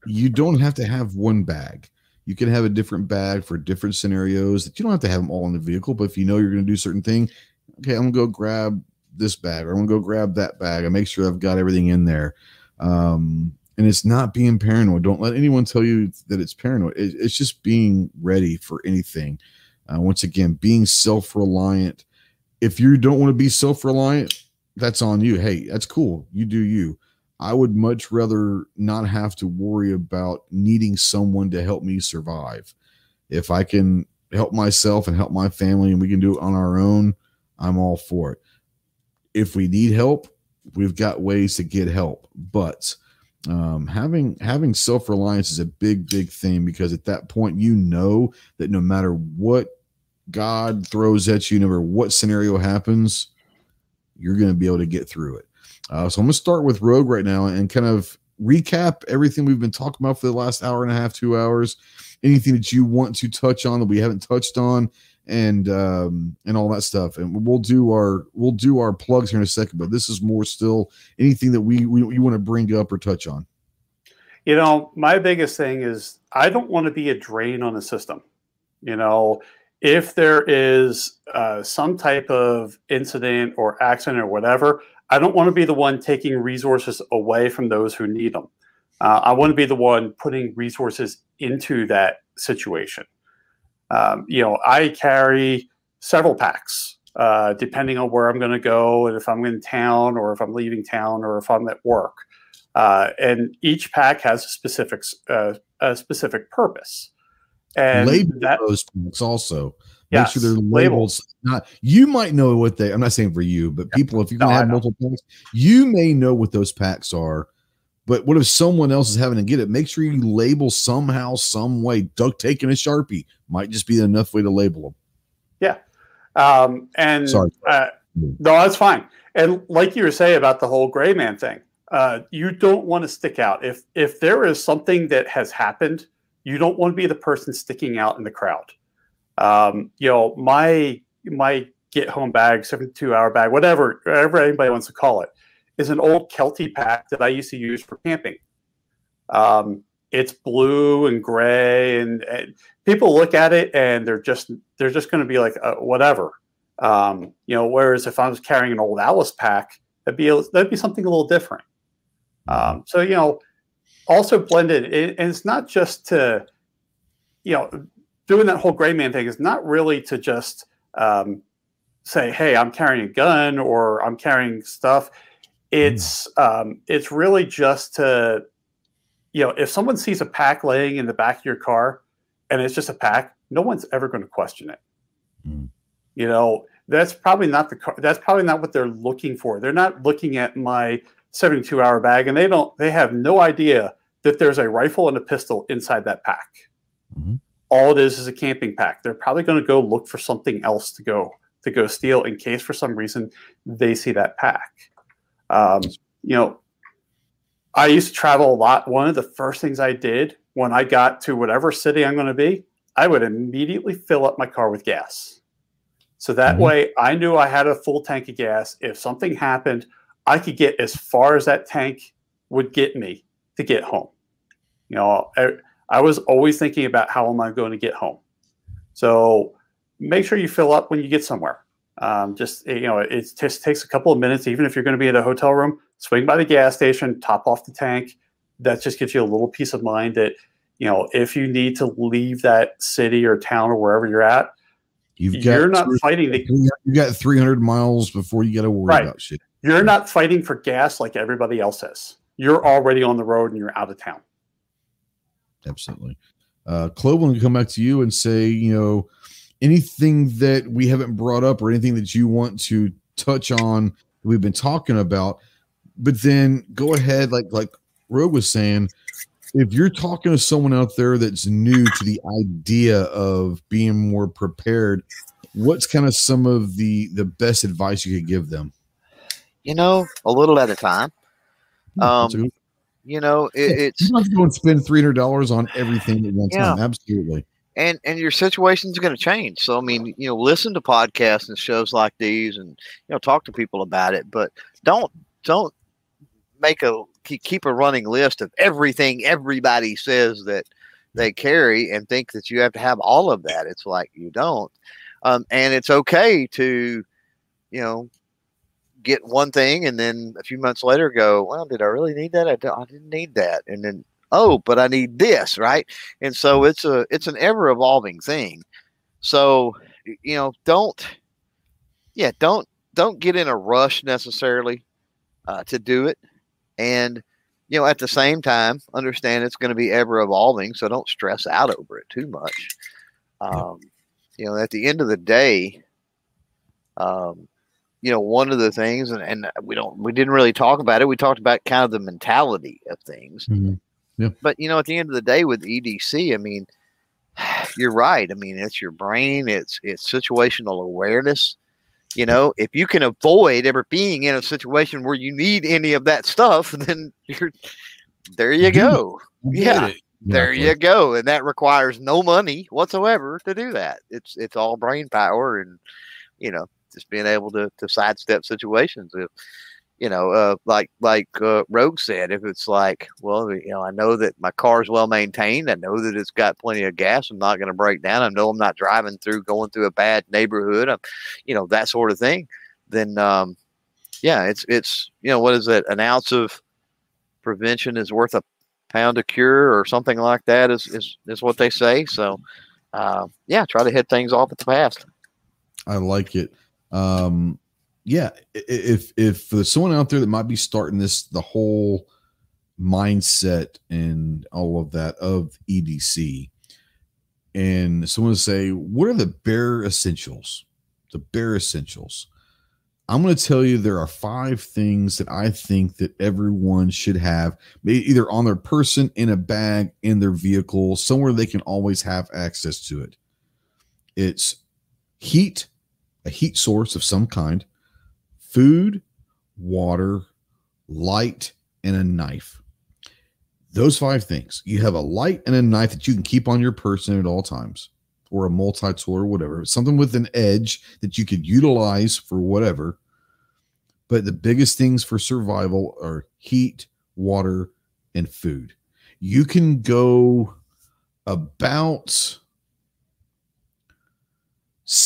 you don't have to have one bag. You can have a different bag for different scenarios that you don't have to have them all in the vehicle. But if you know you're going to do certain thing, okay, I'm gonna go grab this bag or I'm gonna go grab that bag. I make sure I've got everything in there. Um, and it's not being paranoid. Don't let anyone tell you that it's paranoid. It, it's just being ready for anything. Uh, once again, being self reliant. If you don't want to be self reliant, that's on you. Hey, that's cool. You do you. I would much rather not have to worry about needing someone to help me survive. If I can help myself and help my family and we can do it on our own, I'm all for it. If we need help, we've got ways to get help. But um, having having self reliance is a big big thing because at that point you know that no matter what God throws at you, no matter what scenario happens, you're going to be able to get through it. Uh, so I'm going to start with Rogue right now and kind of recap everything we've been talking about for the last hour and a half, two hours. Anything that you want to touch on that we haven't touched on, and um, and all that stuff. And we'll do our we'll do our plugs here in a second. But this is more still anything that we we you want to bring up or touch on. You know, my biggest thing is I don't want to be a drain on the system. You know, if there is uh, some type of incident or accident or whatever, I don't want to be the one taking resources away from those who need them. Uh, I want to be the one putting resources into that situation. Um, you know, I carry several packs uh, depending on where I'm going to go and if I'm in town or if I'm leaving town or if I'm at work. Uh, and each pack has a specific uh, a specific purpose. And label that, those packs also. Make yes, sure they're labeled. Labels. Not you might know what they. I'm not saying for you, but people, if you're gonna no, have multiple packs, you may know what those packs are. But what if someone else is having to get it? Make sure you label somehow, some way. Duck taking a sharpie might just be enough way to label them. Yeah, um, and sorry, uh, no, that's fine. And like you were saying about the whole gray man thing, uh, you don't want to stick out. If if there is something that has happened, you don't want to be the person sticking out in the crowd. Um, you know, my my get home bag, 72 hour bag, whatever, whatever anybody wants to call it, is an old Kelty pack that I used to use for camping. Um, it's blue and gray, and, and, people look at it and they're just they're just going to be like uh, whatever. Um, you know, whereas if I was carrying an old ALICE pack, that'd be that'd be something a little different. Um, so you know, also blended, it, and it's not just to you know doing that whole gray man thing is not really to just um, say, "Hey, I'm carrying a gun" or "I'm carrying stuff." It's mm. um, it's really just to, you know, if someone sees a pack laying in the back of your car, and it's just a pack, no one's ever going to question it. Mm. You know, that's probably not the car. That's probably not what they're looking for. They're not looking at my 72 hour bag, and they don't. They have no idea that there's a rifle and a pistol inside that pack. Mm-hmm all it is is a camping pack. They're probably going to go look for something else to go to go steal in case for some reason they see that pack. Um, you know, I used to travel a lot. One of the first things I did when I got to whatever city I'm going to be, I would immediately fill up my car with gas. So that mm-hmm. way I knew I had a full tank of gas. If something happened, I could get as far as that tank would get me to get home. You know, I was always thinking about how am I going to get home. So make sure you fill up when you get somewhere. Um, just you know, it just takes a couple of minutes. Even if you're going to be in a hotel room, swing by the gas station, top off the tank. That just gives you a little peace of mind that you know if you need to leave that city or town or wherever you're at, You've you're not fighting the. You got 300 miles before you got to worry right. about shit. You're not fighting for gas like everybody else is. You're already on the road and you're out of town. Absolutely. Uh, Clove, will come back to you and say, you know, anything that we haven't brought up or anything that you want to touch on we've been talking about, but then go ahead, like like Rogue was saying, if you're talking to someone out there that's new to the idea of being more prepared, what's kind of some of the the best advice you could give them? You know, a little at a time. Um, you know, it, it's you go and spend three hundred dollars on everything at one yeah. time. Absolutely. And and your situation's going to change. So I mean, you know, listen to podcasts and shows like these, and you know, talk to people about it. But don't don't make a keep a running list of everything everybody says that they carry and think that you have to have all of that. It's like you don't. Um, and it's okay to, you know, get one thing and then a few months later go, well, did I really need that? I, I didn't need that. And then, oh, but I need this, right? And so it's a it's an ever evolving thing. So, you know, don't yeah, don't don't get in a rush necessarily uh, to do it. And you know, at the same time, understand it's going to be ever evolving, so don't stress out over it too much. Um, you know, at the end of the day, um, you know, one of the things, and, and we don't, we didn't really talk about it. We talked about kind of the mentality of things. Mm-hmm. Yeah. But you know, at the end of the day, with EDC, I mean, you're right. I mean, it's your brain. It's it's situational awareness. You know, if you can avoid ever being in a situation where you need any of that stuff, then you're there. You go. Yeah, there you go. And that requires no money whatsoever to do that. It's it's all brain power and you know just being able to to sidestep situations. If you know, uh, like like uh, Rogue said, if it's like, well, you know, I know that my car is well maintained. I know that it's got plenty of gas. I'm not going to break down. I know I'm not driving through going through a bad neighborhood. I'm, you know, that sort of thing. Then, um, yeah, it's it's you know, what is it? An ounce of prevention is worth a pound of cure, or something like that. Is is is what they say. So, uh, yeah, try to hit things off at the past. I like it. Um, yeah, if if there's someone out there that might be starting this, the whole mindset and all of that of EDC, and someone say, what are the bare essentials? The bare essentials. I'm going to tell you there are five things that I think that everyone should have, either on their person, in a bag, in their vehicle, somewhere they can always have access to it. It's heat, a heat source of some kind food, water, light, and a knife. Those five things. You have a light and a knife that you can keep on your person at all times, or a multi tool or whatever, something with an edge that you could utilize for whatever. But the biggest things for survival are heat, water, and food. You can go about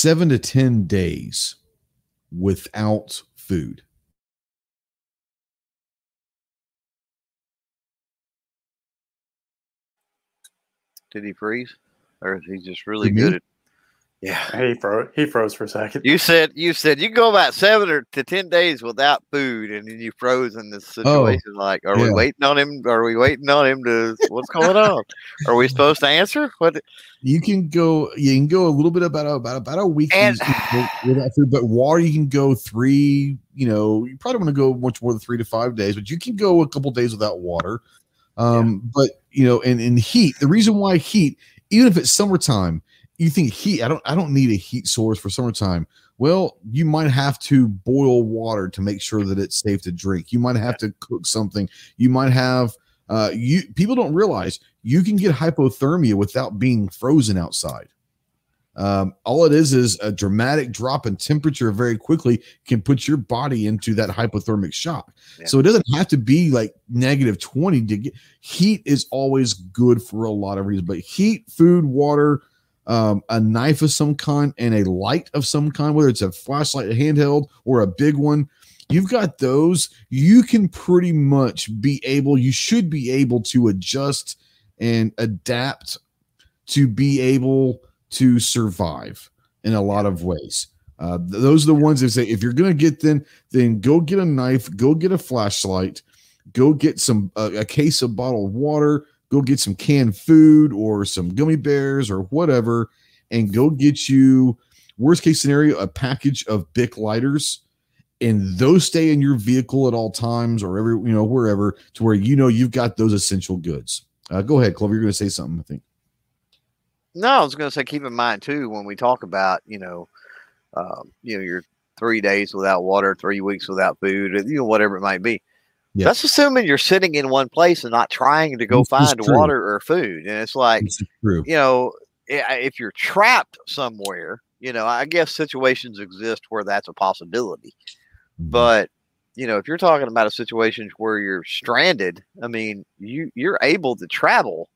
seven to 10 days without food. Did he freeze? Or is he just really good at yeah. He froze he froze for a second. You said you said you go about seven or to ten days without food and then you froze in this oh, situation. Oh, like, are yeah. we waiting on him? Are we waiting on him to what's going on? Are we supposed to answer? What you can go you can go a little bit about about about a week and, without food, but water you can go three, you know, you probably want to go much more than three to five days, but you can go a couple days without water. Um, yeah. but you know, and in heat, the reason why heat, even if it's summertime you think heat i don't i don't need a heat source for summertime. Well you might have to boil water to make sure that it's safe to drink. You might have to cook something. You might have uh you people don't realize you can get hypothermia without being frozen outside. Um, all it is is a dramatic drop in temperature very quickly can put your body into that hypothermic shock. Yeah. So it doesn't have to be like negative 20 to get heat is always good for a lot of reasons, but heat, food, water, um, a knife of some kind and a light of some kind, whether it's a flashlight, a handheld, or a big one, you've got those. You can pretty much be able, you should be able to adjust and adapt to be able to survive in a lot of ways. Uh, those are the ones that say if you're gonna get then then go get a knife, go get a flashlight, go get some uh, a case of bottled water, go get some canned food or some gummy bears or whatever, and go get you, worst case scenario, a package of Bic lighters. And those stay in your vehicle at all times or every, you know, wherever to where you know you've got those essential goods. Uh, go ahead, Clover. You're going to say something, I think. No, I was going to say, keep in mind too, when we talk about, you know, um, you know, your three days without water, three weeks without food, you know, whatever it might be That's assuming you're sitting in one place and not trying to go this find water or food. And it's like, you know, if you're trapped somewhere, you know, I guess situations exist where that's a possibility. Mm-hmm. But you know, if you're talking about a situation where you're stranded, I mean, you you're able to travel.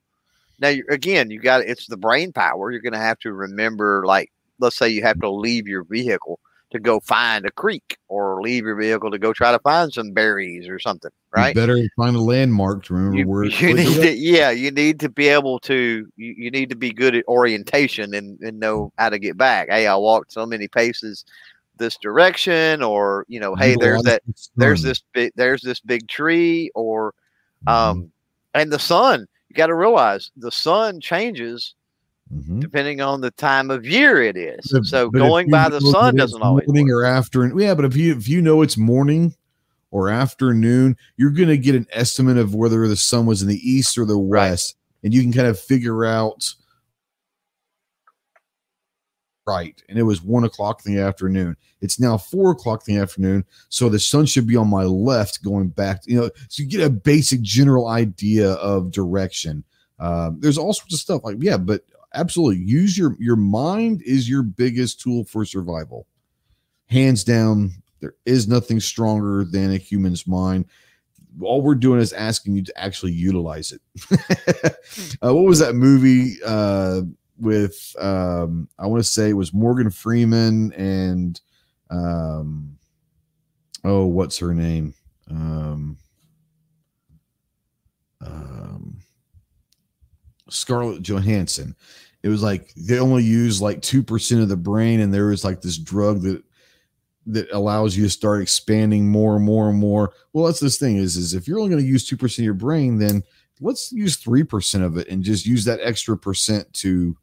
Now, again, you got it's the brain power. You're going to have to remember, like, let's say you have to leave your vehicle to go find a creek or leave your vehicle to go try to find some berries or something, right? You better find a landmark to remember you, where. You need to, yeah, you need to be able to. You, you need to be good at orientation and, and know how to get back. Hey, I walked so many paces this direction, or you know, hey, there's that, there's this big, there's this big tree, or, Mm-hmm. um, and the sun. You got to realize the sun changes Mhm. depending on the time of year it is. But- so but going by the sun doesn't always. morning work. or afternoon. Yeah, but if you if you know it's morning or afternoon, you're going to get an estimate of whether the sun was in the east or the Right. west, and you can kind of figure out. Right, and it was one o'clock in the afternoon. It's now four o'clock in the afternoon, so the sun should be on my left, going back. You know, so you get a basic general idea of direction. Um, there's all sorts of stuff like yeah, but absolutely. Use your your mind is your biggest tool for survival. Hands down there is nothing stronger than a human's mind. All we're doing is asking you to actually utilize it. Uh, what was that movie uh, with um, i want to say it was morgan freeman and um, oh what's her name? Um, um, Scarlett Johansson. It was like they only use like two percent of the brain, and there was like this drug that that allows you to start expanding more and more and more. Well, that's this thing is is if you're only going to use two percent of your brain, then let's use three percent of it and just use that extra percent to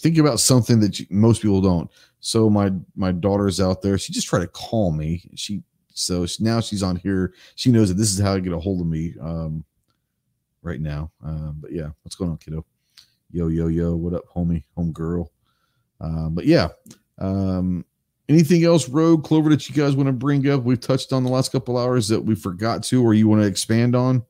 think about something that you, most people don't. So my my daughter's out there. She just tried to call me. She so she, now she's on here. She knows that this is how to get a hold of me. Um, right now. Um, but yeah, what's going on, kiddo? Yo, yo, yo, what up, homie, home girl? Um, but yeah, um, anything else, Rogue Clover, that you guys want to bring up? We've touched on the last couple hours that we forgot to, or you want to expand on?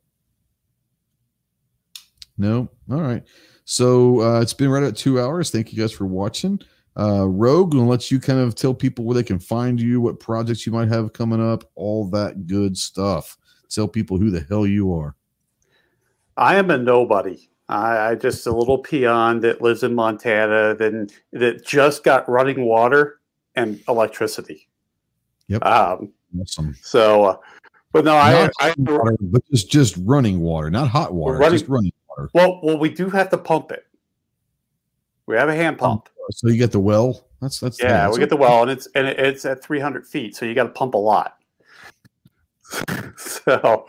No, all right. So uh, it's been right at two hours. Thank you guys for watching. Uh, Rogue, and let you kind of tell people where they can find you, what projects you might have coming up, all that good stuff. Tell people who the hell you are. I am a nobody. I, I just a little peon that lives in Montana, then that just got running water and electricity. Yep. Um, Awesome. so, uh, but no, I, Not I hot water, but just just running water, not hot water, Running- just running water. well, well, we do have to pump it. We have a hand pump. So you get the well. That's that's Yeah, that's we get the well, and it's and it's at 300 feet, so you got to pump a lot. so,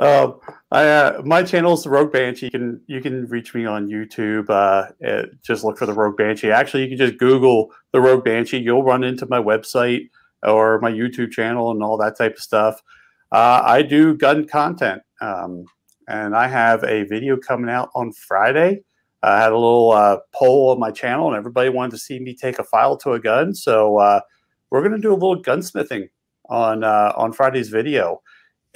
um, I uh, my channel is the Rogue Banshee. You can you can reach me on YouTube. Uh, uh, just look for the Rogue Banshee. Actually, you can just Google the Rogue Banshee. You'll run into my website or my YouTube channel and all that type of stuff. Uh, I do gun content, um, and I have a video coming out on Friday. I had a little uh, poll on my channel, and everybody wanted to see me take a file to a gun. So uh, we're going to do a little gunsmithing on uh, on Friday's video.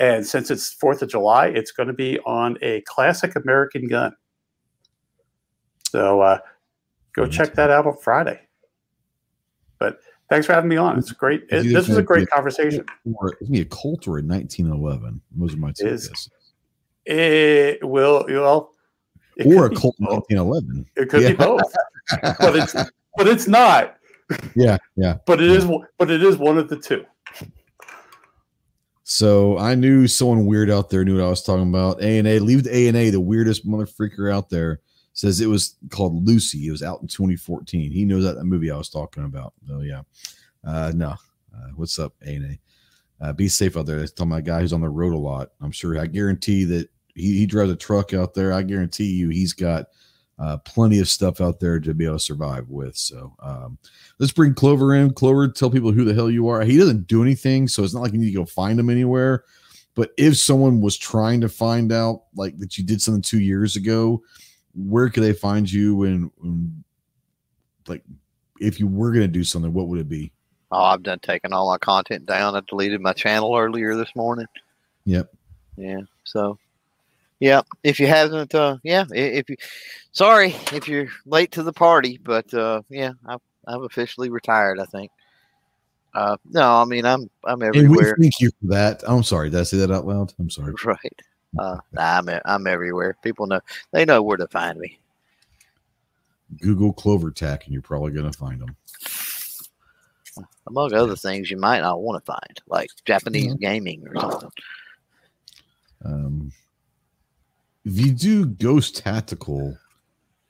And since it's Fourth of July, it's going to be on a classic American gun. So uh, go check that out on Friday. But thanks for having me on. It's great. It, this was a great conversation. Or it's gonna be a Colt or a 1911. Those are my two Is- guesses. It will well. it Or a Colt 1911. It could Yeah. be both, but it's but it's not. Yeah, yeah. But it is but it is one of the two. So I knew someone weird out there knew what I was talking about. A and A, leave the A and A, the weirdest motherfreaker out there says it was called Lucy. It was out in 2014. He knows that, that movie I was talking about. Oh yeah. Uh no. Uh, what's up, A and A? Uh, be safe out there. About a guy who's on the road a lot. I'm sure I guarantee that he, he drives a truck out there. I guarantee you he's got uh, plenty of stuff out there to be able to survive with. So um, let's bring Clover in. Clover, tell people who the hell you are. He doesn't do anything, so it's not like you need to go find him anywhere. But if someone was trying to find out, like that you did something two years ago, where could they find you? And, and like, if you were going to do something, what would it be? Oh, I've done taking all my content down. I deleted my channel earlier this morning. Yep. Yeah. So, yeah. If you haven't, uh, yeah. If you, sorry if you're late to the party, but uh, yeah, I've I've officially retired. I think. Uh, no, I mean I'm I'm And we everywhere. thank you for that. I'm sorry. Did I say that out loud? I'm sorry. Right. Uh, nah, I'm I'm everywhere. People know they know where to find me. Google Clover Tack, and you're probably going to find them. Among other things, you might not want to find, like Japanese gaming or something. Um, if you do Ghost Tactical,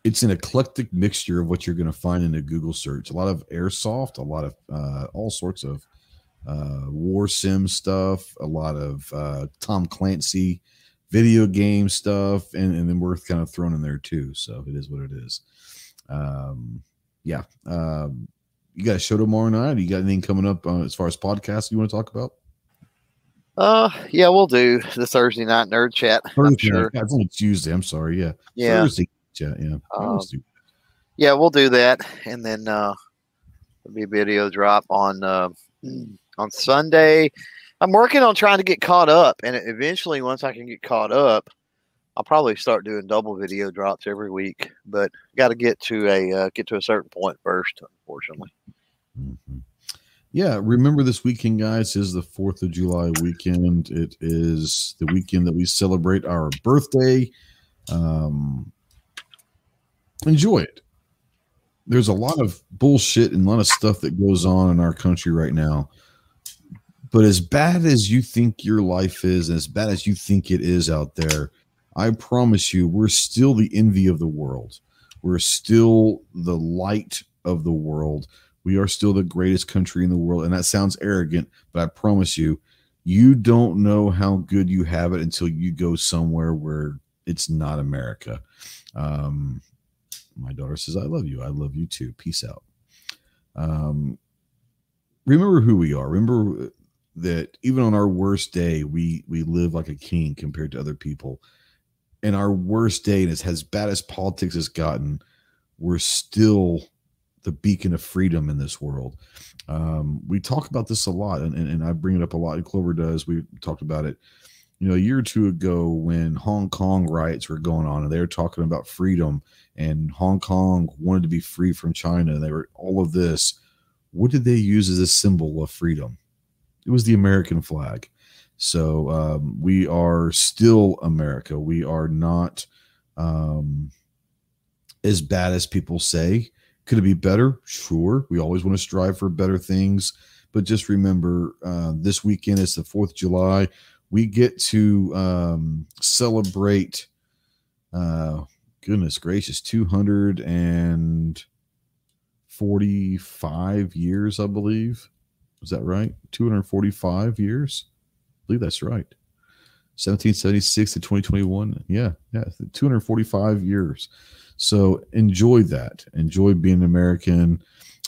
it's an eclectic mixture of what you're going to find in a Google search. A lot of airsoft, a lot of uh, all sorts of uh, war sim stuff, a lot of uh, Tom Clancy video game stuff, and, and then we're kind of thrown in there too. So it is what it is. Um, yeah. Um, you got a show tomorrow night? You got anything coming up uh, as far as podcasts you want to talk about? Uh, yeah, we'll do the Thursday night nerd chat. Thursday sure. It's only Tuesday. I'm sorry. Yeah. Yeah, Thursday. Yeah. Yeah. Do. yeah, we'll do that, and then uh, there'll be a video drop on uh, on Sunday. I'm working on trying to get caught up, and eventually, once I can get caught up, I'll probably start doing double video drops every week. But got to get to a uh, get to a certain point first, unfortunately. Mhm. Yeah, remember this weekend, guys, is the 4th of July weekend. It is the weekend that we celebrate our birthday. Um, enjoy it. There's a lot of bullshit and a lot of stuff that goes on in our country right now. But as bad as you think your life is, and as bad as you think it is out there, I promise you, we're still the envy of the world. We're still the light of the world. We are still the greatest country in the world. And that sounds arrogant, but I promise you, you don't know how good you have it until you go somewhere where it's not America. Um, my daughter says, I love you. I love you too. Peace out. Um, remember who we are. Remember that even on our worst day, we we live like a king compared to other people. And our worst day, and as, as bad as politics has gotten, we're still the beacon of freedom in this world. Um, we talk about this a lot, and, and, and I bring it up a lot, and Clover does. We talked about it, you know, a year or two ago when Hong Kong riots were going on, and they were talking about freedom, and Hong Kong wanted to be free from China. And they were all of this. What did they use as a symbol of freedom? It was the American flag. So um, we are still America. We are not um, as bad as people say. Could it be better? Sure. We always want to strive for better things. But just remember, uh, this weekend is the 4th of July. We get to um, celebrate, uh, goodness gracious, 245 years, I believe. Is that right? 245 years? I believe that's right. 1776 to 2021. Yeah, yeah, 245 years. So enjoy that. Enjoy being American.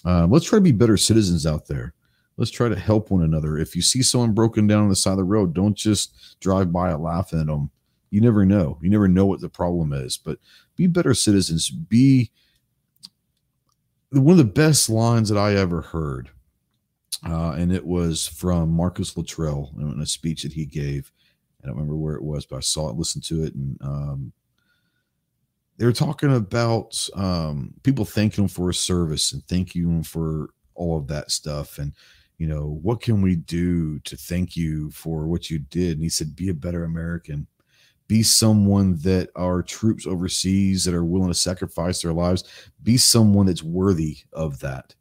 Uh, let's try to be better citizens out there. Let's try to help one another. If you see someone broken down on the side of the road, don't just drive by it laughing at them. You never know. You never know what the problem is. But be better citizens. Be one of the best lines that I ever heard, uh, and it was from Marcus Luttrell in a speech that he gave. I don't remember where it was, but I saw it, listened to it, and um, they were talking about um, people thanking him for his service and thanking you for all of that stuff. And, you know, what can we do to thank you for what you did? And he said, be a better American. Be someone that our troops overseas that are willing to sacrifice their lives, be someone that's worthy of that.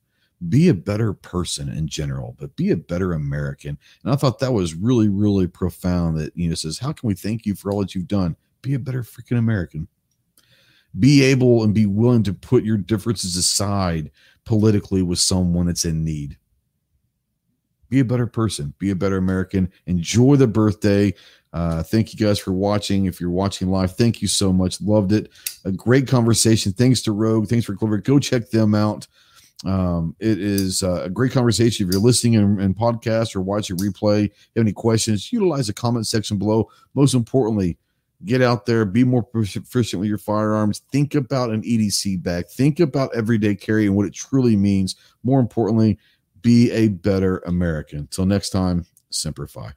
Be a better person in general, but be a better American. And I thought that was really, really profound that, you know, says, how can we thank you for all that you've done? Be a better freaking American be able and be willing to put your differences aside politically with someone that's in need. Be a better person, be a better American. Enjoy the birthday. Uh, thank you guys for watching. If you're watching live, thank you so much. Loved it. A great conversation. Thanks to Rogue. Thanks for Clover. Go check them out. Um, it is uh, a great conversation. If you're listening in, in podcast or watching replay, have any questions, utilize the comment section below. Most importantly, get out there, be more proficient with your firearms. Think about an EDC bag. Think about everyday carry and what it truly means. More importantly, be a better American. Till next time, Semper Fi.